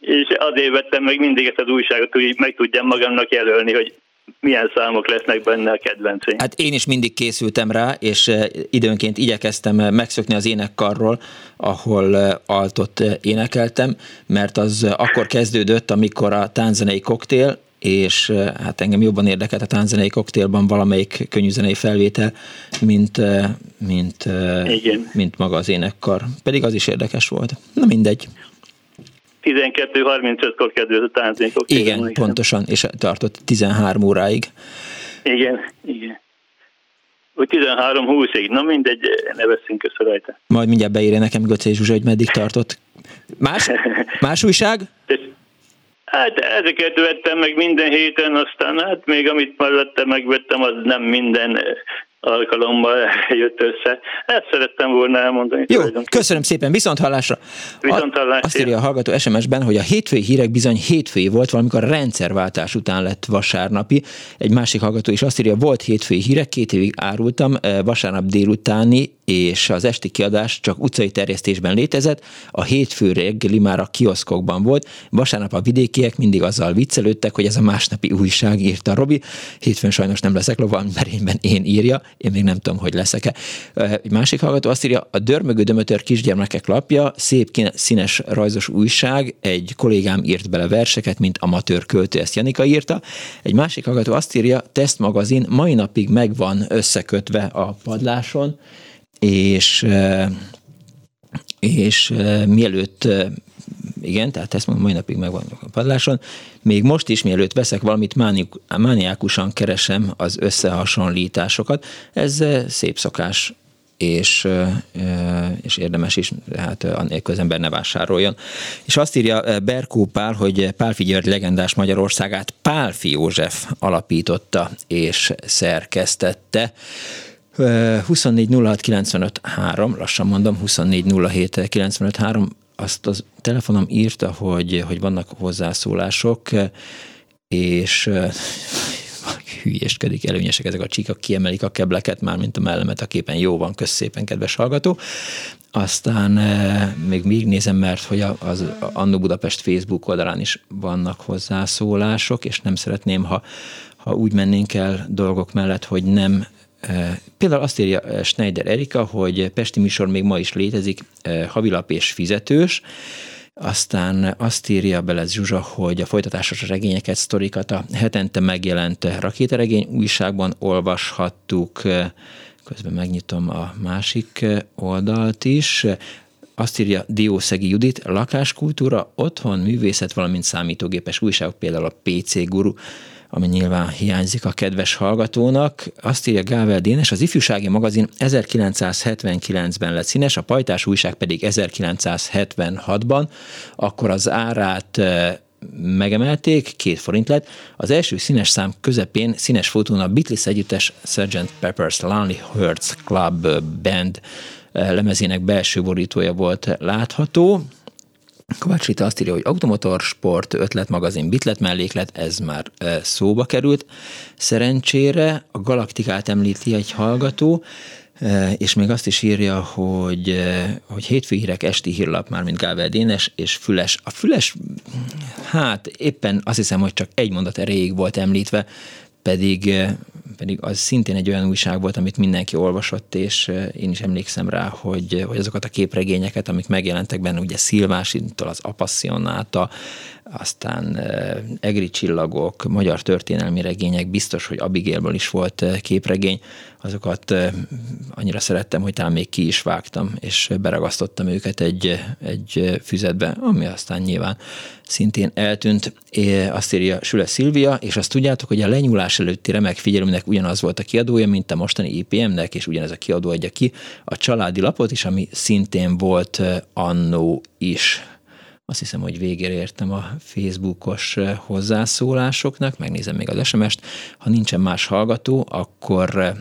és azért vettem meg mindig ezt az újságot, hogy meg tudjam magamnak jelölni, hogy milyen számok lesznek benne a kedvenceim. Hát én is mindig készültem rá, és eh, időnként igyekeztem eh, megszökni az énekkarról, ahol eh, altot énekeltem, mert az akkor kezdődött, amikor a tánzenei koktél és hát engem jobban érdekelt a tánzenei koktélban valamelyik könnyűzenei felvétel, mint, mint, Igen. mint maga az énekkar. Pedig az is érdekes volt. Na mindegy. 12.35-kor kezdődött a koktél. Igen, mondjuk. pontosan, és tartott 13 óráig. Igen, igen. Úgy 13-20-ig, na mindegy, ne veszünk össze rajta. Majd mindjárt beírja nekem Göcé Zsuzsa, hogy meddig tartott. Más, más újság? Hát ezeket vettem meg minden héten, aztán hát még amit mellette megvettem, az nem minden alkalommal jött össze. Ezt szerettem volna elmondani. Jó, köszönöm szépen, viszont hallásra. Viszont hallásra. Azt írja a hallgató SMS-ben, hogy a hétfői hírek bizony hétfői volt, valamikor a rendszerváltás után lett vasárnapi. Egy másik hallgató is azt írja, volt hétfői hírek, két évig árultam, eh, vasárnap délutáni és az esti kiadás csak utcai terjesztésben létezett, a hétfő reggeli már a kioszkokban volt, vasárnap a vidékiek mindig azzal viccelődtek, hogy ez a másnapi újság írta Robi, hétfőn sajnos nem leszek lovan, merényben én írja, én még nem tudom, hogy leszek-e. Egy másik hallgató azt írja, a Dörmögő Dömötör kisgyermekek lapja, szép színes rajzos újság, egy kollégám írt bele verseket, mint amatőr költő, ezt Janika írta. Egy másik hallgató azt írja, tesztmagazin mai napig megvan összekötve a padláson, és és mielőtt igen, tehát ezt mai napig megvan a padláson. Még most is, mielőtt veszek valamit, mániákusan keresem az összehasonlításokat. Ez szép szokás, és, és érdemes is, hát annélkül az ember ne vásároljon. És azt írja Berkó Pál, hogy Pálfi György legendás Magyarországát Pálfi József alapította és szerkesztette. 24 06 95 3, lassan mondom, 24 07 95 3, azt a telefonom írta, hogy, hogy vannak hozzászólások, és hülyéskedik, előnyesek ezek a csíkak, kiemelik a kebleket, már mint a mellemet a képen. Jó van, kösz szépen, kedves hallgató. aztán még még nézem, mert hogy az Annó Budapest Facebook oldalán is vannak hozzászólások, és nem szeretném, ha, ha úgy mennénk el dolgok mellett, hogy nem Például azt írja Schneider Erika, hogy Pesti műsor még ma is létezik, havilap és fizetős, aztán azt írja bele Zsuzsa, hogy a folytatásos regényeket, sztorikat a hetente megjelent rakétaregény újságban olvashattuk, közben megnyitom a másik oldalt is, azt írja Diószegi Judit, lakáskultúra, otthon, művészet, valamint számítógépes újságok, például a PC Guru, ami nyilván hiányzik a kedves hallgatónak. Azt írja Gável Dénes, az ifjúsági magazin 1979-ben lett színes, a pajtás újság pedig 1976-ban, akkor az árát megemelték, két forint lett. Az első színes szám közepén színes fotón a Beatles együttes Sgt. Pepper's Lonely Hearts Club Band lemezének belső borítója volt látható. Kovács Rita azt írja, hogy automotor, sport, ötletmagazin, bitlet melléklet, ez már szóba került. Szerencsére a galaktikát említi egy hallgató, és még azt is írja, hogy, hogy hétfő hírek esti hírlap már, mint Gábel Dénes, és Füles. A Füles, hát éppen azt hiszem, hogy csak egy mondat erejéig volt említve, pedig pedig az szintén egy olyan újság volt, amit mindenki olvasott, és én is emlékszem rá, hogy, hogy azokat a képregényeket, amik megjelentek benne, ugye Szilvásintól az Apassionáta, aztán Egri csillagok, magyar történelmi regények, biztos, hogy Abigailből is volt képregény, azokat annyira szerettem, hogy talán még ki is vágtam, és beragasztottam őket egy, egy füzetbe, ami aztán nyilván szintén eltűnt. É, azt írja Süle Szilvia, és azt tudjátok, hogy a lenyúlás előtti remek figyelőnek ugyanaz volt a kiadója, mint a mostani IPM-nek, és ugyanez a kiadó adja ki a családi lapot is, ami szintén volt annó is. Azt hiszem, hogy végére értem a Facebookos hozzászólásoknak, megnézem még az SMS-t. Ha nincsen más hallgató, akkor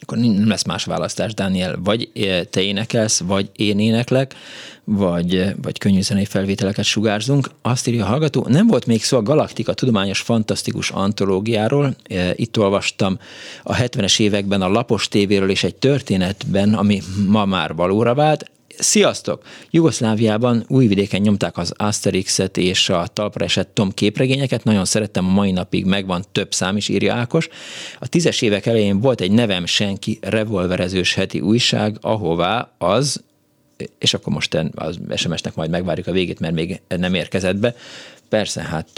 akkor nem lesz más választás, Daniel, vagy te énekelsz, vagy én éneklek, vagy, vagy könnyű zenei felvételeket sugárzunk. Azt írja a hallgató, nem volt még szó a Galaktika tudományos fantasztikus antológiáról. Itt olvastam a 70-es években a Lapos tévéről és egy történetben, ami ma már valóra vált. Sziasztok! Jugoszláviában újvidéken nyomták az Asterixet és a talpra esett Tom képregényeket, nagyon szerettem, a mai napig megvan több szám is, írja Ákos. A tízes évek elején volt egy Nevem Senki revolverezős heti újság, ahová az és akkor most az SMS-nek majd megvárjuk a végét, mert még nem érkezett be, Persze, hát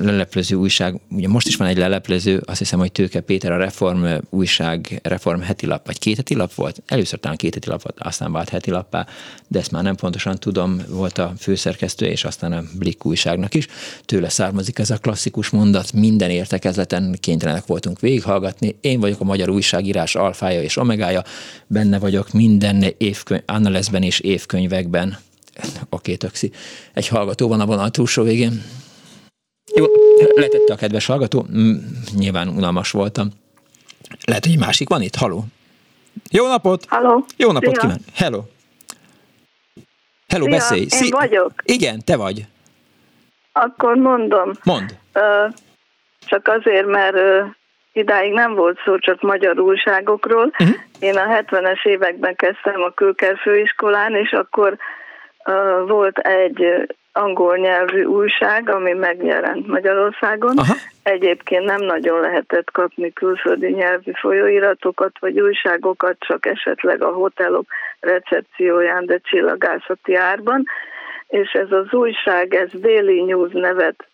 leleplező újság, ugye most is van egy leleplező, azt hiszem, hogy Tőke Péter a Reform újság, Reform heti lap, vagy két heti lap volt? Először talán két heti lap volt, aztán vált heti lappá, de ezt már nem pontosan tudom, volt a főszerkesztő, és aztán a Blik újságnak is. Tőle származik ez a klasszikus mondat, minden értekezleten kénytelenek voltunk végighallgatni. Én vagyok a magyar újságírás alfája és omegája, benne vagyok minden évkönyv, Annalesben és évkönyvekben Oké, taxi. Egy hallgató van a vonal túlsó végén. Jó, letette a kedves hallgató. Mm, nyilván unalmas voltam. Lehet, hogy másik van itt? Haló? Jó napot! Halló! Jó napot kíván! Hello! Hello, Szia, beszélj! Én Szí- vagyok. Igen, te vagy. Akkor mondom. Mond. Uh, csak azért, mert uh, idáig nem volt szó csak magyar újságokról. Uh-huh. Én a 70-es években kezdtem a Kőker főiskolán, és akkor volt egy angol nyelvű újság, ami megjelent Magyarországon. Aha. Egyébként nem nagyon lehetett kapni külföldi nyelvű folyóiratokat vagy újságokat, csak esetleg a hotelok recepcióján, de csillagászati árban. És ez az újság, ez Daily News nevet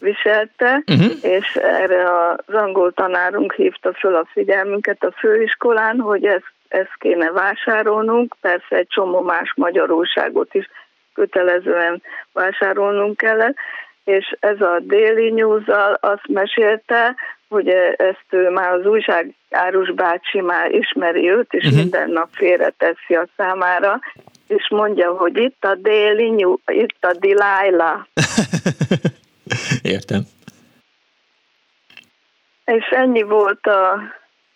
viselte, uh-huh. és erre az angol tanárunk hívta föl a figyelmünket a főiskolán, hogy ezt ezt kéne vásárolnunk, persze egy csomó más magyar újságot is kötelezően vásárolnunk kellett, és ez a Daily news azt mesélte, hogy ezt ő már az újság Árus bácsi már ismeri őt, és uh-huh. minden nap félreteszi a számára, és mondja, hogy itt a Daily News, itt a Delilah. Értem. És ennyi volt a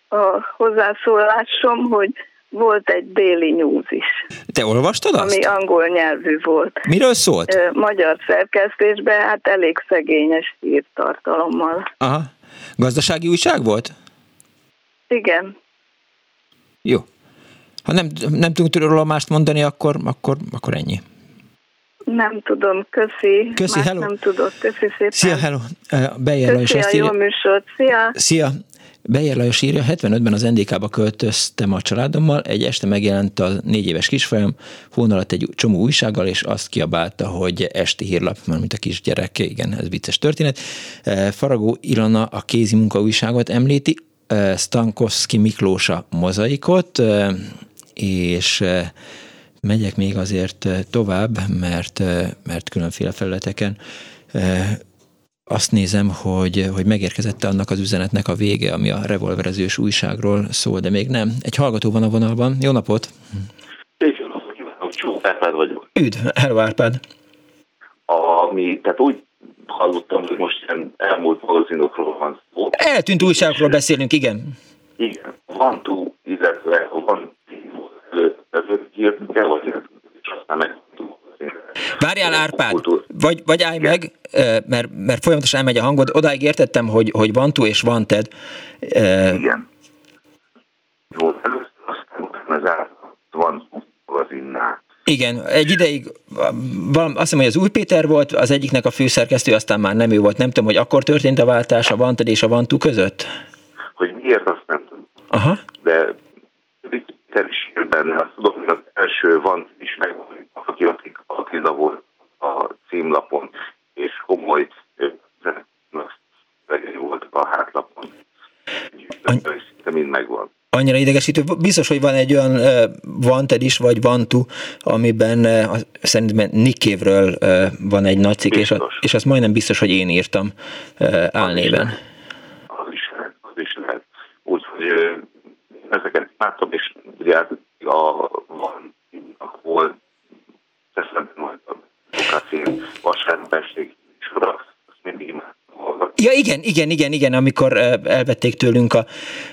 a hozzászólásom, hogy volt egy déli news is. Te olvastad azt? Ami angol nyelvű volt. Miről szólt? Magyar szerkesztésben, hát elég szegényes hírtartalommal. Aha. Gazdasági újság volt? Igen. Jó. Ha nem, nem tudunk róla mást mondani, akkor, akkor, akkor ennyi. Nem tudom, köszi. Köszi, Más hello. nem tudok, köszi szépen. Szia, hello. Lajos azt írja. jó műsort, szia. Szia. Bejer Lajos írja, 75-ben az NDK-ba költöztem a családommal, egy este megjelent a négy éves kisfajom, hón egy csomó újsággal, és azt kiabálta, hogy esti hírlap, már mint a kisgyerek, igen, ez vicces történet. Faragó Ilona a kézi munka újságot említi, Stankowski Miklós a mozaikot, és megyek még azért tovább, mert, mert különféle felületeken azt nézem, hogy, hogy megérkezett annak az üzenetnek a vége, ami a revolverezős újságról szól, de még nem. Egy hallgató van a vonalban. Jó napot! Jó napot kívánok, Csó Árpád vagyok. Üdv, hello Árpád! Ami, tehát úgy hallottam, hogy most ilyen elmúlt magazinokról van szó. Eltűnt újságokról beszélünk, igen. Igen, van túl, illetve van előtt írtunk el, vagy aztán meg Várjál Árpád, vagy, vagy állj meg, mert, mert folyamatosan elmegy a hangod, odáig értettem, hogy, hogy van túl és van ted. Igen. Jó, először van magazinnál. Igen, egy ideig azt hiszem, hogy az Új Péter volt az egyiknek a főszerkesztő, aztán már nem ő volt. Nem tudom, hogy akkor történt a váltás a Vanted és a Vantú között? Hogy miért, azt nem tudom. Aha. De Péter is benne, azt tudom, hogy az első Vant is megvan, aki Attila volt a címlapon, és komoly volt a hátlapon. Any- mind megvan. Annyira idegesítő. Biztos, hogy van egy olyan uh, Vanted is, vagy Vantu, amiben uh, szerintem Nikévről uh, van egy nagy cikk, és, a, és az majdnem biztos, hogy én írtam uh, álnéven. Az is lehet, az is lehet. Úgyhogy uh, ezeket láttam, és ugye a van, ahol teszem majd a kafén vasárnap estig azt mindig imádtam Ja, igen, igen, igen, igen, amikor elvették tőlünk a,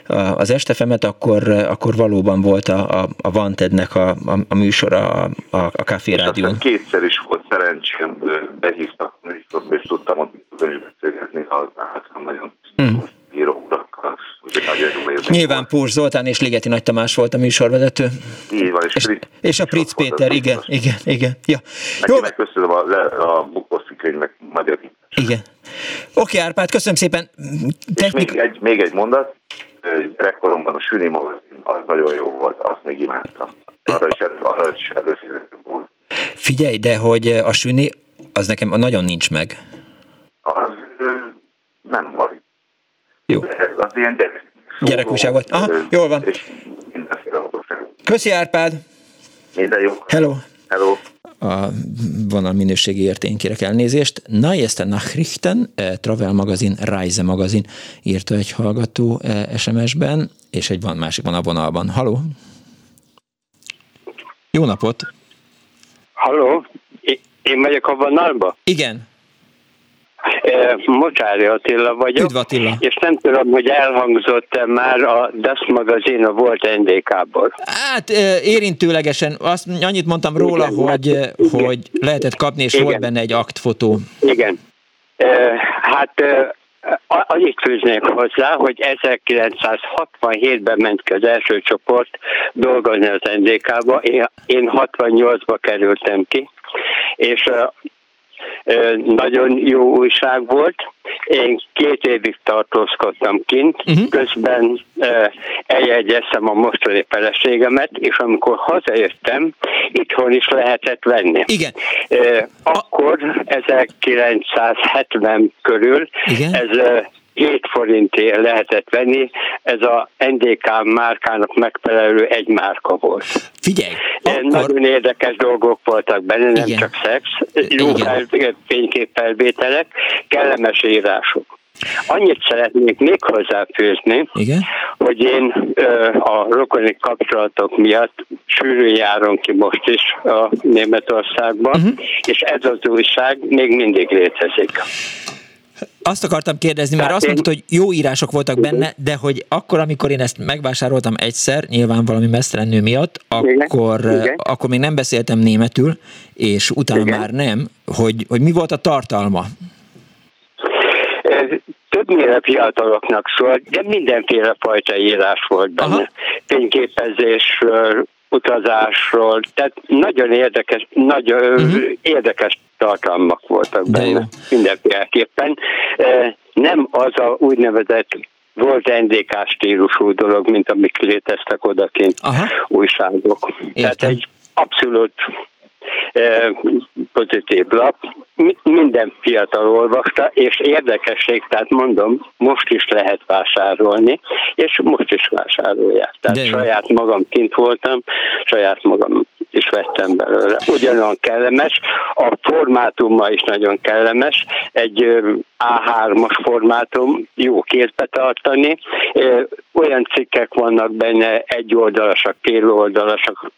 a, az estefemet, akkor, akkor valóban volt a, a, a Vantednek a, a, a műsora a, a, a Café Rádión. kétszer is volt szerencsém, behívtak, és tudtam ott beszélgetni, az általán nagyon mm. Nyilván Púrs Zoltán és Ligeti Nagy Tamás volt a műsorvezető. Így van, és, és, és a Pritz Péter, igen, igen, igen. Ja. Neki Jó. megköszönöm a, a Bukoszi könyvek magyar Igen. Oké, Árpád, köszönöm szépen. Technik... még, egy, még egy mondat. Gyerekkoromban a Süni az nagyon jó volt, azt még imádtam. Arra is, elő, arra is előfizető volt. Figyelj, de hogy a Süni, az nekem nagyon nincs meg. Az nem van. Jó. Az ilyen gyerek. Gyerekújság volt. Aha, jól van. Köszi Árpád. Minden jó. Hello. Hello. A vonal minőségi kérek elnézést. Neueste Nachrichten, Travel magazin, Reise magazin írta egy hallgató SMS-ben, és egy van másik van a vonalban. Haló? Jó napot! Halló, én megyek a vonalba? Igen. Mocsári Attila vagyok. Üdv Attila. És nem tudom, hogy elhangzott-e már a Das magazin a volt NDK-ból. Hát érintőlegesen, azt annyit mondtam róla, Igen, hogy, hát, hogy lehetett kapni, és Igen. volt benne egy aktfotó. Igen. Hát annyit fűznék hozzá, hogy 1967-ben ment ki az első csoport dolgozni az NDK-ba, én, én 68-ba kerültem ki, és nagyon jó újság volt. Én két évig tartózkodtam kint, uh-huh. közben eljegyeztem a mostani feleségemet, és amikor hazajöttem, itthon is lehetett venni. Igen. Akkor 1970 körül Igen? ez 7 forintért lehetett venni, ez a NDK márkának megfelelő egy márka volt. Figyelj! Akkor... Nagyon érdekes dolgok voltak benne, nem Igen. csak szex, jó fényképfelvételek, kellemes írások. Annyit szeretnék még hozzáfőzni, Igen? hogy én ö, a rokoni kapcsolatok miatt sűrűn járom ki most is a Németországban, uh-huh. és ez az újság még mindig létezik. Azt akartam kérdezni, mert azt mondtad, hogy jó írások voltak benne, de hogy akkor, amikor én ezt megvásároltam egyszer, nyilván valami mesztelen nő miatt, akkor, Igen. akkor még nem beszéltem németül, és utána Igen. már nem, hogy, hogy mi volt a tartalma? többnyire fiataloknak szólt, de mindenféle fajta írás volt benne. Aha. Fényképezésről, utazásról, tehát nagyon érdekes, nagyon uh-huh. érdekes tartalmak voltak benne, mindenféleképpen. Nem az a úgynevezett volt NDK stílusú dolog, mint amik léteztek odakint Aha. újságok. Értem. Tehát egy abszolút pozitív lap. Minden fiatal olvasta, és érdekesség, tehát mondom, most is lehet vásárolni, és most is vásárolják. Tehát De saját magam kint voltam, saját magam is vettem belőle. Ugyanolyan kellemes, a formátuma is nagyon kellemes, egy A3-as formátum, jó kézbe tartani, olyan cikkek vannak benne, egy oldalasak, fél oldalasak,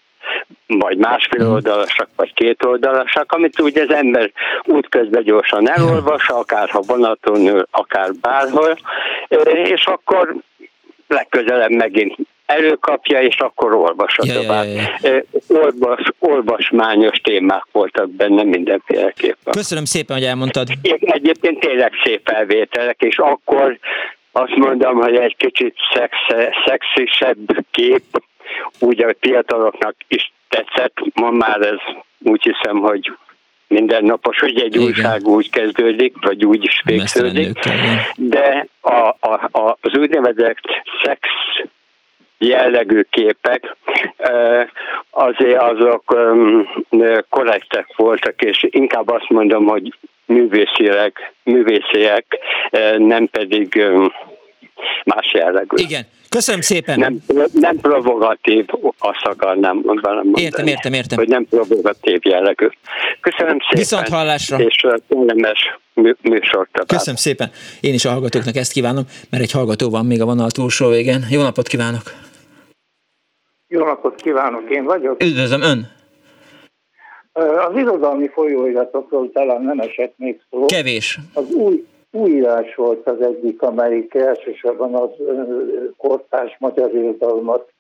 vagy másfél mhm. oldalasak, vagy két oldalasak, amit úgy az ember útközben gyorsan elolvas, akár ha vonaton akár bárhol, és akkor legközelebb megint előkapja, és akkor olvassa yeah, tovább. Yeah, yeah. Olvas, olvasmányos témák voltak benne mindenféleképpen. Köszönöm szépen, hogy elmondtad. Egyébként tényleg szép felvételek, és akkor azt mondom, hogy egy kicsit szex, szexisebb kép, úgy a fiataloknak is tetszett, ma már ez úgy hiszem, hogy mindennapos, hogy egy Igen. újság úgy kezdődik, vagy úgy is végződik, de a, a, a, az úgynevezett szex jellegű képek azért azok korrektek voltak, és inkább azt mondom, hogy művésziek, művésziek nem pedig más jellegű. Igen, Köszönöm szépen. Nem, nem provokatív, azt akarnám mondani. Értem, értem, értem. Hogy nem provokatív jellegű. Köszönöm szépen. Viszont hallásra. És kellemes műsort Köszönöm szépen. Én is a hallgatóknak ezt kívánom, mert egy hallgató van még a vonal túlsó végén. Jó napot kívánok! Jó napot kívánok, én vagyok. Üdvözlöm, ön! Az irodalmi folyóiratokról talán nem esett még szó. Kevés. Az új, újírás volt az egyik, amelyik elsősorban az kortás magyar irodalmat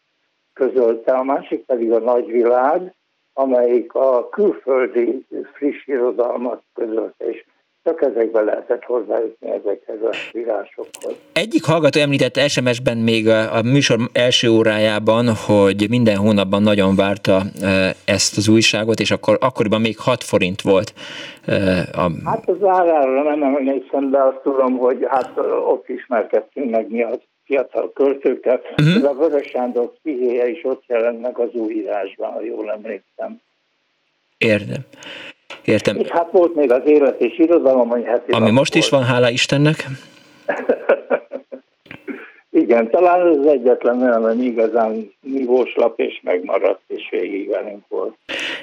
közölte, a másik pedig a nagyvilág, amelyik a külföldi friss irodalmat közölte, és csak ezekben lehetett hozzájutni ezekhez a írásokhoz. Egyik hallgató említette SMS-ben még a, a műsor első órájában, hogy minden hónapban nagyon várta ezt az újságot, és akkor akkoriban még 6 forint volt. A... Hát az árára nem emlékszem, de azt tudom, hogy hát ott ismerkedtünk meg mi az fiatal költőket. Uh-huh. a Vörös Sándor pszihéje is ott jelent meg az újírásban, ha jól emlékszem. Érdem. Értem. És hát volt még az élet és irodalom, hogy heti Ami most volt. is van, hála Istennek. Igen, talán ez az egyetlen olyan, ami igazán nívós lap, és megmaradt, és végig velünk volt.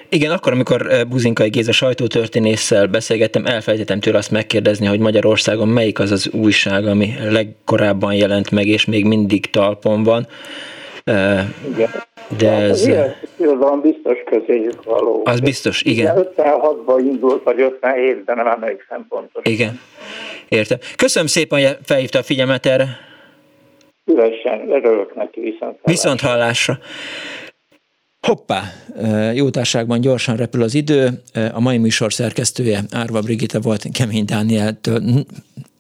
Igen, akkor, amikor Buzinkai Géza sajtótörténésszel beszélgettem, elfelejtettem tőle azt megkérdezni, hogy Magyarországon melyik az az újság, ami legkorábban jelent meg, és még mindig talpon van. Igen. De hát ez... Az irodalom biztos közéjük való. Az biztos, igen. 56-ban indult, vagy 57-ben, nem emlékszem pontosan. Igen, értem. Köszönöm szépen, hogy felhívta a figyelmet erre. Szívesen, örülök neki, viszont hallásra. Viszont hallásra. Hoppá, jó társágban gyorsan repül az idő. A mai műsor szerkesztője Árva Brigitte volt Kemény Dánieltől.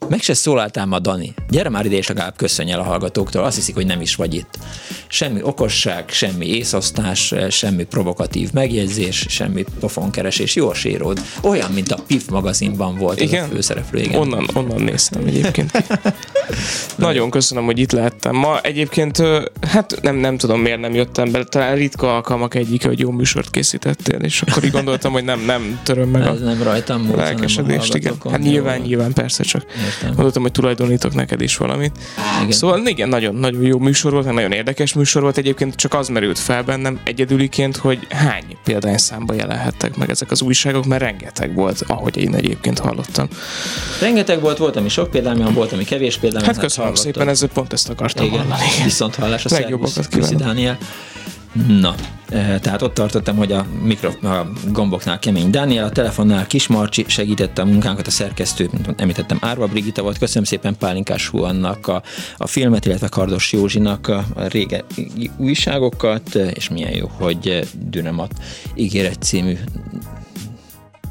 Meg se szólaltál ma, Dani. Gyere már ide, és legalább köszönj el a hallgatóktól. Azt hiszik, hogy nem is vagy itt. Semmi okosság, semmi észosztás, semmi provokatív megjegyzés, semmi pofonkeresés. Jó sérod. Olyan, mint a PIF magazinban volt igen? a főszereplő. Igen. Onnan, onnan néztem egyébként. Nagyon köszönöm, hogy itt lehettem. Ma egyébként, hát nem, nem tudom, miért nem jöttem be. Talán ritka alkalmak egyik, hogy jó műsort készítettél, és akkor így gondoltam, hogy nem, nem töröm meg Ez a nem rajtam múlt, lelkesedést. Igen. Hát nyilván, nyilván, persze, csak Értem. Mondottam, hogy tulajdonítok neked is valamit. Igen. Szóval igen, nagyon, nagyon jó műsor volt, nagyon érdekes műsor volt. Egyébként csak az merült fel bennem egyedüliként, hogy hány példányszámba jelenhettek meg ezek az újságok, mert rengeteg volt, ahogy én egyébként hallottam. Rengeteg volt, volt, ami sok példányom, volt, ami kevés példányom. Hát köszönöm hát szépen, ezzel pont ezt akartam igen. hallani. Viszont hallás a Legjobbakat kívánok. Dániel. Na, e, tehát ott tartottam, hogy a, mikro, a gomboknál kemény Dániel, a telefonnál Kismarcsi segítette a munkánkat, a szerkesztő, mint említettem, Árva Brigitta volt. Köszönöm szépen Pálinkás Huannak a, a filmet, illetve Kardos Józsinak a rége újságokat, és milyen jó, hogy Dünemat ígéret című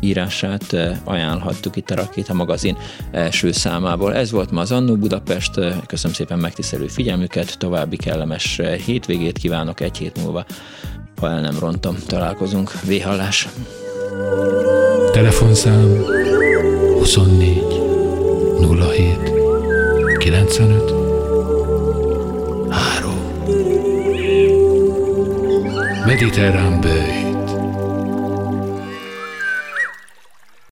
írását ajánlhattuk itt a Rakéta magazin első számából. Ez volt ma az Annó Budapest, köszönöm szépen megtisztelő figyelmüket, további kellemes hétvégét kívánok, egy hét múlva, ha el nem rontom, találkozunk. Véhallás! Telefonszám 24 07 95 3 Mediterrán bőj